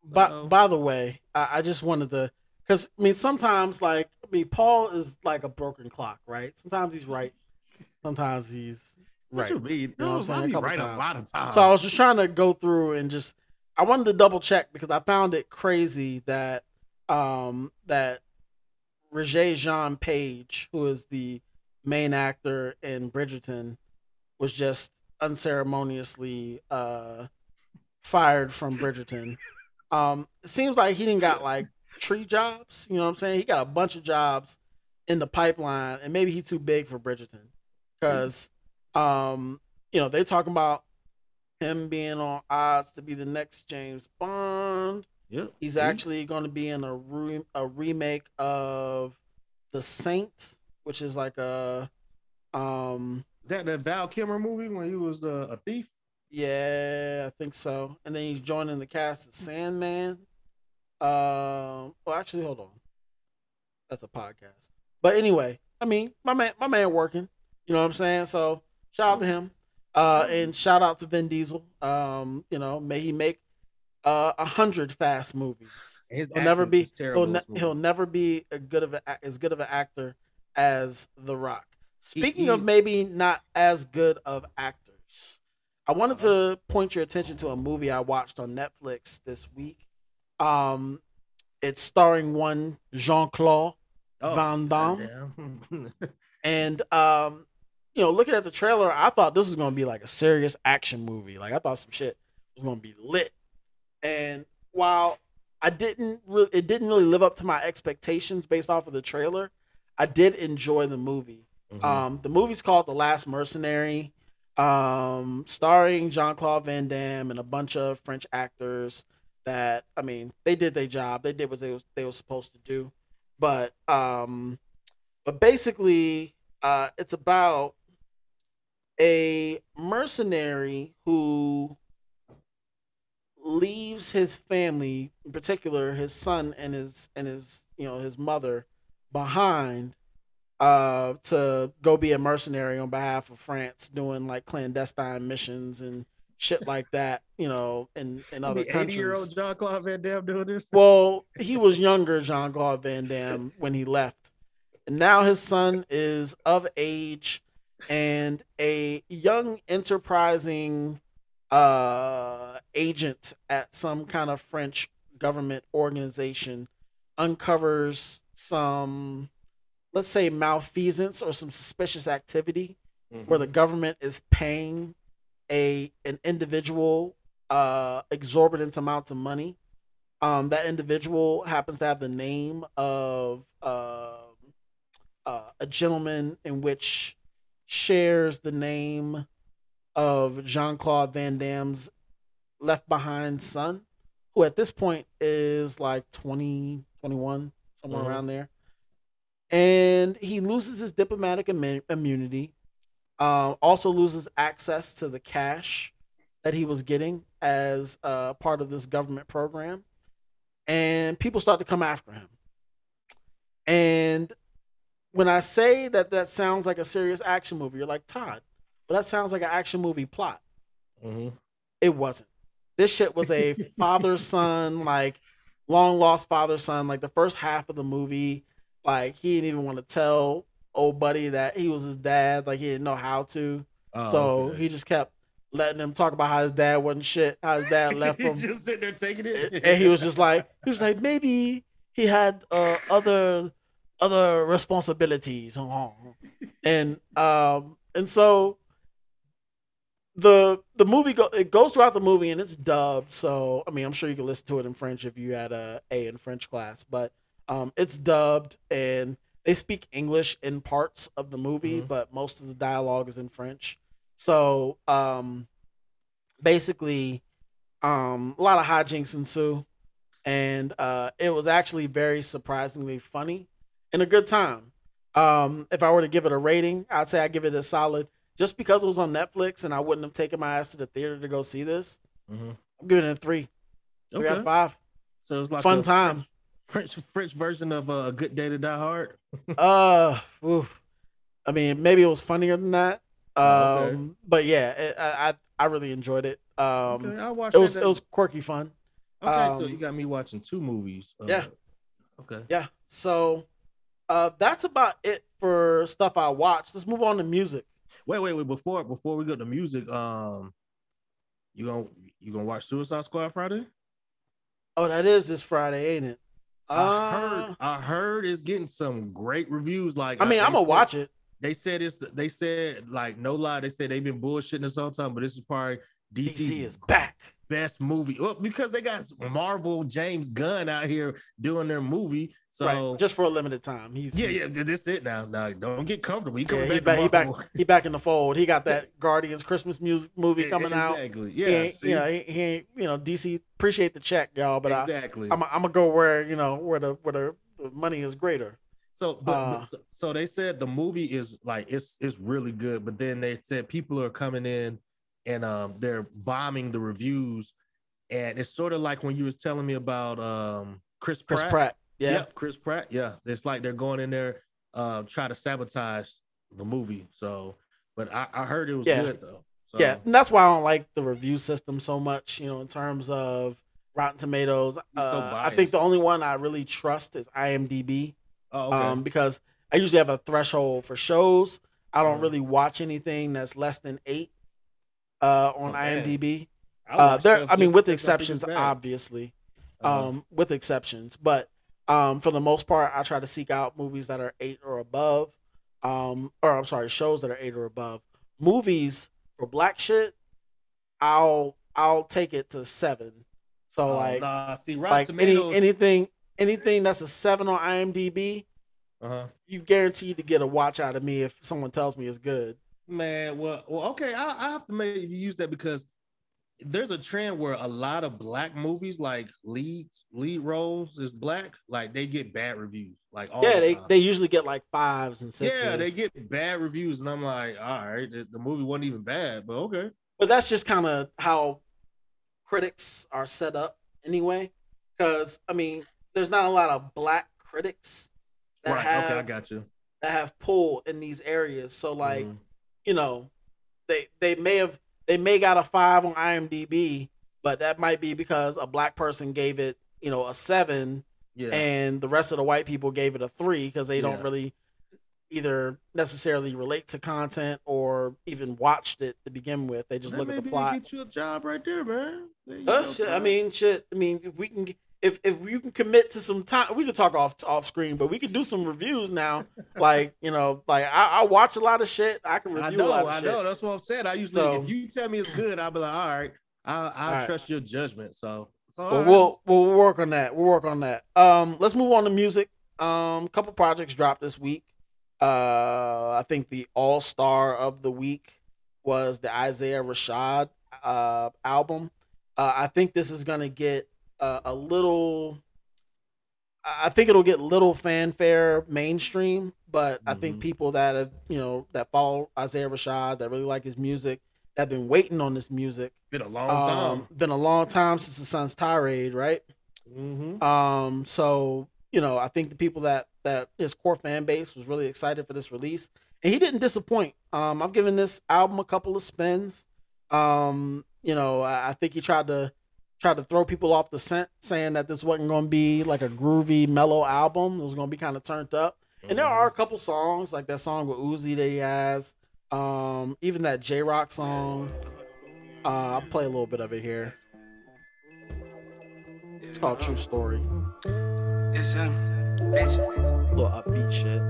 By so- by the way, I, I just wanted to because I mean sometimes like I mean Paul is like a broken clock, right? Sometimes he's right, sometimes he's what right. you mean? You know what I'm saying? I A right a lot of times. So I was just trying to go through and just I wanted to double check because I found it crazy that um that Regé-Jean Page, who is the main actor in Bridgerton, was just unceremoniously uh fired from Bridgerton. Um it seems like he didn't got like tree jobs, you know what I'm saying? He got a bunch of jobs in the pipeline and maybe he's too big for Bridgerton. Cuz um you know, they're talking about him being on odds to be the next James Bond. Yep. He's actually going to be in a re- a remake of The Saint, which is like a um that that Val Kilmer movie when he was uh, a thief. yeah, I think so. And then he's joining the cast of Sandman. Um, well, actually, hold on. That's a podcast. But anyway, I mean, my man, my man working. You know what I'm saying? So shout out to him. Uh, and shout out to Vin Diesel. Um, you know, may he make uh a hundred fast movies. His He'll never be he'll, ne- he'll never be a good of a, as good of an actor as The Rock. Speaking he- of maybe not as good of actors, I wanted Uh-huh. to point your attention to a movie I watched on Netflix this week. Um, it's starring one Jean Claude Oh, Van Damme, (laughs) and um, you know, looking at the trailer, I thought this was gonna be like a serious action movie. Like I thought some shit was gonna be lit. And while I didn't, re- it didn't really live up to my expectations based off of the trailer. I did enjoy the movie. Mhm. Um, the movie's called The Last Mercenary, um, starring Jean Claude Van Damme and a bunch of French actors. That I mean, they did their job. They did what they was they were supposed to do. But um, but basically, uh, it's about a mercenary who leaves his family, in particular his son and his and his you know his mother, behind uh to go be a mercenary on behalf of France doing like clandestine missions and shit like that, you know, in in other The countries. year old John Claude Van Damme doing this. Well, he was younger, Jean Claude Van Damme, when he left. And now his son is of age and a young, enterprising uh, agent at some kind of French government organization uncovers some, let's say, malfeasance or some suspicious activity where the government is paying a an individual uh exorbitant amounts of money. Um that individual happens to have the name of uh, uh a gentleman in which shares the name of Jean-Claude Van Damme's left behind son who at this point is like 20 21 somewhere Mhm. around there and he loses his diplomatic immu- immunity um, also loses access to the cash that he was getting as uh, part of this government program. And people start to come after him. And when I say that that sounds like a serious action movie, you're like, Todd, but that sounds like an action movie plot. Mhm. It wasn't. This shit was a (laughs) father son, like long lost father son. Like the first half of the movie, like he didn't even want to tell old buddy that he was his dad. Like he didn't know how to. Oh, so okay. he just kept letting him talk about how his dad wasn't shit, how his dad (laughs) left him. Just sitting there taking it. and he was just like he was like maybe he had uh, other other responsibilities. (laughs) And um and so the the movie go it goes throughout the movie and it's dubbed. So i mean i'm sure you can listen to it in french if you had a a in french class but um it's dubbed and they speak english in parts of the movie Mhm. but most of the dialogue is in french. So um basically um a lot of hijinks ensue. And uh it was actually very surprisingly funny and a good time um if i were to give it a rating i'd say i give it a solid just because it was on netflix and i wouldn't have taken my ass to the theater to go see this Mhm. i'm giving it a three three out Okay. of five So it's like fun time French French version of uh, a Good Day to Die Hard. (laughs) uh oof. i mean maybe it was funnier than that um Oh, okay. but yeah it, I, I i really enjoyed it um okay, I watched it was that. it was quirky fun okay. so um, you got me watching two movies. Uh, Yeah. Okay. Yeah. So uh that's about it for stuff I watched. Let's move on to music. Wait, wait, wait. Before before we go to music, um, you gonna you gonna watch Suicide Squad Friday? Oh, that is this Friday, ain't it? I Uh, heard I heard it's getting some great reviews. Like I mean, I'm gonna said- watch it. They said it's they said like no lie. They said they've been bullshitting this whole time, but this is probably DC's DC is back. Best movie. Well, because they got Marvel James Gunn out here doing their movie. So right. Just for a limited time. He's yeah, he's- yeah, this it now. Now don't get comfortable. He Yeah, he's back. He back. He back in the fold. He got (laughs) that Guardians Christmas music movie Yeah, coming out. Exactly. He Yeah. ain't, see? you know, he, he ain't. You know, DC appreciate the check, y'all. But exactly. I, I'm, I'm gonna go where you know where the where the, the money is greater. So, but, Uh, so, so they said the movie is like it's it's really good, but then they said people are coming in and um they're bombing the reviews, and it's sort of like when you was telling me about um Chris Pratt. Chris Pratt. Yeah. Yep, Chris Pratt. Yeah, it's like they're going in there uh try to sabotage the movie. So but I, I heard it was Yeah. good though. So, Yeah, and that's why I don't like the review system so much. You know, in terms of Rotten Tomatoes, You're so uh, I think the only one I really trust is IMDb. Oh, okay. um, because I usually have a threshold for shows. I don't Mhm. really watch anything that's less than eight uh, on Okay. IMDb. I Uh, there, I mean, with because I think it's exceptions, obviously, Uh-huh. um, with exceptions, but um, for the most part, I try to seek out movies that are eight or above. Um, or I'm sorry, shows that are eight or above. Movies for black shit, I'll I'll take it to seven. So Oh, like nah, see, like any anything anything that's a seven on IMDb, uh-huh. you guaranteed to get a watch out of me if someone tells me it's good. Man, well, well, okay. I, I have to maybe use that because there's a trend where a lot of black movies, like lead lead roles, is black. Like they get bad reviews. Like all yeah, the they, time. they usually get like fives and sixes. yeah, they get bad reviews, and I'm like, all right, the, the movie wasn't even bad, but okay. but that's just kind of how critics are set up anyway. Because I mean, there's not a lot of black critics that right, have okay, I got you. that have pull in these areas. So like, Mhm. You know, they they may have they may got a five on IMDb, but that might be because a black person gave it, you know, a seven yeah, and the rest of the white people gave it a three because they don't Yeah. really either necessarily relate to content or even watched it to begin with. They just That look at the plot. Get you a job right there, man. There go, shit, I mean, shit. I mean, if we can, if if you can commit to some time, we could talk off off screen, but we could do some reviews now. (laughs) like you know, like I, I watch a lot of shit. I can review I a know, lot of I shit. know. That's what I'm saying. I usually, So- if you tell me it's good, I'll be like, all right, I I right. trust your judgment. So, so Well, right. we'll we'll work on that. We'll work on that. Um, let's move on to music. Um, couple projects dropped this week. Uh, I think the all star of the week was the Isaiah Rashad uh album. Uh, I think this is gonna get uh, a little. I think it'll get little fanfare mainstream, but I think Mhm. people that have you know that follow Isaiah Rashad that really like his music, that have been waiting on this music. been a long Um, time. been a long time since the Sun's tirade, right? Mm-hmm. Um, so you know, I think the people that that his core fan base was really excited for this release, and he didn't disappoint. Um, I've given this album a couple of spins. Um, you know, I, I think he tried to tried to throw people off the scent, saying that this wasn't going to be like a groovy, mellow album. It was going to be kind of turned up. And there are a couple songs like that song with Uzi that he has. Um, even that Jay Rock song. Uh, I'll play a little bit of it here. It's called True Story. It's him, bitch. Little upbeat shit.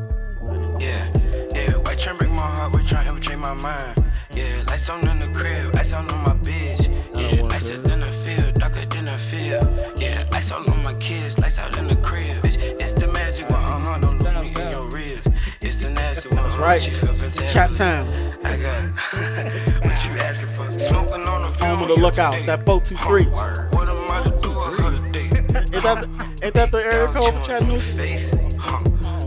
Yeah, yeah. White trying break my heart, we trying infiltrate my mind. Yeah, lights on in the crib, ice on on my bitch. Darker than the. Yeah, lights all on my kids, lights out in the crib. Bitch, it's the magic one, uh huh. Don't lose me in your ribs. It's the nasty one. That's right. She feel fantastic. Chat time. I got (laughs) what you asking for? Smoking on the Home phone. of the lookouts. That 423. What am I to do a holiday? Ain't that, ain't that the area code for Chattanooga? Face.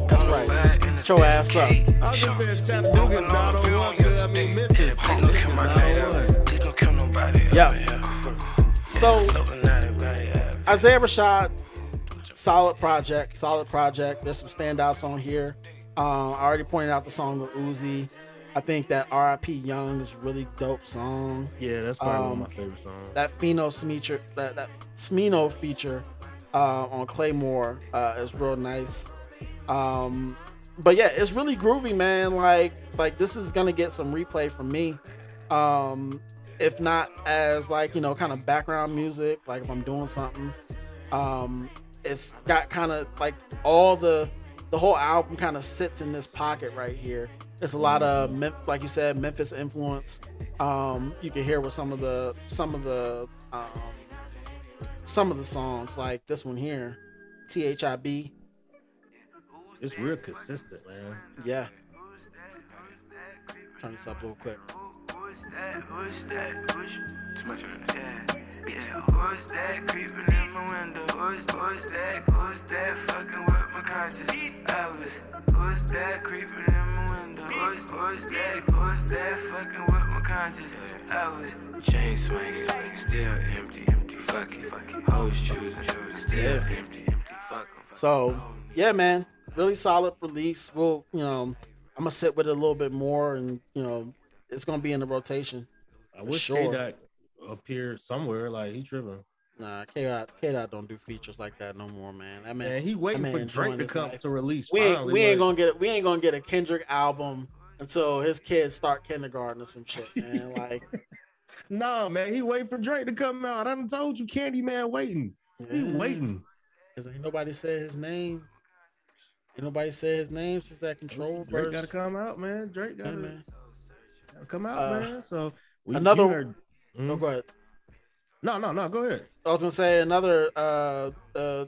That's right. Get your ass up. I was just saying Chattanooga is not on one. 'cause, I mean, Memphis. Please don't kill my night out. Please don't kill nobody. Yeah. So Isaiah Rashad, solid project, solid project. There's some standouts on here. Um, I already pointed out the song with Uzi. I think that R.I.P. Young is a really dope song. Yeah, that's probably one Um, of my favorite songs. That Fino feature, that that Smino feature uh, on Claymore uh, is real nice. Um, but yeah, it's really groovy, man. Like like this is gonna get some replay from me. Um, if not as like you know kind of background music, like if I'm doing something. Um, it's got kind of like all the the whole album kind of sits in this pocket right here. It's a lot of Mem- like you said Memphis influence. Um, you can hear with some of the some of the um, some of the songs like this one here, THIB. It's real consistent, man. Yeah. Turn this up real quick. Who's that? Who's that? Who's too much on it? Yeah, yeah. Who's that creeping in my window? Who's who's that? Who's that fucking with my conscience? I was. Who's that creeping in my window? Who's who's that? Who's that fucking with my conscience? I was. Chain swing, swing, still empty, empty. Fuck it, fuck it. Hoes choosing, choosing, still Yeah. empty, empty. Fuck 'em, So yeah, man, really solid release. We'll you know I'm gonna sit with it a little bit more and you know it's gonna be in the rotation. I wish sure. K Dot appeared somewhere. Like he tripping. Nah, K Dot K Dot don't do features like that no more, man. That man, Man, he waiting for Drake to come life. to release. we ain't finally, we ain't like- gonna get we ain't gonna get a Kendrick album until his kids start kindergarten or some shit, (laughs) man. Like, No, man, he waiting for Drake to come out. I done told you, Candyman waiting. He yeah, waiting. Cause ain't nobody said his name. Ain't nobody said his name since that control Drake verse. gotta come out, man. Drake gotta, man. Come out, Uh, man. So we, another- you heard- No, Mhm. go ahead. no, no, no. Go ahead. I was gonna say another uh uh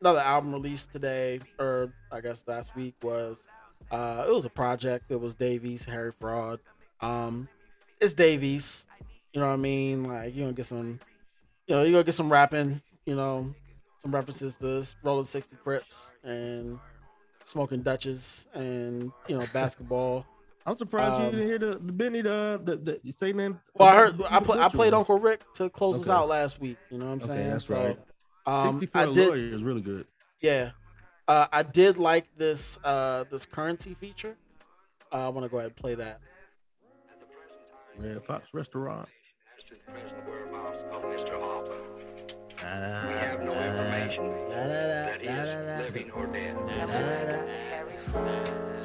another album released today, or I guess last week was uh it was a project. It was Dave East, Harry Fraud. Um it's Dave East. You know what I mean? Like you're gonna get some you know, you're gonna get some rapping, you know, some references to Rolling Sixty Crips and Smoking Dutches and, you know, (laughs) basketball. I'm surprised you Um, didn't hear the, the Benny the the, the you say name. Well, I heard I, pl- I played Uncle Rick to close us out last week. You know what I'm Okay, saying? that's so, right. um, 64 I did. lawyer is really good. Yeah, uh, I did like this uh, this Curren$y feature. Uh, I want to go ahead and play that. Yeah, Fox Restaurant. We have no information that he is living or dead.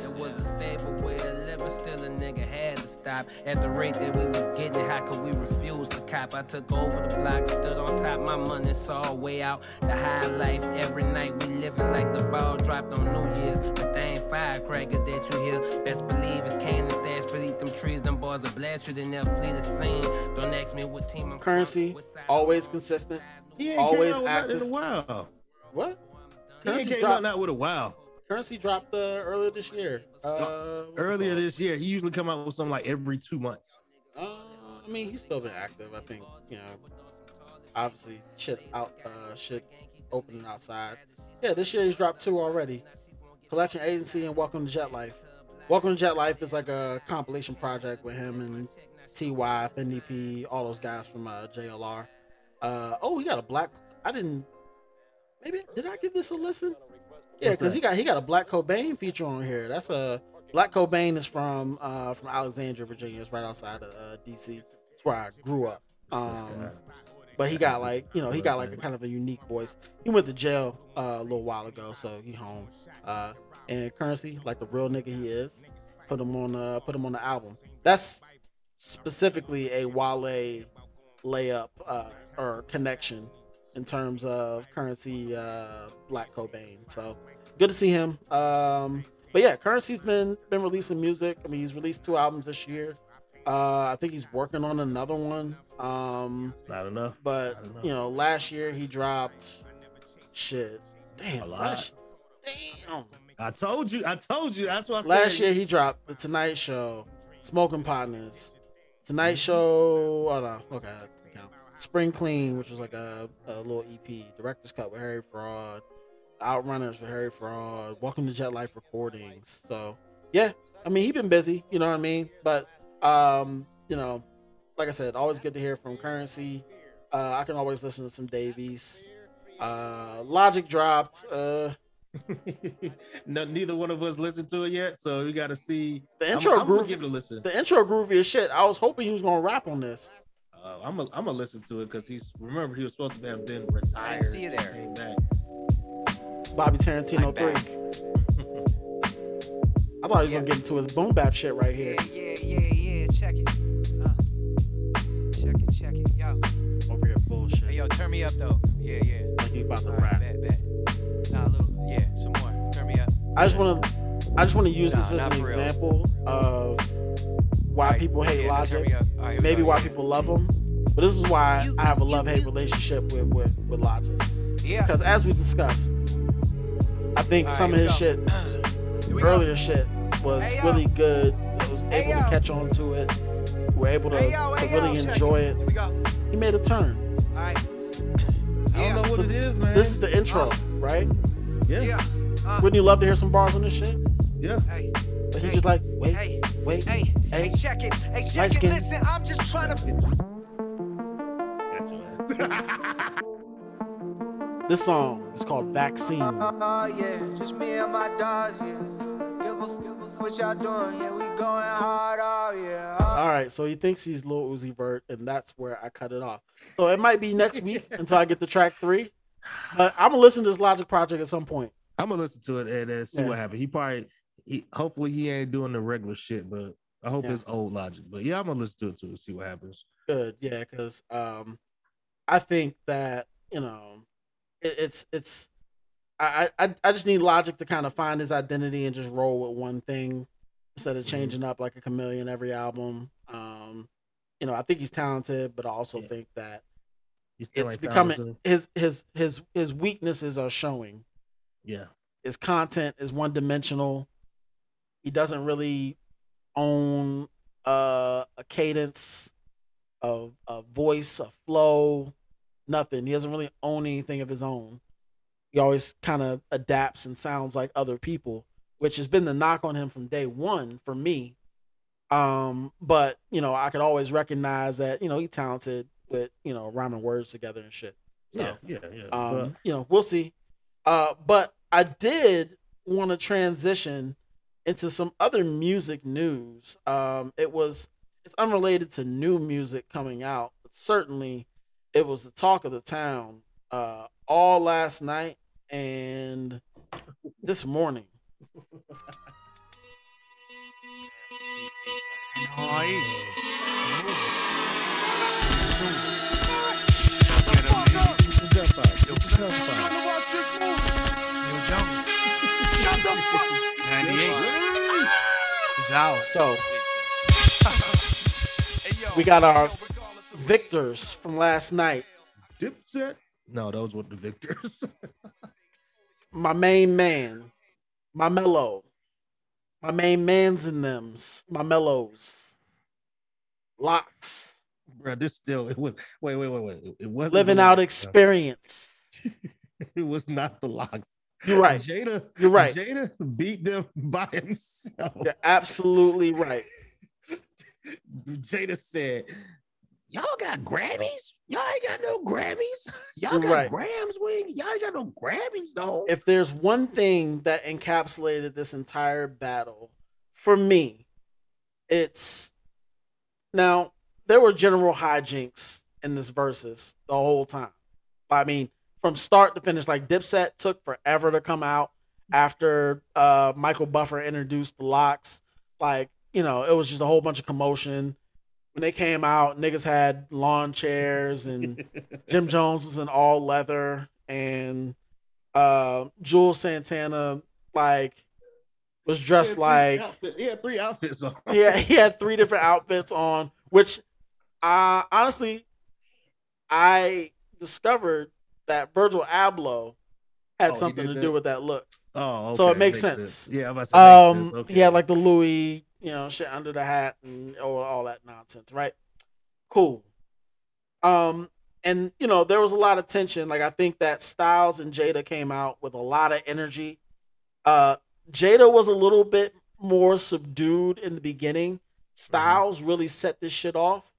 It was a stable way of living, still a nigga had to stop. At the rate that we was getting, it, how could we refuse to cop? I took over the block, stood on top, my money saw a way out. The high life, every night we living like the ball dropped on New Year's. But they ain't firecrackers that you hear. Best believe it's cannon stash, beneath them trees, them boys will blast you, then they'll flee the scene. Don't ask me what team I'm Curren$y, what side always consistent. He ain't Always came out with nothing in active. a while. What? He ain't Curren$y came dropped, out with a while. Currency dropped uh, earlier this year. Uh, Earlier this year, he usually come out with something like every two months. Uh, I mean, he's still been active. I think you know, obviously shit out, uh, shit opening outside. Yeah, this year he's dropped two already. Collection Agency and Welcome to Jet Life. Welcome to Jet Life is like a compilation project with him and Ty, NDP, all those guys from uh, JLR. Uh, oh, he got a black. I didn't. Maybe did I give this a listen? Yeah, because he got he got a Black Cobain feature on here. That's a Black Cobain is from uh from Alexandria, Virginia. It's right outside of uh, DC. It's where I grew up. Um, but he got like you know he got like a kind of a unique voice. He went to jail uh, a little while ago, so he home. Uh, and Curren$y, like the real nigga he is, put him on uh put him on the album. That's specifically a Wale layup uh, or connection in terms of Curren$y uh, Black Cobain. So good to see him. Um, but yeah, Curren$y's been been releasing music. I mean, he's released two albums this year. Uh, I think he's working on another one. Um, Not enough. but don't know. you know, last year he dropped shit. Damn, last, damn. I told you. I told you. That's what I Last said. year he dropped the Tonight Show, Smoking Partners, Tonight Show. Oh no, okay, that doesn't count. Spring Clean, which was like a, a little EP. Director's Cut with Harry Fraud, Outrunners with Harry Fraud, Welcome to Jet Life Recordings. So yeah, I mean he been busy, you know what I mean. But um, you know, like I said, always good to hear from Curren$y. Uh, I can always listen to some Dave East. Uh, Logic dropped. Uh, (laughs) no, neither one of us listened to it yet, so we got to see. The I'm- intro I'm, gonna give it a listen. the intro groovy as shit. I was hoping he was gonna rap on this. Uh, I'm gonna I'm gonna listen to it because he's remember he was supposed to have been retired. see you there. Back. Bobby Tarantino I'm three. (laughs) I thought he was gonna get into his boom bap shit right here. Yeah, yeah, yeah, yeah. Check it. Uh, check it, check it. Yo, Over here bullshit. hey, yo, turn me up though. Yeah, yeah. like he about to All right, rap. bet, bet. Nah, a little, yeah, some more. Turn me up. I just wanna I just wanna use Nah, this as an for real. example of why All right, people hate yeah, Logic. me up. All right, here we Maybe why people love him. But this is why I have a love hate relationship with, with, with Logic. Yeah. Because as we discussed, I think All right, some of his go. shit (clears throat) Here we go. earlier shit was Hey, really good. It was Hey, able to catch on to it. We're able to, Hey, yo, to hey, really yo, enjoy it. it. Here we go. He made a turn. All right. I don't know what So it is, man. This is the intro, Uh, right? yeah, yeah. Yeah. Uh, Wouldn't you love to hear some bars on this shit? hey, But he's Hey. just like, wait, hey, wait, hey, hey. hey, check it. Hey, Light check it. skin. Listen, I'm just trying to. Got your ass. This song is called Vaccine. Uh, yeah, just me and my dogs, yeah. Give a, give a what y'all doing. Yeah, we going hard, oh yeah. All right, so he thinks he's Lil Uzi Vert, and that's where I cut it off. So it might be next week (laughs) until I get to track three. But I'm gonna listen to this Logic project at some point. I'm gonna listen to it and then see Yeah. what happens. He probably, he hopefully he ain't doing the regular shit, but I hope Yeah. it's old logic. But yeah, I'm gonna listen to it too and see what happens. Good, yeah, because um, I think that you know, it, it's it's. I, I I just need Logic to kind of find his identity and just roll with one thing instead of changing up like a chameleon every album. Um, you know, I think he's talented, but I also think that it's becoming his his his his weaknesses are showing. Yeah, His content is one dimensional. He doesn't really own uh, a cadence, a, a voice, a flow, nothing. He doesn't really own anything of his own. He always kind of adapts and sounds like other people, which has been the knock on him from day one for me. Um, but you know, I could always recognize that you know he's talented with you know rhyming words together and shit. So, yeah, yeah, yeah. um, But- you know, we'll see. Uh, but I did want to transition into some other music news. Um, it was it's unrelated to new music coming out, but certainly it was the talk of the town uh, all last night and this morning. (laughs) It's out. So (laughs) we got our victors from last night. Dipset? No, those were the victors. (laughs) my main man, my mellow, my main mans in them's, my mellows, LOX, Bro, this still it was. Wait, wait, wait, wait. It wasn't living out LOX, experience. (laughs) It was not the LOX. You're right. Jada. You're right. Jada beat them (laughs) by himself. You're absolutely right. Jada said, "Y'all got Grammys? Y'all ain't got no Grammys. (laughs) Y'all You're got right. Grams, wing. Y'all ain't got no Grammys though." If there's one thing that encapsulated this entire battle for me, it's now there were general hijinks in this verses the whole time. I mean, from start to finish, like Dipset took forever to come out after uh, Michael Buffer introduced the LOX. Like, you know, it was just a whole bunch of commotion. When they came out, niggas had lawn chairs and (laughs) Jim Jones was in all leather and uh Juelz Santana like was dressed like he had three outfits on. yeah, he had three different outfits on, which uh honestly I discovered that Virgil Abloh had Oh, something to that? do with that look. Oh, So okay, it makes sense. Yeah, about to say Um sense. Okay. he had like the Louis, you know, shit under the hat and all, all that nonsense, right? Cool. Um and you know, there was a lot of tension. Like I think that Styles and Jada came out with a lot of energy. Uh Jada was a little bit more subdued in the beginning. Styles really set this shit off.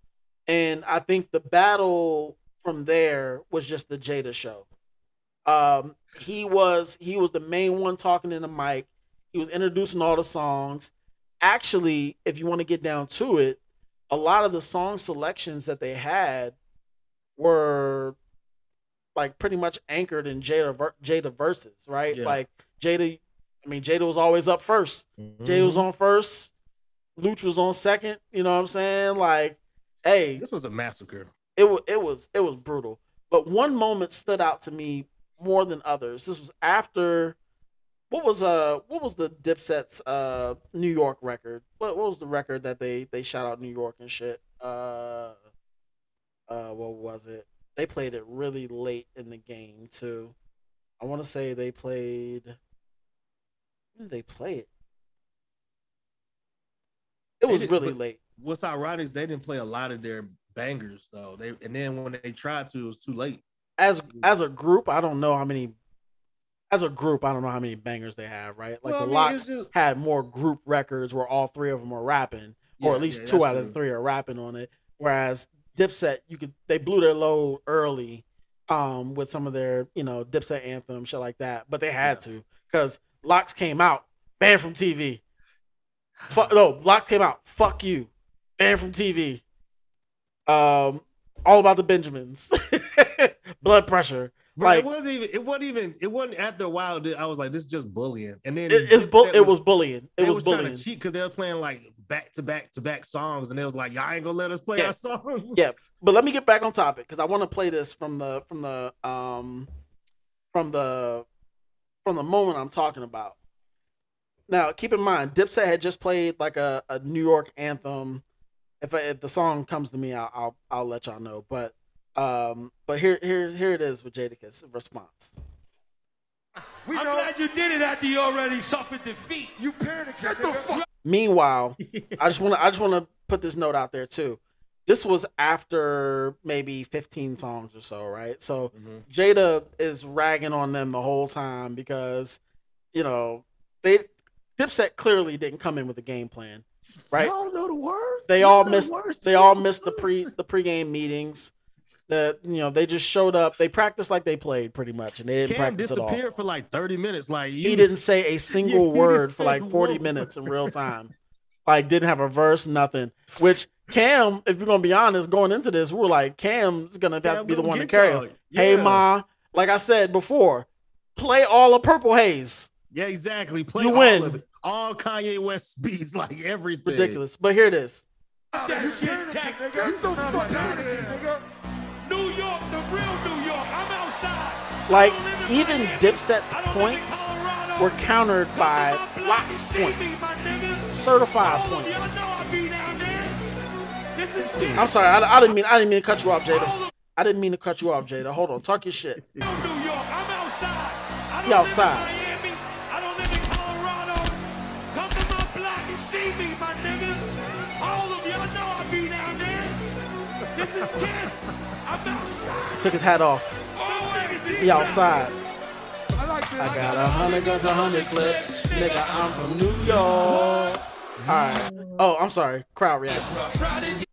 And I think the battle from there was just the Jada show. Um he was he was the main one talking in the mic. He was introducing all the songs. Actually, if you want to get down to it, a lot of the song selections that they had were like pretty much anchored in Jada Jada verses, right? Yeah. Like Jada, I mean Jada was always up 1st Mm-hmm. Jada was on first, Louch was on second. You know what I'm saying? Like, hey, This was a massacre. It was it was it was brutal. But one moment stood out to me more than others. This was after what was uh what was the Dipset's uh New York record? What what was the record that they they shot out New York and shit? Uh uh what was it? They played it really late in the game too. I want to say they played when did they play it? It was really late. What's ironic is they didn't play a lot of their bangers though. They and then when they tried to, it was too late. as as a group, I don't know how many. As a group, I don't know how many bangers they have. Right, like Well, I the mean, LOX just- had more group records where all three of them are rapping, or at least yeah, two out of the three are rapping on it. Whereas Dipset, you could they blew their load early, um, with some of their you know Dipset anthem shit like that, but they had to because LOX came out banned from TV. Fuck no, LOX came out. Fuck you. Banned from TV. Um, all about the Benjamins. (laughs) Blood pressure. Bro, like it wasn't even. It wasn't even. It wasn't. After a while, I was like, "This is just bullying." And then it, it's bu- it was bullying. It they was bullying. cheat because they were playing like back to back to back songs, and it was like, "Y'all ain't gonna let us play Yeah. our songs." Yeah, but let me get back on topic because I want to play this from the from the um from the from the moment I'm talking about. Now, keep in mind, Dipset had just played like a, a New York anthem. If, I, if the song comes to me, I'll, I'll I'll let y'all know. But um, but here here here it is with Jadakiss response. I'm glad you did it after you already suffered defeat. You panicked. Get the fuck. Meanwhile, (laughs) I just want to I just want to put this note out there too. This was after maybe 15 songs or so, right? So Jada is ragging on them the whole time because you know they Dipset clearly didn't come in with a game plan, right? Y'all know the word. They all the missed words. they all missed the pre the pregame meetings. That you know they just showed up. They practiced like they played pretty much, and they didn't Cam practice at all. disappeared for like thirty minutes. Like He didn't say a (laughs) single (laughs) word for like 40 one minutes in real time. Like didn't have a verse, nothing. Which Cam, if you're gonna be honest, going into this, we were like, Cam's gonna have to be the one to carry him. Hey Ma, like I said before, play all of Purple Haze. Yeah, exactly. Play You win. Of it. All Kanye West beats, like everything. Ridiculous. But here it is. That shit tech. Get the fuck out of here, nigga. New York, the real New York. I'm outside. Like even Dipset's points were countered by LOX points. Certified points. This is shit. I'm sorry, I, I didn't mean I didn't mean to cut you off, Jada. I didn't mean to cut you off, Jada. Hold on, talk your shit. New I'm outside. I He outside. Took his hat off. He outside. I got a hundred guns, a hundred clips. Nigga, I'm from New York. Alright. Oh, I'm sorry. Crowd reaction.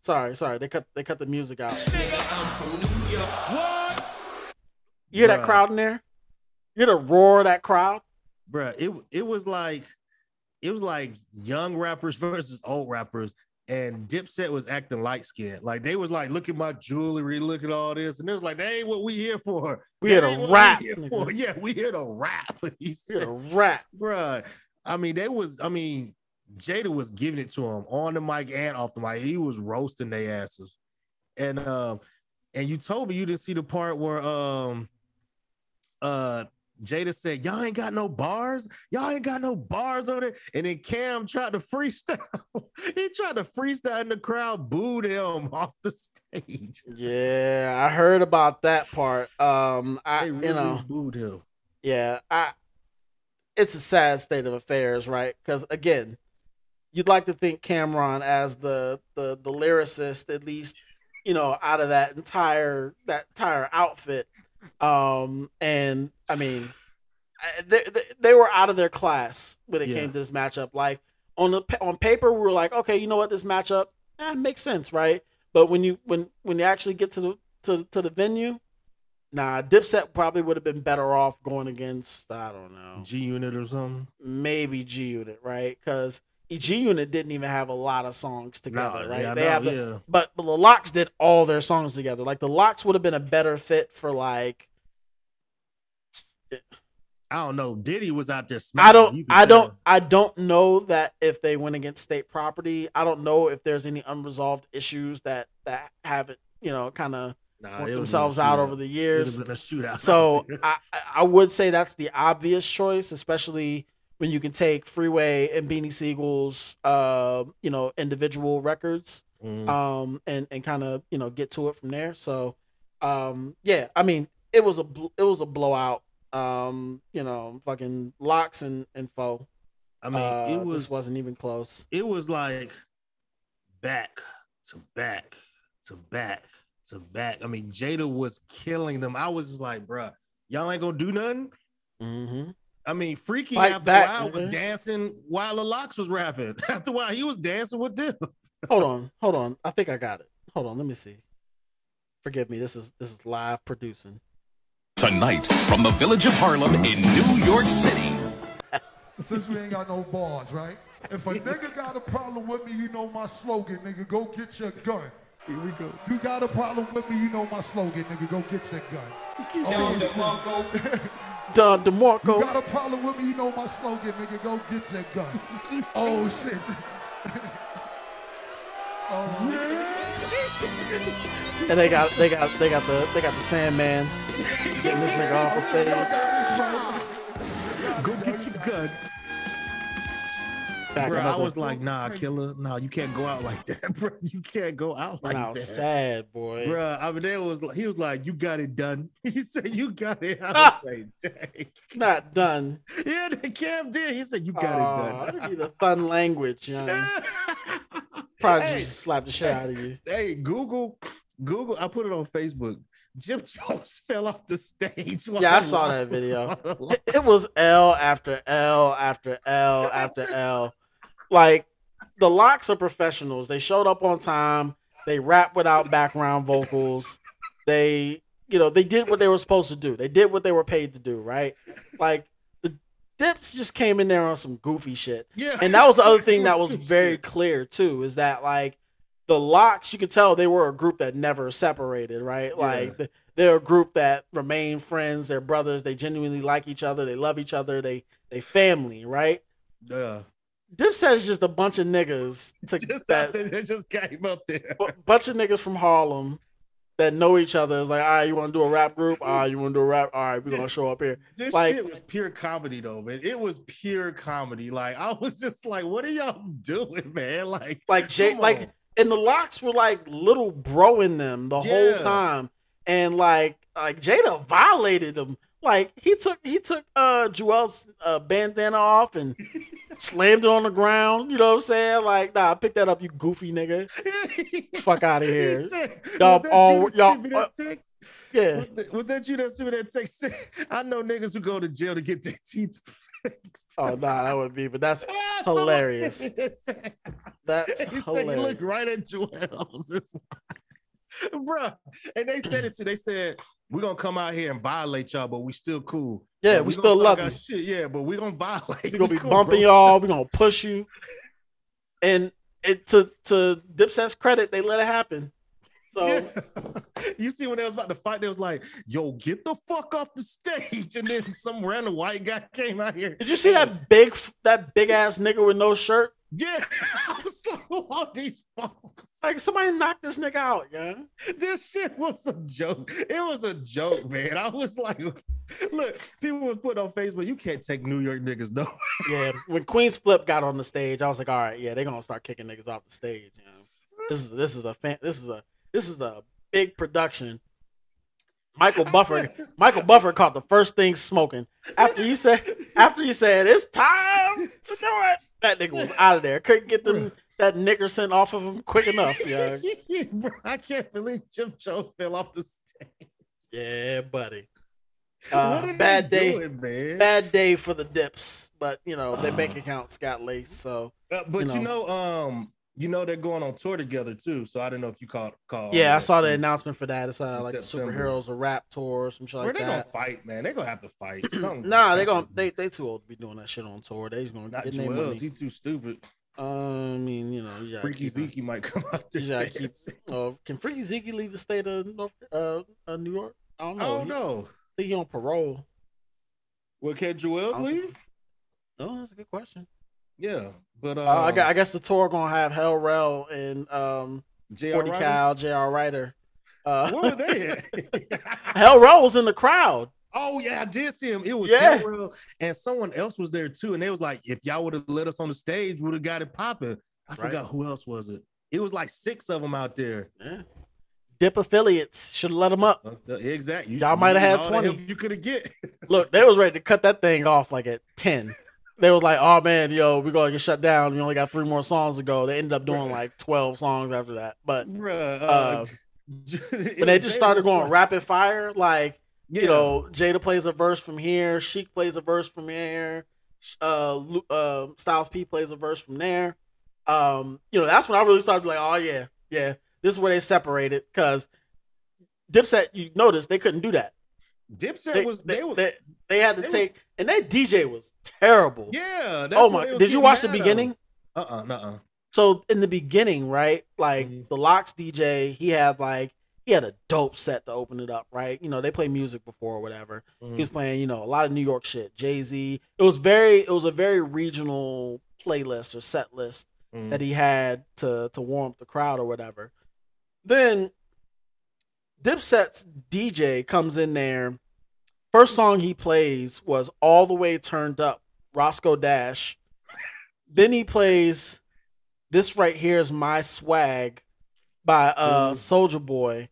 Sorry, sorry. They cut they cut the music out. You hear that crowd in there? You hear the roar of that crowd? Bruh, it it was like it was like young rappers versus old rappers, and Dipset was acting light skinned. Like they was like, look at my jewelry, look at all this, and it was like, that ain't what we here for. We That here to rap, here. (laughs) Yeah, we here to rap. (laughs) He said, rap. Bruh, I mean, they was, I mean, Jada was giving it to him on the mic and off the mic. He was roasting their asses. And um, and you told me you didn't see the part where um uh Jada said, Y'all ain't got no bars, y'all ain't got no bars on it. And then Cam tried to freestyle. (laughs) he tried to freestyle and the crowd booed him (laughs) off the stage. Yeah, I heard about that part. Um I really you know booed him. Yeah, I it's a sad state of affairs, right? Because again, you'd like to think Cam'ron as the the the lyricist, at least, you know, out of that entire that entire outfit. Um, and I mean, they they, they were out of their class when it Yeah. came to this matchup. Like on the on paper, we were like, okay, you know what, this matchup, eh, makes sense, right? But when you when when you actually get to the to to the venue, Nah, Dipset probably would have been better off going against I don't know, G Unit or something. maybe G Unit, right? Because G Unit didn't even have a lot of songs together, right? yeah, they have the, yeah. but but the LOX did all their songs together. Like the LOX would have been a better fit for like I don't know. Diddy was out there I don't I tell. don't I don't know that if they went against state property, I don't know if there's any unresolved issues that that haven't you know kind of Nah, worked themselves out over the years. would've a shootout. So (laughs) I I would say that's the obvious choice, especially when you can take Freeway and Beanie Sigel's uh you know individual records Mm. um and and kind of you know get to it from there. So um yeah, I mean it was a bl- it was a blowout. Um you know fucking LOX and and foe. I mean, Uh, it was this wasn't even close. it was like back to back to back to back. I mean, Jada was killing them. I was just like, bruh, y'all ain't gonna do nothing. Mm-hmm. I mean, Freaky Fight after back, a while was dancing while the LOX was rapping. (laughs) After a while, he was dancing with them. Hold on, (laughs) hold on. I think I got it. Hold on, let me see. Forgive me. This is this is live producing. Tonight, from the village of Harlem in New York City. (laughs) Since we ain't got no bars, right? If a nigga got a problem with me, you know my slogan, nigga, go get your gun. Here we go. You got a problem with me, you know my slogan, nigga, go get your gun. Don shit. Don You DeMarco. got a problem with me, you know my slogan, nigga, go get your gun. (laughs) oh shit. (laughs) oh, And they got they got they got the they got the Sandman getting this nigga off the oh, stage. Go get your gun. Back Bro, I was like, nah, (laughs) killer, nah, you can't go out like (laughs) that, bro. You can't go out like that. sad, boy. Bro, I mean, there was he was like, you got it done. (laughs) He said, you got it. I was like, dang. Not done. Yeah, the Cam did. He said, you got Aw, it done. you the fun language, young. Probably Hey. just slap the shit out of you. Hey, Google, Google. I put it on Facebook. Jim Jones fell off the stage. Yeah, I saw that video. It was L after L after L after L. Like the LOX are professionals. They showed up on time. They rap without background vocals. They, you know, they did what they were supposed to do. They did what they were paid to do, right? Like the Dips just came in there on some goofy shit. Yeah. And that was the other thing that was (laughs) very clear too, is that like the LOX, you could tell they were a group that never separated, right? Like th- they're a group that remain friends, they're brothers, they genuinely like each other, they love each other, they they family, right? Yeah. Dipset is just a bunch of niggas to, (laughs) Just that there, (laughs) they just came up there. bu- bunch of niggas from Harlem that know each other. It's like, all right, you want to do a rap group? All right, you want to do a rap? All right, we're gonna show up here. This like, shit was pure comedy, though, man. It was pure comedy. Like I was just like, "What are y'all doing, man?" (laughs) Like, like Jay, like, on. and the LOX were like little bro in them the whole time, and like, like Jada violated them. Like he took he took uh Juelz uh, bandana off and slammed it on the ground. You know what I'm saying? Like, nah, pick that up, you goofy nigga. (laughs) Fuck out of He here. said- Y'all was that all y'all. uh, yeah. Was that, was that you that sent me that text? (laughs) I know niggas who go to jail to get their (laughs) teeth fixed. Oh nah, that would be, but that's Ah, someone hilarious. sent me that text. That's he said you hilarious. look right at Juelz. (laughs) Bruh. And they said it too. They said, we're gonna come out here and violate y'all, but we still cool. Yeah, Like, we still love you. Shit, yeah, but we gonna violate. We're gonna (laughs) be cool, bumping bro. y'all. We're gonna push you. And it to to Dipset's credit, they let it happen. So (laughs) you see when they was about to fight, they was like, "Yo, get the fuck off the stage!" And then some random white guy came out here. did you see that big that big ass nigga with no shirt? Yeah, (laughs) I was like, "Who are these folks?" Like somebody knocked this nigga out, yeah. This shit was a joke. It was a joke, man. I was like, "Look, people was put on Facebook. You can't take New York niggas, no." (laughs) Yeah. When Queen's Flip got on the stage, I was like, all right, yeah, they're gonna start kicking niggas off the stage. You know? This is this is a fan, this is a this is a big production. Michael Buffer, (laughs) Michael Buffer caught the first thing smoking after you said after you said it's time to do it. That nigga was out of there. Couldn't get them that Nickerson off of him quick enough. Yeah, (laughs) I can't believe Jim Jones fell off the stage. yeah, buddy. (laughs) Uh, bad day, doing, bad day for the dips. But you know their bank (sighs) accounts got laced. So Uh, but you know, um, you know they're going on tour together too. So I don't know if you caught call. Yeah, I saw the announcement for that. It's uh, like the superheroes, a rap tour, or some shit Where they that. gonna fight, man? They gonna have to fight. (clears throat) Nah, they gonna they they too old to be doing that shit on tour. They just gonna Not get Juelz. money. He's too stupid. Uh, I mean, you know, gotta Freaky. Zeke might come out there. You gotta (laughs) keep. Uh, can Freaky Zeke leave the state of North uh, uh New York? I don't know. I don't He- know. I think he on parole. Well, can Joel leave? Oh, that's a good question. Yeah, but uh, Uh, I, gu- I guess the tour gonna have Hell Rell and um. Forty? Cal, J.R. Writer. Uh, Where were they at? (laughs) Hell Rell was in the crowd. Oh yeah, I did see him. It was Yeah. Hell Rell, and someone else was there too. And they was like, if y'all would have let us on the stage, we would have got it popping. I Right. forgot who else was it. It was like six of them out there. Yeah. Dip affiliates should have let them up. Uh, Exactly. You- Y'all might have had 20. You could have get. (laughs) Look, they was ready to cut that thing off like at ten. They was like, "Oh man, yo, we're gonna get shut down. We only got three more songs to go." They ended up doing like twelve songs after that. But Bruh, uh, uh, (laughs) it they just started going rapid fire, like Yeah. you know, Jada plays a verse from here, Sheek plays a verse from here, uh, uh, Styles P plays a verse from there. Um, you know, that's when I really started like, "Oh yeah, yeah, this is where they separated." Because Dipset, you notice they couldn't do that. Dipset They, was they, they, was they, they had to they take, and that DJ was terrible. yeah. Oh my! Did you watch the beginning? Uh uh-uh, uh So in the beginning, right, like Mm-hmm. the LOX DJ, he had like he had a dope set to open it up, right? You know, they play music before or whatever. Mhm. He was playing, you know, a lot of New York shit, Jay Z. It was very, it was a very regional playlist or set list Mhm. that he had to to warm up the crowd or whatever. Then Dipset's DJ comes in there. First song he plays was All the Way Turned Up, Roscoe Dash. Then he plays This Right Here is My Swag by uh Soulja Boy.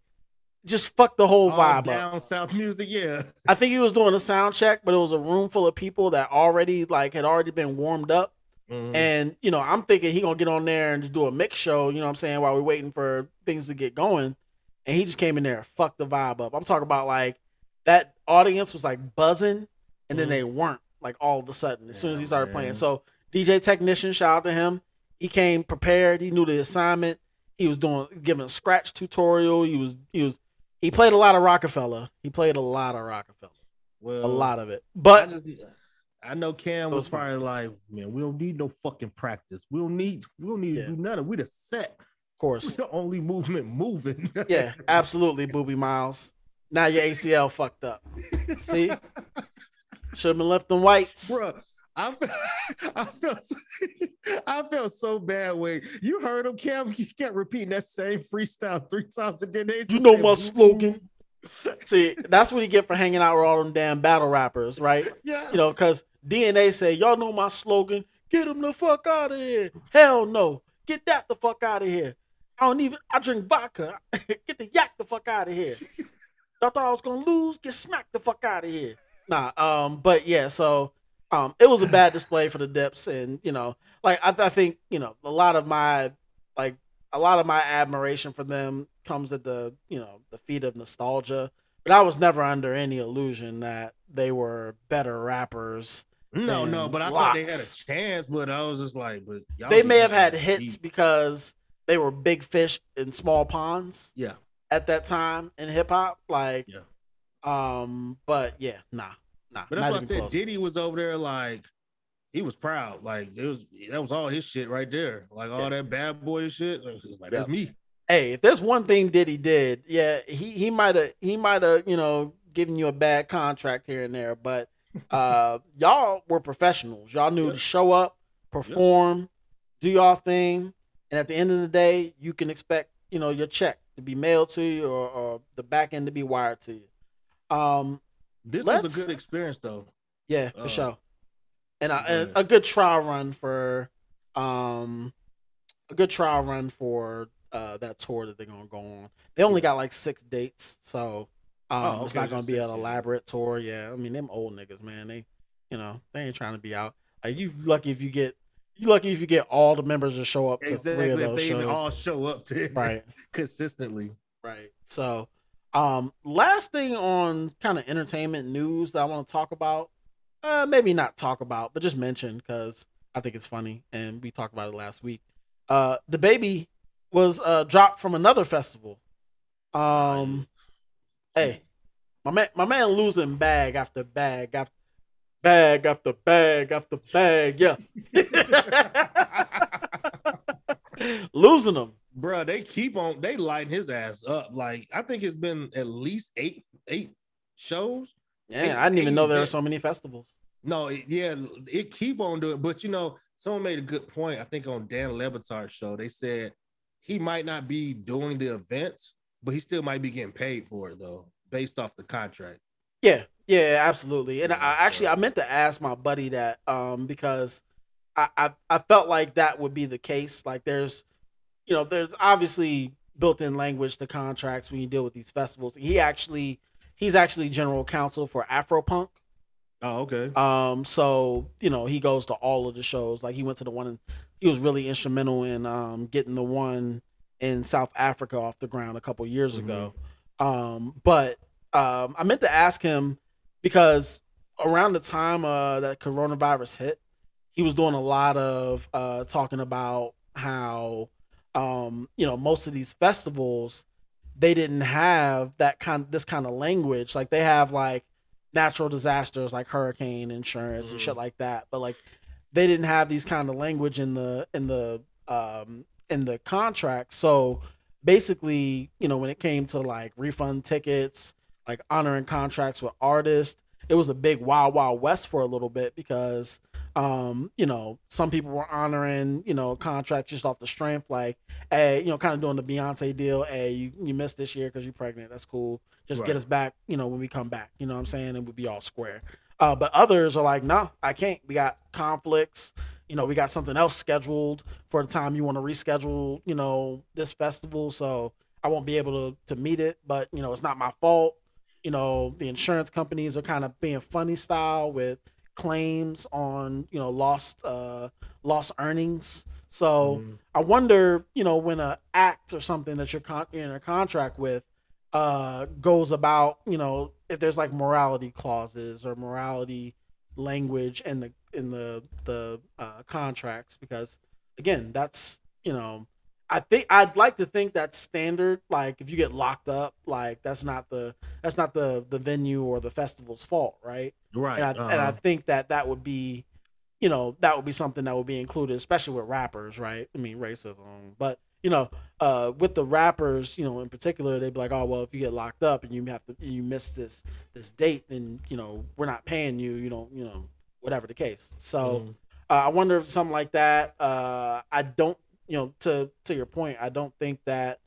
Just fuck the whole All vibe up. down south music, yeah. I think he was doing a sound check, but it was a room full of people that already like had already been warmed up. Mhm. And you know, I'm thinking he gonna get on there and just do a mix show. You know what I'm saying? While we're waiting for things to get going, and he just came in there, and fucked the vibe up. I'm talking about like that audience was like buzzing, and then Mhm. they weren't like all of a sudden as soon as he started playing. So DJ technician, shout out to him. He came prepared. He knew the assignment. He was doing giving a scratch tutorial. He was he was he played a lot of Roc-A-Fella. He played a lot of Roc-A-Fella, Well, a lot of it. But I, just, I know Cam was, was fun. probably like, man, we don't need no fucking practice. We don't need we don't need Yeah. to do nothing. We the set. Of course, (laughs) the only movement moving. (laughs) yeah, absolutely, Boobie Miles. Now your ACL fucked up. See, should have been left in whites. Bruh, I felt, (laughs) I felt so, I felt so bad when you heard him, Cam. He kept repeating that same freestyle three times a day. They You know my slogan. See, that's what you get for hanging out with all them damn battle rappers, right? Yeah. You know, because DNA say, y'all know my slogan. Get them the fuck out of here. Hell no. Get that the fuck out of here. I don't even, I drink vodka. (laughs) Get the yak the fuck out of here. (laughs) Y'all thought I was going to lose? Get smacked the fuck out of here. Nah, um, but yeah, so um, it was a bad display for the Dips, and you know, like I, I think you know a lot of my like a lot of my admiration for them comes at the you know the feet of nostalgia. But I was never under any illusion that they were better rappers. No, no, but I thought they had a chance. But I was just like, but y'all They may have had deep. hits because they were big fish in small ponds Yeah, at that time in hip hop. Like, yeah. um, but yeah, nah, nah, But that's why I said close. Diddy was over there like he was proud. Like it was that was all his shit right there. Like all that bad boy shit. It was like that's Yeah. me. hey, if there's one thing Diddy did, yeah, he he might have he might have you know given you a bad contract here and there, but (laughs) uh, y'all were professionals. Y'all knew to show up, perform, do y'all thing, and at the end of the day, you can expect you know your check to be mailed to you or, or the back end to be wired to you. Um, This was a good experience though. yeah, for Uh, sure. And a, yeah. a good trial run for um a good trial run for uh that tour that they're gonna go on. They only got like six dates, so um Oh, it's not gonna be an elaborate tour. Yeah. I mean them old niggas, man, they you know, they ain't trying to be out. Like you lucky if you get you lucky if you get all the members to show up to Exactly. three of If those shows. all show up to it (laughs) Right. consistently. Right. So, um, last thing on kind of entertainment news that I want to talk about, uh, maybe not talk about, but just mention because I think it's funny and we talked about it last week. Uh, the baby was uh dropped from another festival. Um, hey, my man, my man losing bag after bag after bag after bag after bag. Yeah, (laughs) losing them. Bruh, they keep on they lighting his ass up. Like I think it's been at least eight eight shows. Yeah, Eight- I didn't even know there were so many festivals. No, it, yeah, it keep on doing. But you know, someone made a good point. I think on Dan Le Batard's show, they said he might not be doing the events, but he still might be getting paid for it though, based off the contract. Yeah, yeah, absolutely. And I actually I meant to ask my buddy that um because I, I I felt like that would be the case. Like there's you know, there's obviously built-in language to contracts when you deal with these festivals. He actually he's actually general counsel for Afropunk. Oh, okay. Um, so you know he goes to all of the shows. Like he went to the one, in, he was really instrumental in um getting the one in South Africa off the ground a couple years ago. Um, but um, I meant to ask him because around the time uh that coronavirus hit, he was doing a lot of uh talking about how um you know most of these festivals they didn't have that kind this kind of language. Like they have like natural disasters like hurricane insurance and shit like that. But like they didn't have these kind of language in the in the um in the contract. So basically, you know, when it came to like refund tickets, like honoring contracts with artists, it was a big wild wild west for a little bit because um, you know, some people were honoring, you know, contracts just off the strength, like, hey, you know, kind of doing the Beyonce deal. Hey, you, you missed this year because you're pregnant. That's cool. Just get us back, you know, when we come back. You know what I'm saying? It would be all square. Uh, but others are like, no, I can't. We got conflicts. You know, we got something else scheduled for the time you want to reschedule, you know, this festival. So I won't be able to, to meet it, but, you know, it's not my fault. You know, the insurance companies are kind of being funny style with claims on, you know, lost uh lost earnings. So I wonder, you know, when a act or something that you're con- in a contract with uh goes about, you know, if there's like morality clauses or morality language in the in the the uh, contracts because again, that's you know, I think I'd like to think that's standard. Like if you get locked up, like that's not the that's not the the venue or the festival's fault, right? Right, And I and I uh-huh. think that that would be, you know, that would be something that would be included, especially with rappers, right? I mean, racism, but you know, uh, with the rappers, you know, in particular, they'd be like, oh well, if you get locked up and you have to you miss this this date, then you know we're not paying you. You don't, you know, whatever the case. So Mhm. uh, I wonder if something like that. Uh, I don't, you know, to to your point, I don't think that,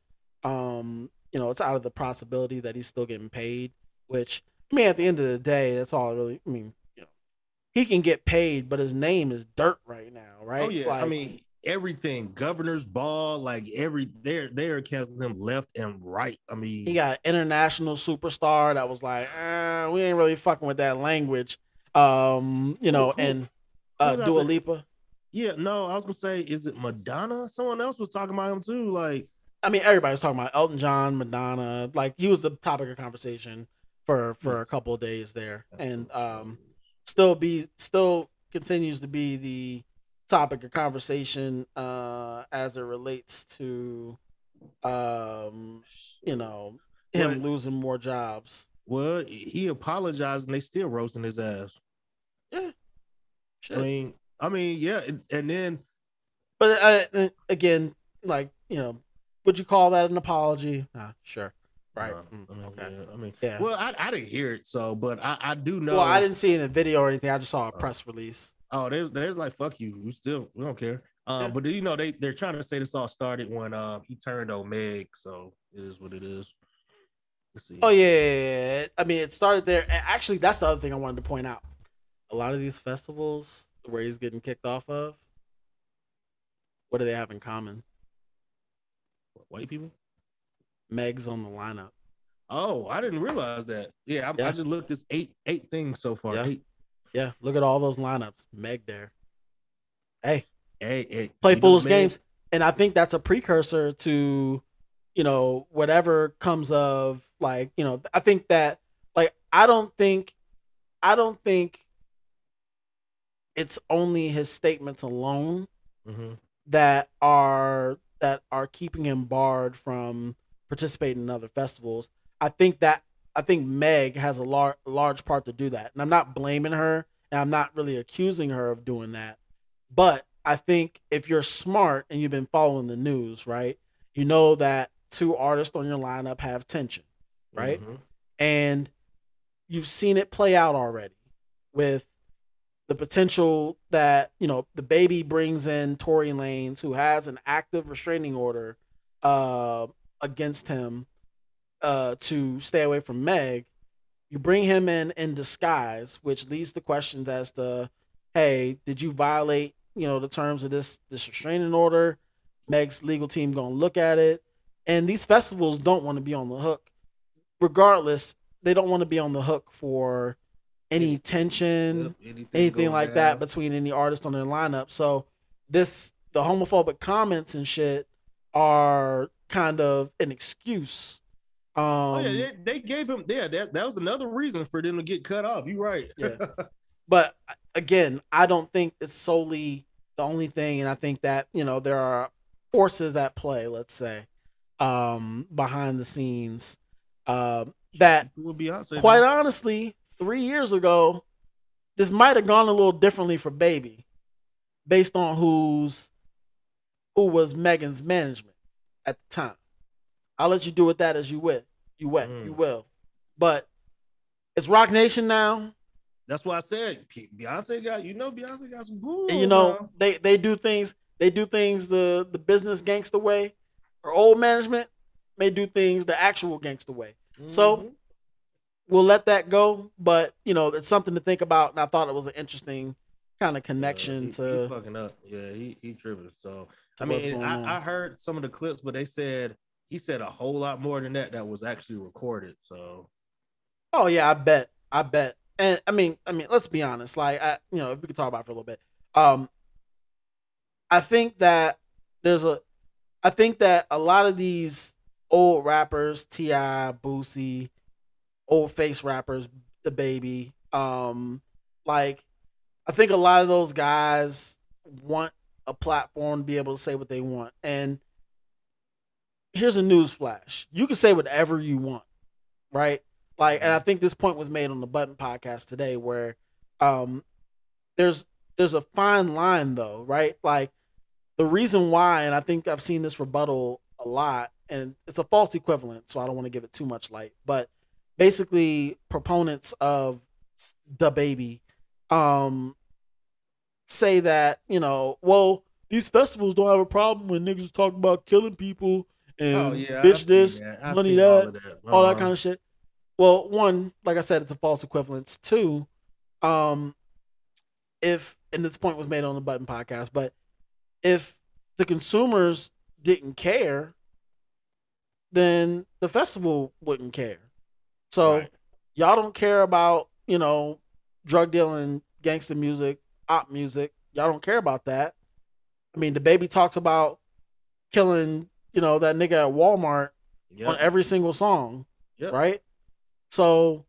um, you know, it's out of the possibility that he's still getting paid. Which I mean, at the end of the day, that's all. I really, I mean, you know, he can get paid, but his name is dirt right now, right? Oh yeah, I mean everything. Governor's ball, like every they're they're canceling him left and right. I mean, he got an international superstar that was like, eh, we ain't really fucking with that language. Um, you know, and uh, Dua? Lipa. Yeah, no, I was gonna say, is it Madonna? Someone else was talking about him too. Like, I mean, everybody was talking about Elton John, Madonna. Like he was the topic of conversation for for a couple of days there, and um, still be still continues to be the topic of conversation uh as it relates to um you know him What? losing more jobs. well, he apologized and they still roasting his ass. Yeah, I mean, I mean, yeah, and, and then But uh, again, like you know, would you call that an apology? Uh, sure, right? Mm, okay. yeah, I mean, Yeah. Well, I, I didn't hear it, so but I, I do know. Well, I didn't see it in a video or anything. I just saw a press release. Oh, there's there's like fuck you. We still we don't care. Um, but you know they they're trying to say this all started when um he turned on Meg, so it is what it is. Let's see. Oh yeah, yeah, yeah. I mean, it started there. Actually, that's the other thing I wanted to point out. A lot of these festivals where he's getting kicked off of, what do they have in common? White people. Meg's on the lineup. Oh, I didn't realize that. Yeah, I, I just looked this eight eight things so far. Yeah. Eight. Yeah, look at all those lineups. Meg there. Hey, hey, hey, play foolish games, and I think that's a precursor to, you know, whatever comes of like, you know, I think that like I don't think, I don't think it's only his statements alone Mhm. that are that are keeping him barred from participating in other festivals. I think that I think Meg has a lar- large part to do that, and I'm not blaming her, and I'm not really accusing her of doing that. But I think if you're smart and you've been following the news, right, you know that two artists on your lineup have tension, right? Mhm. And you've seen it play out already with the potential that you know the baby brings in Tory Lanez, who has an active restraining order uh, against him uh, to stay away from Meg. You bring him in in disguise, which leads to questions as to, hey, did you violate you know the terms of this this restraining order? Meg's legal team gonna look at it, and these festivals don't want to be on the hook. Regardless, they don't want to be on the hook for any tension, anything anything, like down. that between any artist on their lineup. So this the homophobic comments and shit are kind of an excuse. Um, Oh yeah, they, they gave him. Yeah, that, that was another reason for them to get cut off. You're right. Yeah. (laughs) but again, I don't think it's solely the only thing, and I think that you know there are forces at play. Let's say um, behind the scenes um, that, quite honestly, three years ago, this might have gone a little differently for Baby. based on who's who was Megan's management at the time. I'll let you do with that as you will. You will. Mm. You will. But it's Roc Nation now. That's why I said Beyonce got you know Beyonce got some boo. and you know they they do things they do things the the business gangster way or old management may do things the actual gangster way so we'll let that go but you know it's something to think about and i thought it was an interesting kind of connection he, to he fucking up. Yeah, he he tripping. So I mean. I, I heard some of the clips, but they said he said a whole lot more than that that was actually recorded. So oh yeah i bet i bet and i mean i mean let's be honest like i you know if we could talk about it for a little bit um i think that there's a i think that a lot of these old rappers T.I. boosie old face rappers the baby. Um like i think a lot of those guys want a platform to be able to say what they want. And here's a news flash. You can say whatever you want right? Like and i think this point was made on the button podcast today where um there's there's a fine line though right? Like the reason why and i think i've seen this rebuttal a lot and it's a false equivalent so i don't want to give it too much light but basically proponents of the baby um say that you know well these festivals don't have a problem when niggas talk about killing people and Oh, yeah, I've bitch this that. Money that that. all that Uh-huh. kind of shit well one like i said it's a false equivalence two um if and this point was made on the button podcast but if the consumers didn't care then the festival wouldn't care so y'all don't care about you know drug dealing gangster music op music. Y'all don't care about that. I mean the baby talks about killing you know that nigga at walmart on every single song Yep. right? So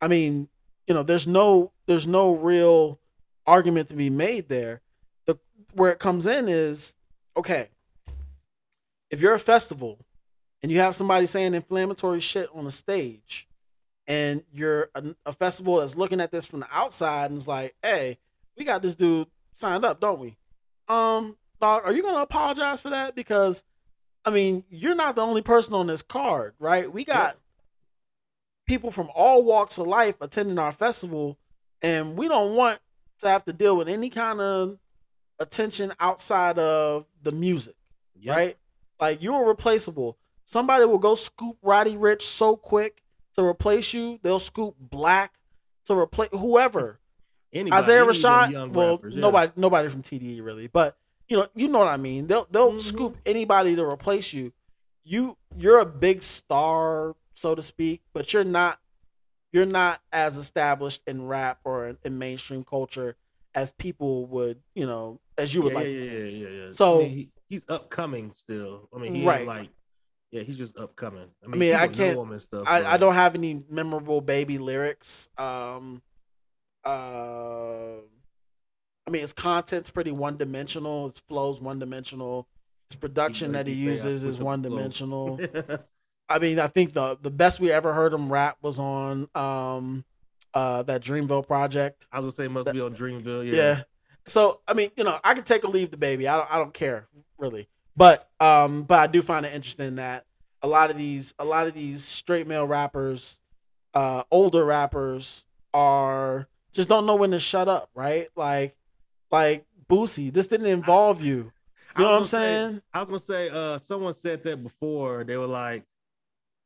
i mean you know there's no there's no real argument to be made there. The where it comes in is okay if you're a festival and you have somebody saying inflammatory shit on the stage and you're a, a festival that's looking at this from the outside and is like hey we got this dude signed up don't we? Um dog are you gonna apologize for that? Because i mean you're not the only person on this card right? We got people from all walks of life attending our festival and we don't want to have to deal with any kind of attention outside of the music right? Like you're replaceable. Somebody will go scoop Roddy Ricch so quick to replace you they'll scoop black to replace whoever Anybody, isaiah rashad well rappers, yeah. nobody nobody from tde really but you know you know what i mean they'll they'll Mm-hmm. scoop anybody to replace you you you're a big star so to speak but you're not you're not as established in rap or in, in mainstream culture as people would you know as you would yeah, like yeah, yeah, yeah, yeah. So- I mean, he, he's upcoming still. I mean, he Right. like, yeah, he's just upcoming. I I mean, mean, I can't. him and stuff, I, I don't have any memorable baby lyrics. Um, uh, I mean, his content's pretty one dimensional. His flow's one dimensional. His production like that he you say, I uses is one dimensional. (laughs) I mean, I think the the best we ever heard him rap was on um uh that Dreamville project. I was gonna say it must be on Dreamville. Yeah. Yeah. So I mean, you know, I can take or leave the baby. I don't I don't care really. But um but I do find it interesting that a lot of these a lot of these straight male rappers, uh older rappers are just don't know when to shut up, right? Like like Boosie, this didn't involve you. You know what I'm gonna say- saying? I was gonna say, uh, someone said that before. They were like,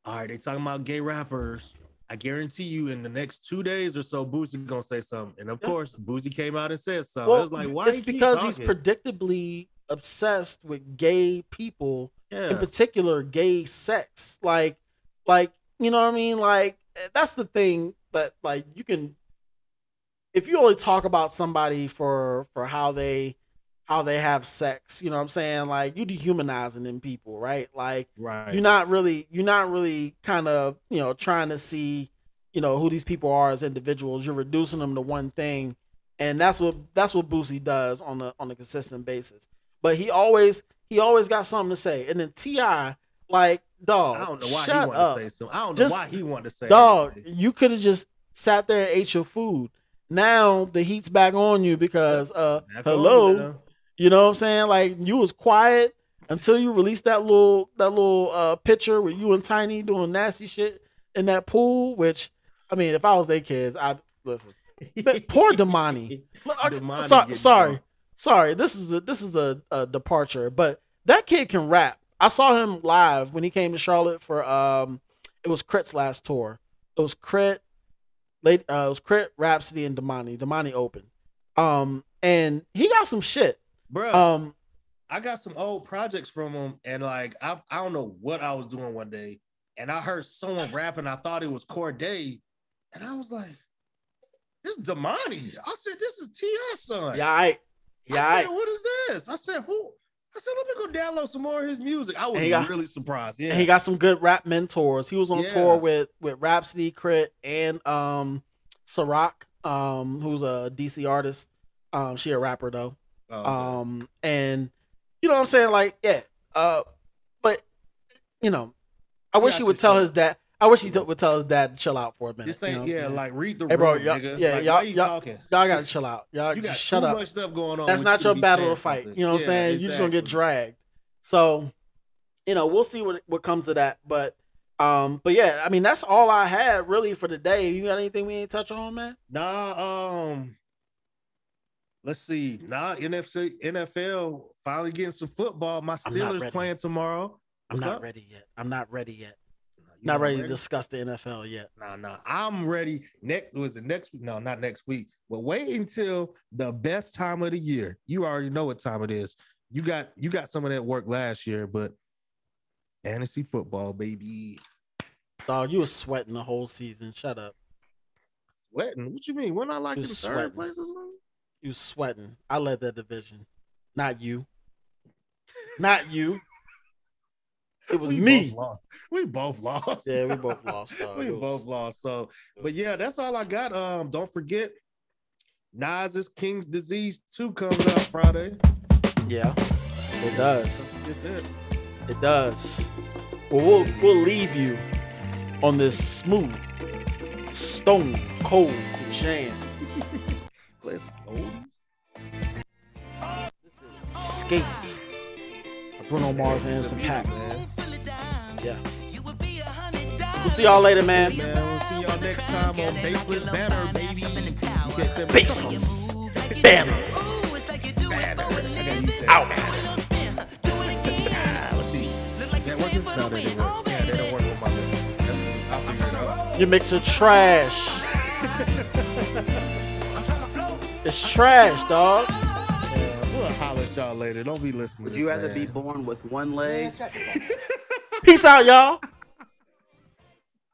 "All right, they talking about gay rappers. I guarantee you, in the next two days or so, Boosie gonna say something." And of course, Boosie came out and said something. Well, it was like, "Why?" it's because he's predictably obsessed with gay people, in particular gay sex. Like, like you know what I mean? Like eh, that's the thing that like you can, if you only talk about somebody for for how they how they have sex, you know what I'm saying? Like you dehumanizing them people, right? Like Right. you're not really you're not really kind of you know trying to see you know who these people are as individuals. You're reducing them to one thing, and that's what that's what Boosie does on a on a consistent basis. But he always he always got something to say. And then T.I., like dog, I don't know why shut he wanted up. to say something. I don't know why he wanted to say. Dog, you could have just sat there and ate your food. Now the heat's back on you because uh hello, you. You know what I'm saying? Like you was quiet until you released that little that little uh picture with you and Tiny doing nasty shit in that pool. Which I mean, if I was their kids, I'd listen. But (laughs) poor Domani. Domani sorry, drunk. Sorry. This is the this is a, a departure, but that kid can rap. I saw him live when he came to Charlotte for um, it was Crit's last tour. It was Crit, late. Uh, it was Crit, Rapsody, and Domani. Domani open. Um, and he got some shit. Bro, Um, I got some old projects from him, and like I, I don't know what I was doing one day, and I heard someone rapping. I thought it was Cordae, and I was like, "This is Domani." I said, "This is T.I. son." yeah, I, yeah, I I, said, "What is this?" I said, "Who?" I said, "Let me go download some more of his music." I was got- really surprised. Yeah, he got some good rap mentors. He was on Yeah. tour with with Rapsody, Crit, and um, Ciroc, um, who's a DC artist. Um, she a rapper though. Oh, okay. Um, and you know what I'm saying? Like, yeah. Uh, but you know, I wish he would tell his dad. I wish he t- would tell his dad to chill out for a minute. This you know yeah, like read the Hey, bro, room, y'all, nigga. yeah, like, y'all, why you y'all, talking? y'all gotta chill out. Y'all You got shut up. much stuff going on. That's not you your battle to fight. something. You know what I'm Yeah, saying? You're just gonna get dragged. So, you know, we'll see what what comes of that. But, um, but yeah, I mean, that's all I had really for the day. You got anything we ain't touch on, man? Nah, um, let's see. Nah, NFC, NFL finally getting some football. My Steelers playing tomorrow. I'm not up? ready yet. I'm not ready yet. Not not ready, to discuss the NFL yet. Nah, nah. I'm ready. Next was the next week? No, not next week. But wait until the best time of the year. You already know what time it is. You got you got some of that work last year, but fantasy football, baby. Dog, you was sweating the whole season. Shut up. Sweating. What you mean? We're not like You in third place or something? You sweating. I led that division. Not you. Not you. It was We me. both lost. We both lost. Yeah, we both (laughs) lost. Dog. we was- both lost. So, but yeah, that's all I got. Um, don't forget, Nas's King's Disease 2 coming out Friday. Yeah, it does. It. It does. Well, we'll we'll leave you on this smooth, stone cold jam. (laughs) Some oldies. Skates. Bruno Mars and Anderson Paak. Yeah. We'll see y'all later, man. Man, we'll see y'all next time on Baseless Banner, baby. You get to- Baseless Banner out. Let's see. That working? No, they didn't. Yeah, they don't work with my list. That's- I'll figure it out. Your mix of trash. (laughs) It's trash, dog. Yeah, we'll holler at y'all later. Don't be listening. Would to you this rather man. be born with one leg Peace out, y'all.